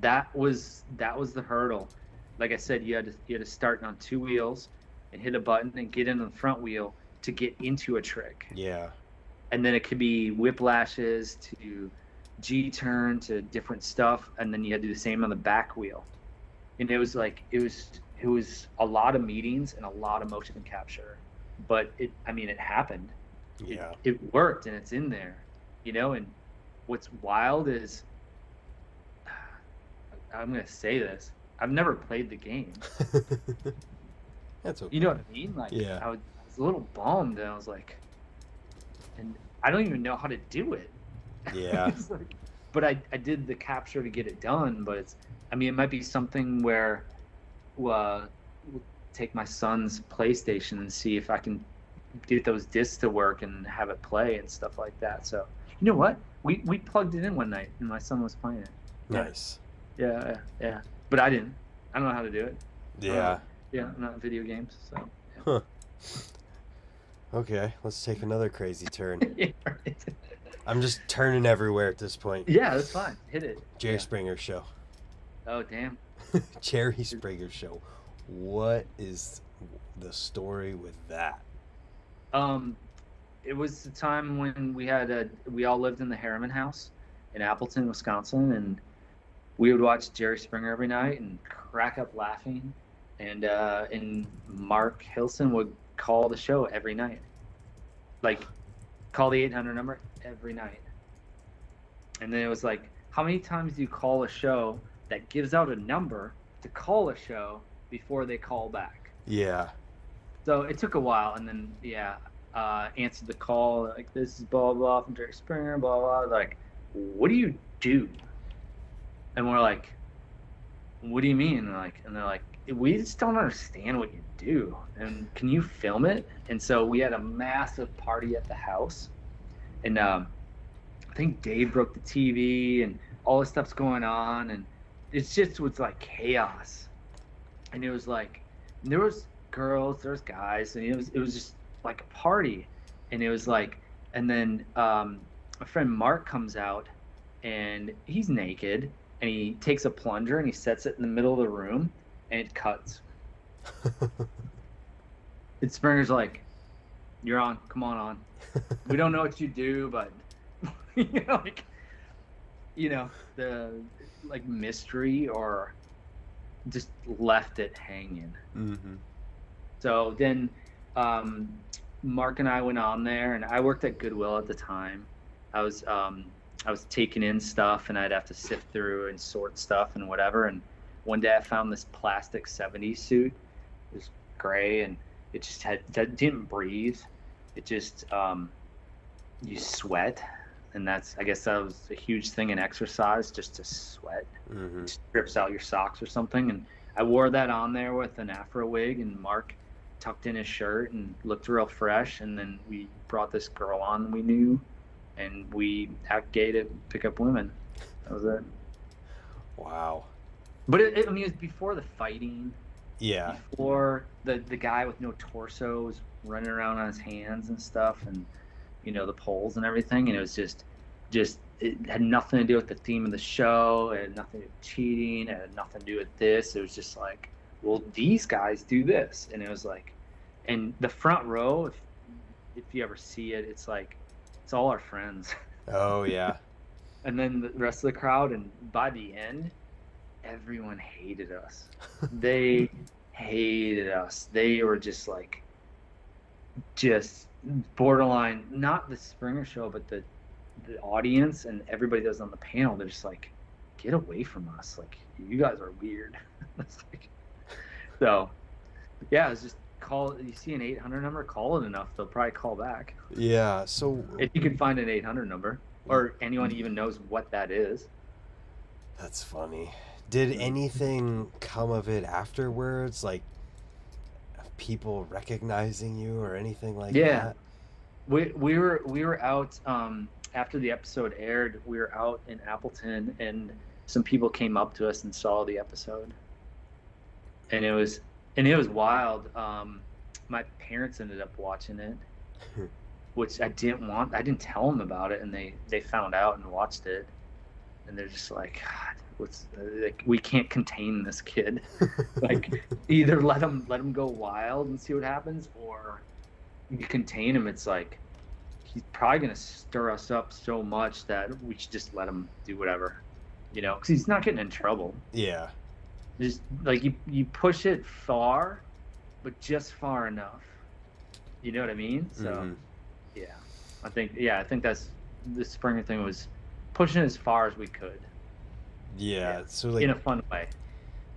That was that was the hurdle. Like I said, you had to you had to start on two wheels and hit a button and get in on the front wheel to get into a trick, Yeah. And then it could be whiplashes to G turn to different stuff, and then you had to do the same on the back wheel. And it was like it was it was a lot of meetings and a lot of motion capture, but it I mean it happened. it- Yeah. it, worked and it's in there you know and what's wild is i'm gonna say this i've never played the game That's okay. you know what i mean like Yeah. I, was, I was a little bummed and i was like and i don't even know how to do it Yeah. Like- but I, I did the capture to get it done but it's i mean it might be something where uh, we'll take my son's playstation and see if i can get those discs to work and have it play and stuff like that so you know what we we plugged it in one night and my son was playing it Nice. yeah yeah, yeah. but i didn't i don't know how to do it Yeah. yeah i'm not video games so Huh. Okay, let's take another crazy turn. yeah, right. I'm just turning everywhere at this point. yeah that's fine hit it Jerry Yeah. Springer show. oh damn Jerry Springer show. What is the story with that? Um, it was the time when we had a we all lived in the Harriman house in Appleton, Wisconsin, and we would watch Jerry Springer every night and crack up laughing. And uh, and Mark Hilson would call the show every night, like call the 800 number every night. And then it was like, how many times do you call a show that gives out a number to call a show before they call back? Yeah. So it took a while, and then yeah, uh, answered the call like this is blah blah from Jerry Springer, blah blah. Like, what do you do? And we're like, what do you mean? And like, and they're like, we just don't understand what you do. And can you film it? And so we had a massive party at the house, and um, I think Dave broke the TV, and all this stuff's going on, and it's just was like chaos. And it was like, there was girls, there was guys, and it was it was just like a party, and it was like, and then um, my friend Mark comes out, and he's naked, and he takes a plunger and he sets it in the middle of the room, and it cuts. And Springer's like, "You're on, come on on. We don't know what you do, but you know, like, you know, the like mystery or." Just left it hanging. mm-hmm. So then um, Mark and I went on there, and I worked at Goodwill at the time. I was um, I was taking in stuff, and I'd have to sift through and sort stuff and whatever. And one day I found this plastic '70s suit. Gray, and it just had didn't breathe. It just um, you sweat, and that's I guess that was a huge thing in exercise, just to sweat. Mm-hmm. Strips out your socks or something, and I wore that on there with an afro wig, and Mark tucked in his shirt and looked real fresh. And then we brought this girl on we knew, and we gay to pick up women. That was it. Wow. But it, it, I mean, it was before the fighting, Yeah. Or the the guy with no torso was running around on his hands and stuff, and you know the poles and everything, and it was just, just it had nothing to do with the theme of the show. It had nothing to do with cheating. It had nothing to do with this. It was just like, well, these guys do this, and it was like, and the front row, if if you ever see it, it's like, it's all our friends. Oh yeah. and then the rest of the crowd and by the end everyone hated us. They hated us. They were just like just borderline not the springer show but the the audience and everybody that was on the panel they're just like get away from us. Like you guys are weird. Like- so yeah it's just call you see an 800 number call it enough. They'll probably call back. Yeah. So if you can find an 800 number or anyone even knows what that is. That's funny. Did anything come of it afterwards? Like people recognizing you or anything like Yeah. that? we, we were we were out um, after the episode aired we were out in appleton and some people came up to us and saw the episode and it was and it was wild um, my parents ended up watching it which i didn't want i didn't tell them about it and they they found out and watched it and they're just like god what's like we can't contain this kid. Like either let him let him go wild and see what happens or you contain him. It's like he's probably going to stir us up so much that we should just let him do whatever you know because he's not getting in trouble. Yeah. just like you you push it far but just far enough. You know what i mean? So Mhm. yeah. I think yeah i think that's the springer thing was pushing as far as we could Yeah. Yeah. So like in a fun way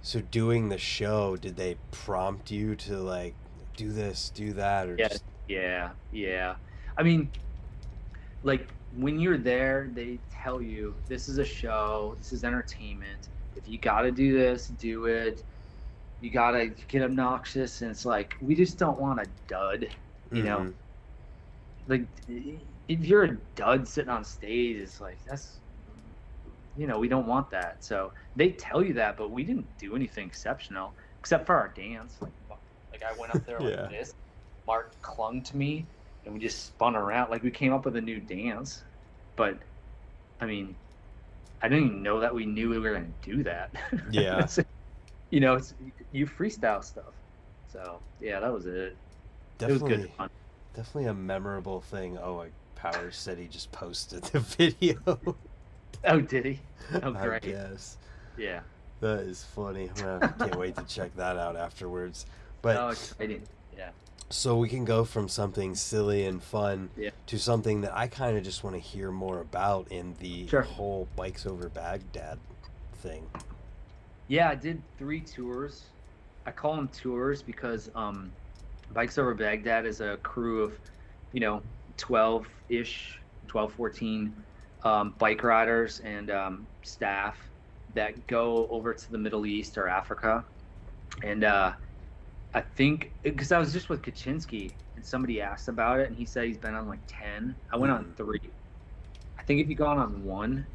so doing the show, did they prompt you to like do this, do that or Yeah. just Yeah, yeah. I mean, like when you're there, they tell you this is a show, this is entertainment. If you got to do this, do it. You got to get obnoxious, and it's like we just don't want a dud. You know, Mhm. like if you're a dud sitting on stage, it's like that's, you know, we don't want that. So they tell you that, but we didn't do anything exceptional except for our dance. Like, like I went up there like this. Mark clung to me, and we just spun around. Like we came up with a new dance, but I mean, I didn't even know that we knew we were going to do that. Yeah. It's- you know, it's you freestyle stuff. So yeah, that was it. It was Definitely good fun. definitely a memorable thing. Oh, like Power said he just posted the video. Oh, did he? Oh, I great. guess. Yeah. That is funny. I'm can't wait to check that out afterwards. But oh, exciting. Yeah. so we can go from something silly and fun Yeah. to something that I kind of just want to hear more about in the Sure. whole bikes over Baghdad thing. Yeah, I did three tours. I call them tours because um, Bikes Over Baghdad is a crew of, you know, 12 ish, 12, 14 um, bike riders and um, staff that go over to the Middle East or Africa. And uh, I think, because I was just with Kaczynski and somebody asked about it and he said he's been on like 10. I went on Mhm. three. I think if you go on one,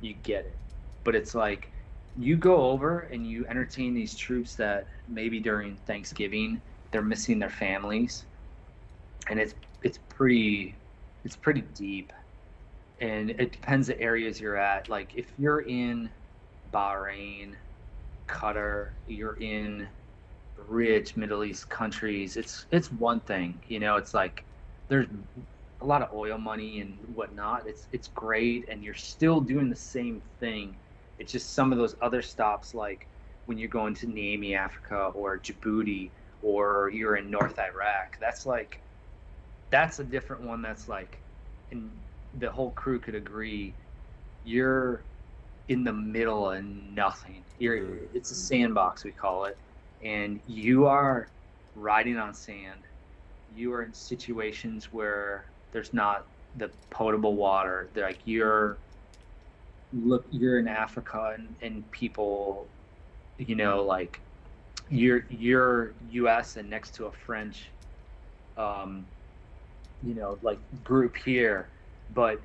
you get it. But it's like, you go over and you entertain these troops that maybe during Thanksgiving they're missing their families, and it's it's pretty it's pretty deep, and it depends the areas you're at. Like if you're in Bahrain, Qatar, you're in rich Middle East countries. It's it's one thing, you know. It's like there's a lot of oil money and whatnot. It's it's great, and you're still doing the same thing it's just some of those other stops, like when you're going to Niamey, Africa, or Djibouti, or you're in North Iraq. That's like, that's a different one. That's like, and the whole crew could agree, you're in the middle of nothing. You're it's a sandbox we call it, and you are riding on sand. You are in situations where there's not the potable water. They're like you're look you're in Africa and, and people you know like you're you're US and next to a French um you know like group here but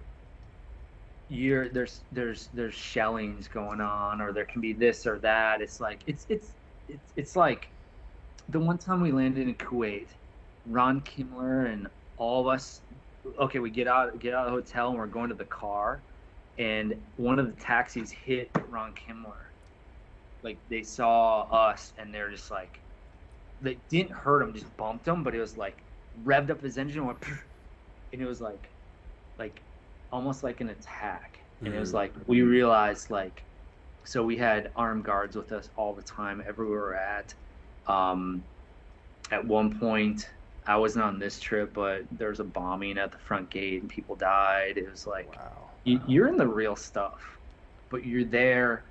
you're there's there's there's shellings going on or there can be this or that. It's like it's it's it's, it's like the one time we landed in kuwait ron kimler and all of us okay we get out get out of the hotel and we're going to the car and one of the taxis hit ron kimler. Like they saw us and they're just like they didn't hurt him just bumped him but it was like revved up his engine and went and it was like like almost like an attack. And it was Mhm. like we realized like so we had armed guards with us all the time everywhere we were at. Um, at one point I wasn't on this trip, but there was a bombing at the front gate and people died. It was like Wow. you, you're in the real stuff, but you're there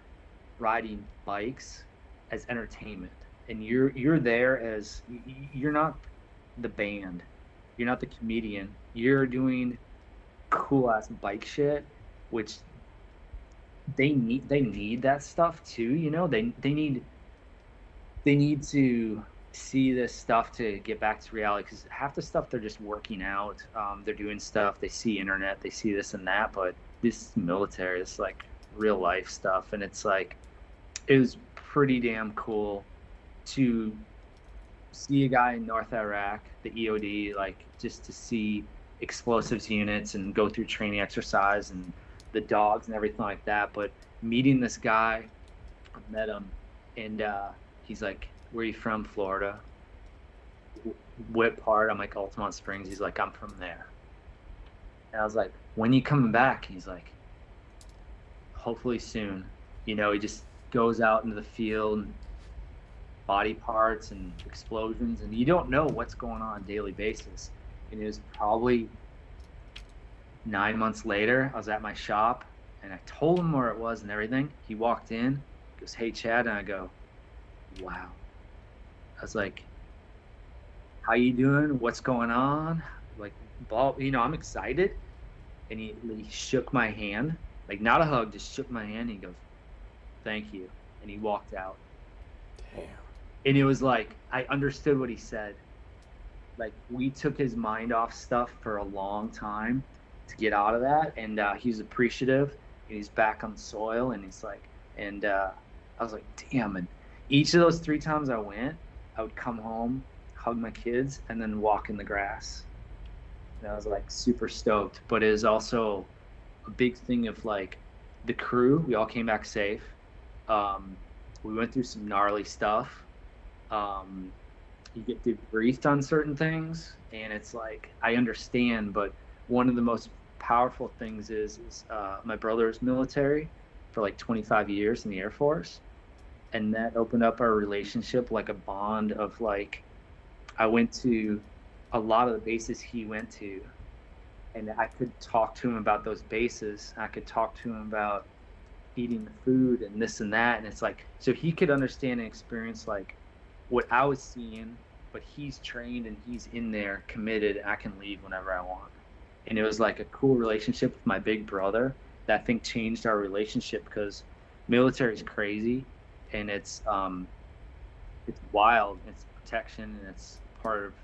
riding bikes as entertainment, and you're you're there as you're not the band, you're not the comedian. You're doing cool ass bike shit, which they need they need that stuff too. You know they they need they need to see this stuff to get back to reality because half the stuff they're just working out um, they're doing stuff they see internet they see this and that but this military it's like real life stuff and it's like it was pretty damn cool to see a guy in north iraq the eod like just to see explosives units and go through training exercise and the dogs and everything like that but meeting this guy i met him and uh, he's like where you from florida? What part i'm like altamonte springs. He's like i'm from there. And i was like when you coming back? He's like hopefully soon. You know he just goes out into the field and body parts and explosions and you don't know what's going on on daily basis. And it was probably nine months later i was at my shop and i told him where it was and everything. He walked in goes hey chad and i go wow. I was like how you doing? What's going on? Like blah you know i'm excited. And he, he shook my hand like not a hug just shook my hand and he goes thank you. And he walked out. Damn. And it was like I understood what he said. Like we took his mind off stuff for a long time to get out of that, and uh, he's appreciative. And he's back on the soil, and he's like, and uh, I was like, damn. And each of those three times I went, I would come home, hug my kids, and then walk in the grass. And I was like super stoked, but it was also a big thing of like the crew. We all came back safe. Um, we went through some gnarly stuff. Um, you get debriefed on certain things, and it's like I understand, but one of the most powerful things is, is uh, my brother military for like 25 years in the Air Force, and that opened up our relationship like a bond of like I went to a lot of the bases he went to, and I could talk to him about those bases. I could talk to him about eating the food and this and that and it's like so he could understand and experience like what I was seeing but he's trained and he's in there committed. I can leave whenever I want. And it was like a cool relationship with my big brother that I think changed our relationship because military is crazy and it's um it's wild. It's protection and it's part of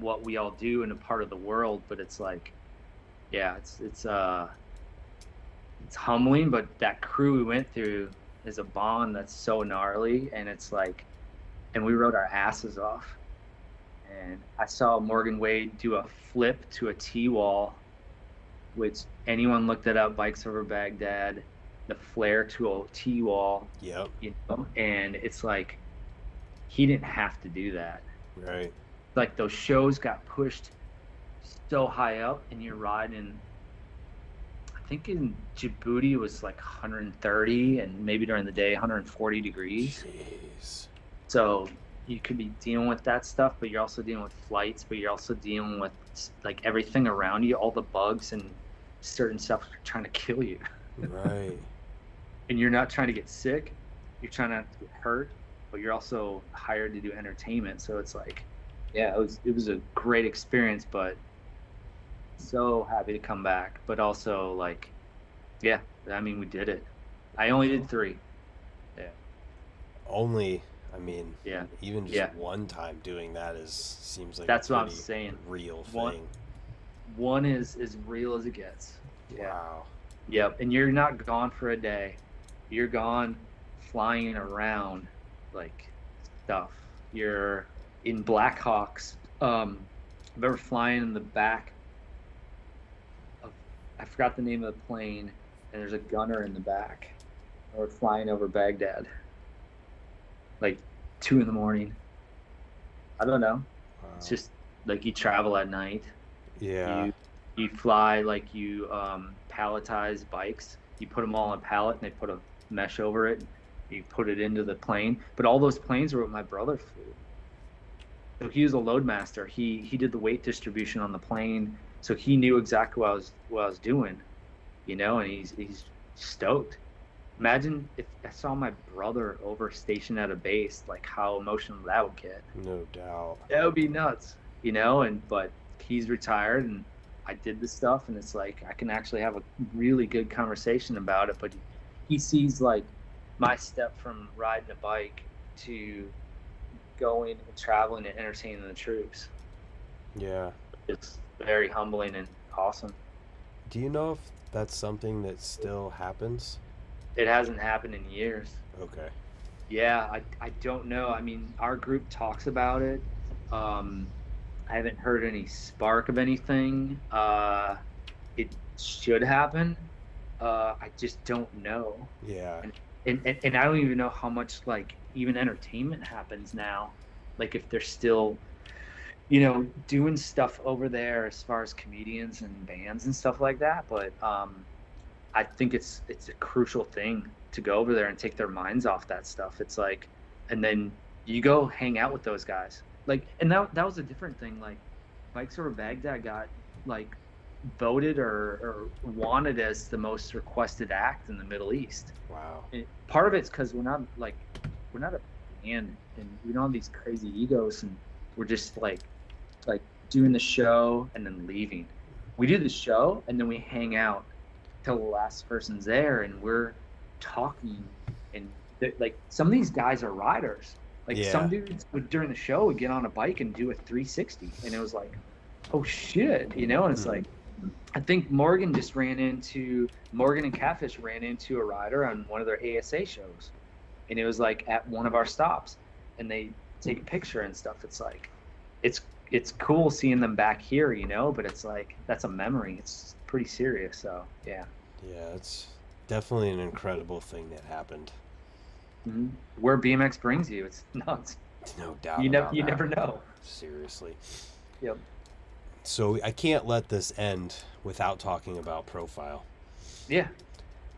what we all do and a part of the world but it's like yeah it's it's uh it's humbling, but that crew we went through is a bond that's so gnarly, and it's like, and we rode our asses off. And I saw Morgan Wade do a flip to a T wall, which anyone looked it up, bikes over Baghdad, the flair to a T wall, Yep. you know, and it's like, he didn't have to do that. Right. Like those shows got pushed so high up, and you're riding I think in Djibouti it was like 130 and maybe during the day 140 degrees. Jeez. So you could be dealing with that stuff, but you're also dealing with flights, but you're also dealing with like everything around you, all the bugs and certain stuff trying to kill you. Right. and you're not trying to get sick, you're trying not to get hurt, but you're also hired to do entertainment. So it's like, yeah, it was it was a great experience, but so happy to come back. But also like, yeah, I mean we did it. I only did three. Yeah. Only, I mean, Yeah. even just Yeah. one time doing that is seems like a That's what I'm saying. Real One- thing. One is as real as it gets. Yeah. Wow. Yep, and you're not gone for a day. You're gone flying around like stuff. You're in Blackhawks. Um, I remember flying in the back of I forgot the name of the plane, and there's a gunner in the back. And We're flying over Baghdad, like two in the morning. I don't know. wow. It's just like you travel at night yeah. you you fly like you um, palletize bikes. You put them all on a pallet and they put a mesh over it. You put it into the plane. But all those planes were what my brother flew. So he was a loadmaster. He he did the weight distribution on the plane. So he knew exactly what I was what I was doing, you know. And he's he's stoked. Imagine if I saw my brother over stationed at a base, like how emotional that would get no doubt. that would be nuts, you know. And but he's retired, and I did this stuff, and it's like I can actually have a really good conversation about it. But he sees like my step from riding a bike to going and traveling and entertaining the troops. Yeah. It's very humbling and awesome. Do you know if that's something that still happens? It hasn't happened in years. Okay. Yeah, I, I don't know. I mean, our group talks about it. Um, I haven't heard any spark of anything. Uh, it should happen. Uh, I just don't know. Yeah. And, and, and I don't even know how much, like, even entertainment happens now. Like, if they're still, you know, doing stuff over there as far as comedians and bands and stuff like that. But um, I think it's it's a crucial thing to go over there and take their minds off that stuff. It's like, and then you go hang out with those guys. Like, and that that was a different thing. Like, Bikes Over Baghdad got like voted or, or wanted as the most requested act in the Middle East. Wow. And part of it's because we're not like we're not a band and we don't have these crazy egos and we're just like like doing the show and then leaving. We do the show and then we hang out till the last person's there and we're talking and like some of these guys are riders. Like Yeah. some dudes would during the show would get on a bike and do a 360 and it was like, oh shit, you know, and it's Mhm. like I think Morgan just ran into Morgan and Catfish ran into a rider on one of their ASA shows, and it was like at one of our stops, and they take a picture and stuff. It's like, it's it's cool seeing them back here, you know, but it's like that's a memory. It's pretty serious. So yeah, Yeah, it's definitely an incredible thing that happened. Mm-hmm. where BMX brings you, it's nuts. No doubt. You never you that. never know. Seriously. Yep. So I can't let this end without talking about profile. Yeah,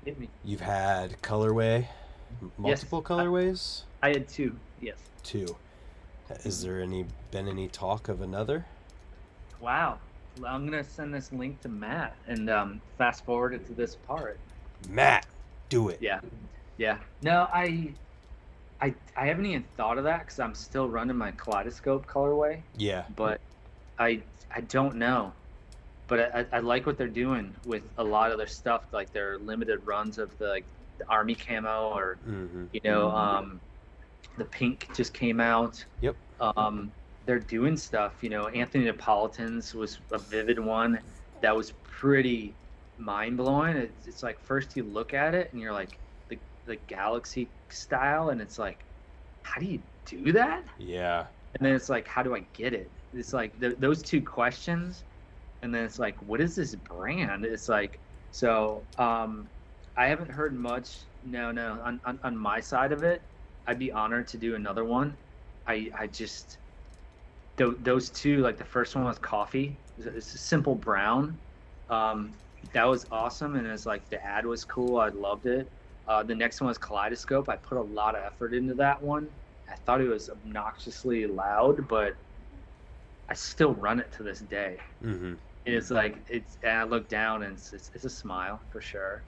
hit me. You've had colorway, multiple I- colorways, I had two. Yes. two. Is there any been any talk of another? Wow. I'm gonna send this link to Matt and um, fast forward it to this part. Matt, do it. Yeah, yeah. No, I, I, I haven't even thought of that because I'm still running my kaleidoscope colorway, Yeah. but I, I don't know. But I, I like what they're doing with a lot of their stuff, like their limited runs of the, like, the army camo or Mm-hmm. you know, um, the pink just came out. Yep. Um, they're doing stuff. You know, Anthony Napolitan's was a vivid one that was pretty mind blowing. It's, it's like first you look at it and you're like the the galaxy style, and it's like, how do you do that? Yeah. And then it's like, how do I get it? It's like th- those two questions, and then it's like, what is this brand? It's like, so um, I haven't heard much. No, no, on, on on my side of it, I'd be honored to do another one. I I just th- those two, like the first one was coffee. It's a, simple brown. Um, that was awesome, and it's like the ad was cool. I loved it. Uh, the next one was kaleidoscope. I put a lot of effort into that one I thought it was obnoxiously loud, but I still run it to this day. Mm-hmm. It's like it's. And I look down and it's, it's, it's a smile for sure.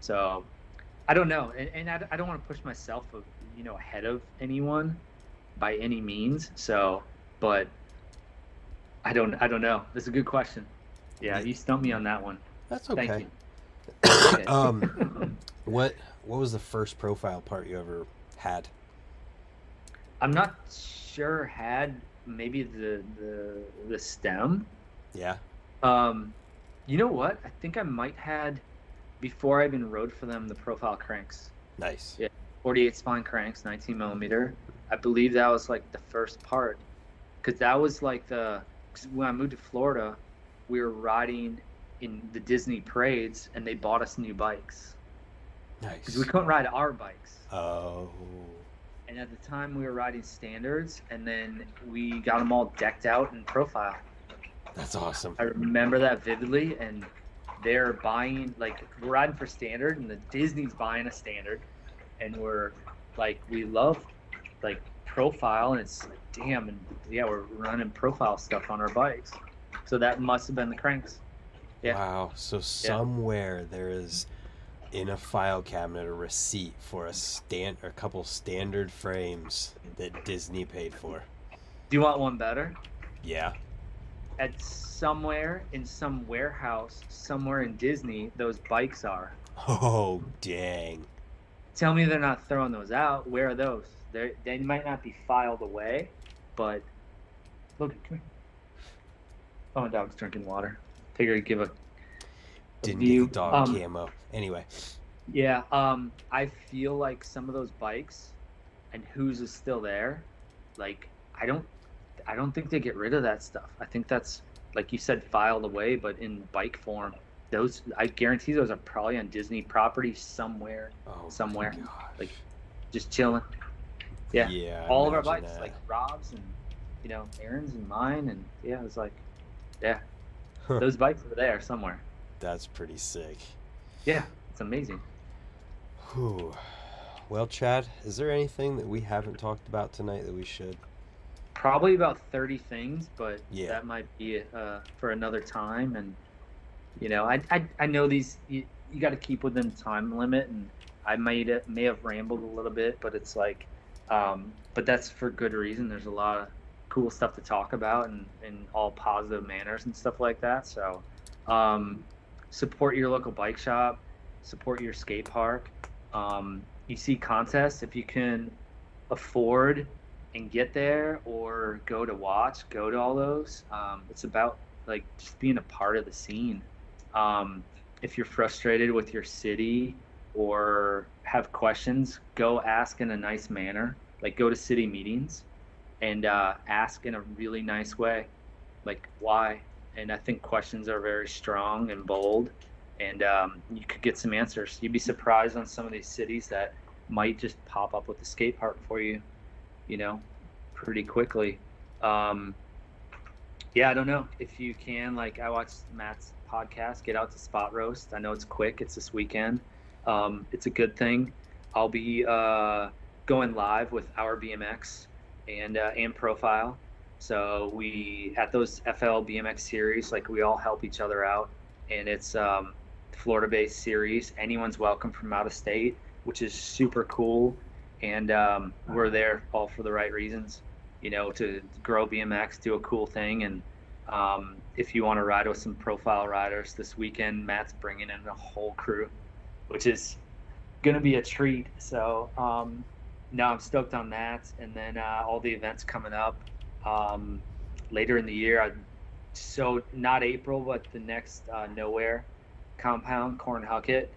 So I don't know, and, and I, I don't want to push myself, uh, you know, ahead of anyone by any means. So, but I don't I don't know. That's a good question. Yeah, you stumped me on that one. That's Thank okay. you. um, what what was the first profile part you ever had? I'm not sure. Had maybe the the the stem. Yeah. Um, you know what? I think I might had before I even rode for them the profile cranks, Nice. Yeah. 48 spline cranks, 19 millimeter. I believe that was like the first part, because that was like the 'cause when I moved to Florida, we were riding in the Disney parades, and they bought us new bikes Nice. because we couldn't ride our bikes. Oh. And at the time, we were riding standards, and then we got them all decked out in profile. That's awesome. I remember that vividly, and they're buying like we're riding for standard, and the Disney's buying a standard, and we're like we love like profile, and it's damn, and yeah, we're running profile stuff on our bikes, so that must have been the cranks. Yeah. Wow. So somewhere there is in a file cabinet a receipt for a stand or a couple standard frames that Disney paid for. Do you want one better? Yeah. At somewhere in some warehouse, somewhere in Disney, those bikes are. Oh dang. Tell me they're not throwing those out. Where are those? They they might not be filed away, but look, come here. Oh, my dog's drinking water. Figure I'd give a, a Didn't view. get the dog Um, camo. Anyway. Yeah, um, I feel like some of those bikes, and whose is still there, like I don't, I don't think they get rid of that stuff. I think that's like you said, filed away, but in bike form. Those I guarantee those are probably on Disney property somewhere, Oh somewhere, gosh. like, just chilling. Yeah. Yeah. I All of our bikes, that. like Rob's and you know Aaron's and mine, and yeah, it was like, yeah, those bikes are there somewhere. That's pretty sick. Yeah, it's amazing. Whew. Well, Chad, is there anything that we haven't talked about tonight that we should? probably about 30 things but Yeah. that might be uh, for another time and you know i i, I know these you, you got to keep within time limit and i might have, may have rambled a little bit but it's like um, but that's for good reason there's a lot of cool stuff to talk about and in all positive manners and stuff like that so um, support your local bike shop support your skate park um, you see contests if you can afford and get there or go to watch, go to all those. Um, it's about like just being a part of the scene. Um, if you're frustrated with your city or have questions, go ask in a nice manner. Like go to city meetings and uh, ask in a really nice way, like why. And I think questions are very strong and bold, and um, you could get some answers. You'd be surprised on some of these cities that might just pop up with a skate park for you you know, pretty quickly. Um, yeah, I don't know if you can. Like, I watched Matt's podcast, Get Out to Spot Roast. I know it's quick. It's this weekend. Um, it's a good thing. I'll be uh, going live with our BMX and uh, and profile. So we at those FL BMX series, like we all help each other out, and it's um, Florida-based series. Anyone's welcome from out of state, which is super cool and um, we're there all for the right reasons you know to grow bmx do a cool thing and um, if you want to ride with some profile riders this weekend matt's bringing in a whole crew which is going to be a treat so um, no i'm stoked on that and then uh, all the events coming up um, later in the year I, so not april but the next uh, nowhere compound cornhucket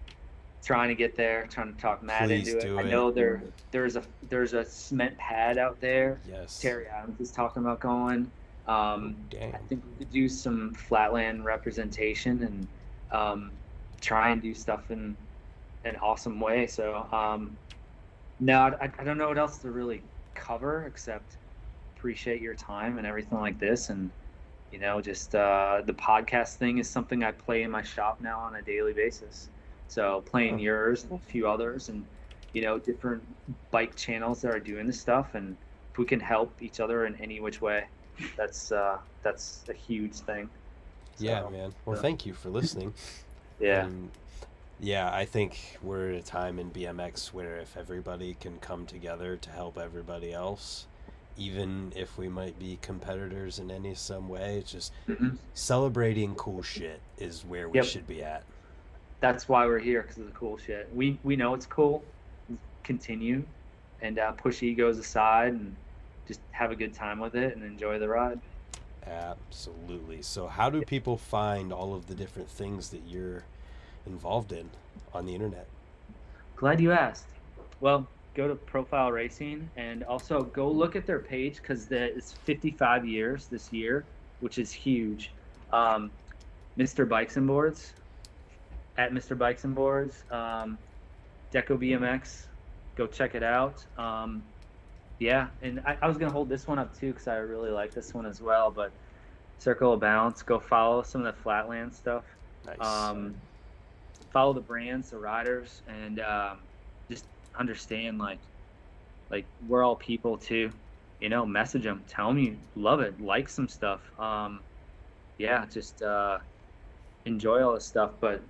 trying to get there, trying to talk Matt Please into it. do I know there there's a there's a cement pad out there. Yes. Terry Adams is talking about going. Um, Dang. I think we could do some flatland representation and um, try and do stuff in an awesome way. So um, no, I, I don't know what else to really cover except appreciate your time and everything like this and you know just uh, the podcast thing is something i play in my shop now on a daily basis so playing Oh. yours and a few others and you know, different bike channels that are doing this stuff, and if we can help each other in any which way, that's uh, that's a huge thing. Yeah, man. Well, yeah. thank you for listening. Yeah. And, yeah, I think we're at a time in BMX where if everybody can come together to help everybody else, even if we might be competitors in any some way, it's just Mhm. celebrating cool shit is where we Yep. should be at. That's why we're here because of the cool shit. We we know it's cool. Continue, and uh, push egos aside and just have a good time with it and enjoy the ride. Absolutely. So, how do people find all of the different things that you're involved in on the internet? Glad you asked. Well, go to Profile Racing and also go look at their page because it's 55 years this year, which is huge. Um, Mr. Bikes and Boards at Mr. Bikes and Boards, um, Deco BMX. Go check it out. Um, yeah, and I, I was gonna hold this one up too because I really like this one as well. But Circle of Balance, go follow some of the Flatland stuff Nice. um, follow the brands, the riders, and um, just understand like like we're all people too. You know, message them, tell them you love it, like some stuff. Um, yeah, just uh, enjoy all this stuff. But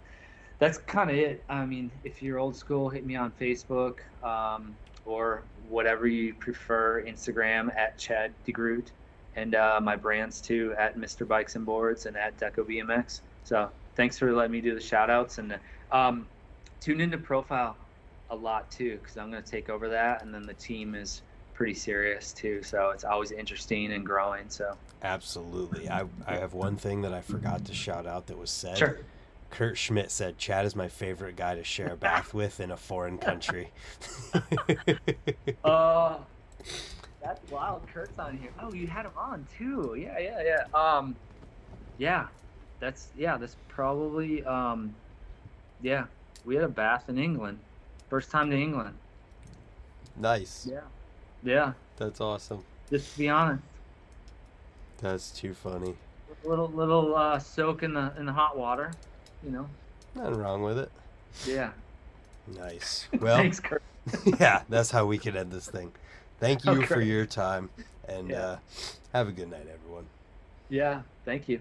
that's kind of it. I mean, if you're old school, hit me on Facebook um, or whatever you prefer. Instagram at Chad DeGroot, and uh, my brands too at Mr. Bikes and Boards and at Deco BMX. So thanks for letting me do the shout outs and um, tune into Profile a lot too because I'm going to take over that, and then the team is pretty serious too. So it's always interesting and growing. So Absolutely. I, I have one thing that I forgot to shout out that was said. sure. Kurt Schmidt said, Chad is my favorite guy to share a bath with in a foreign country. Uh, that's wild. Kurt's on here. Oh, you had him on too. Yeah, yeah, yeah. Um, yeah, that's yeah. That's probably um, yeah. We had a bath in England. First time to England. nice. Yeah. Yeah. That's awesome. Just to be honest, That's too funny. a little little uh, soak in the in the hot water. You know. Nothing wrong with it. Yeah. Nice. Well, Thanks, Kurt. yeah, that's how we can end this thing. Thank you for your time and Yeah. uh, have a good night, everyone. Yeah. Thank you.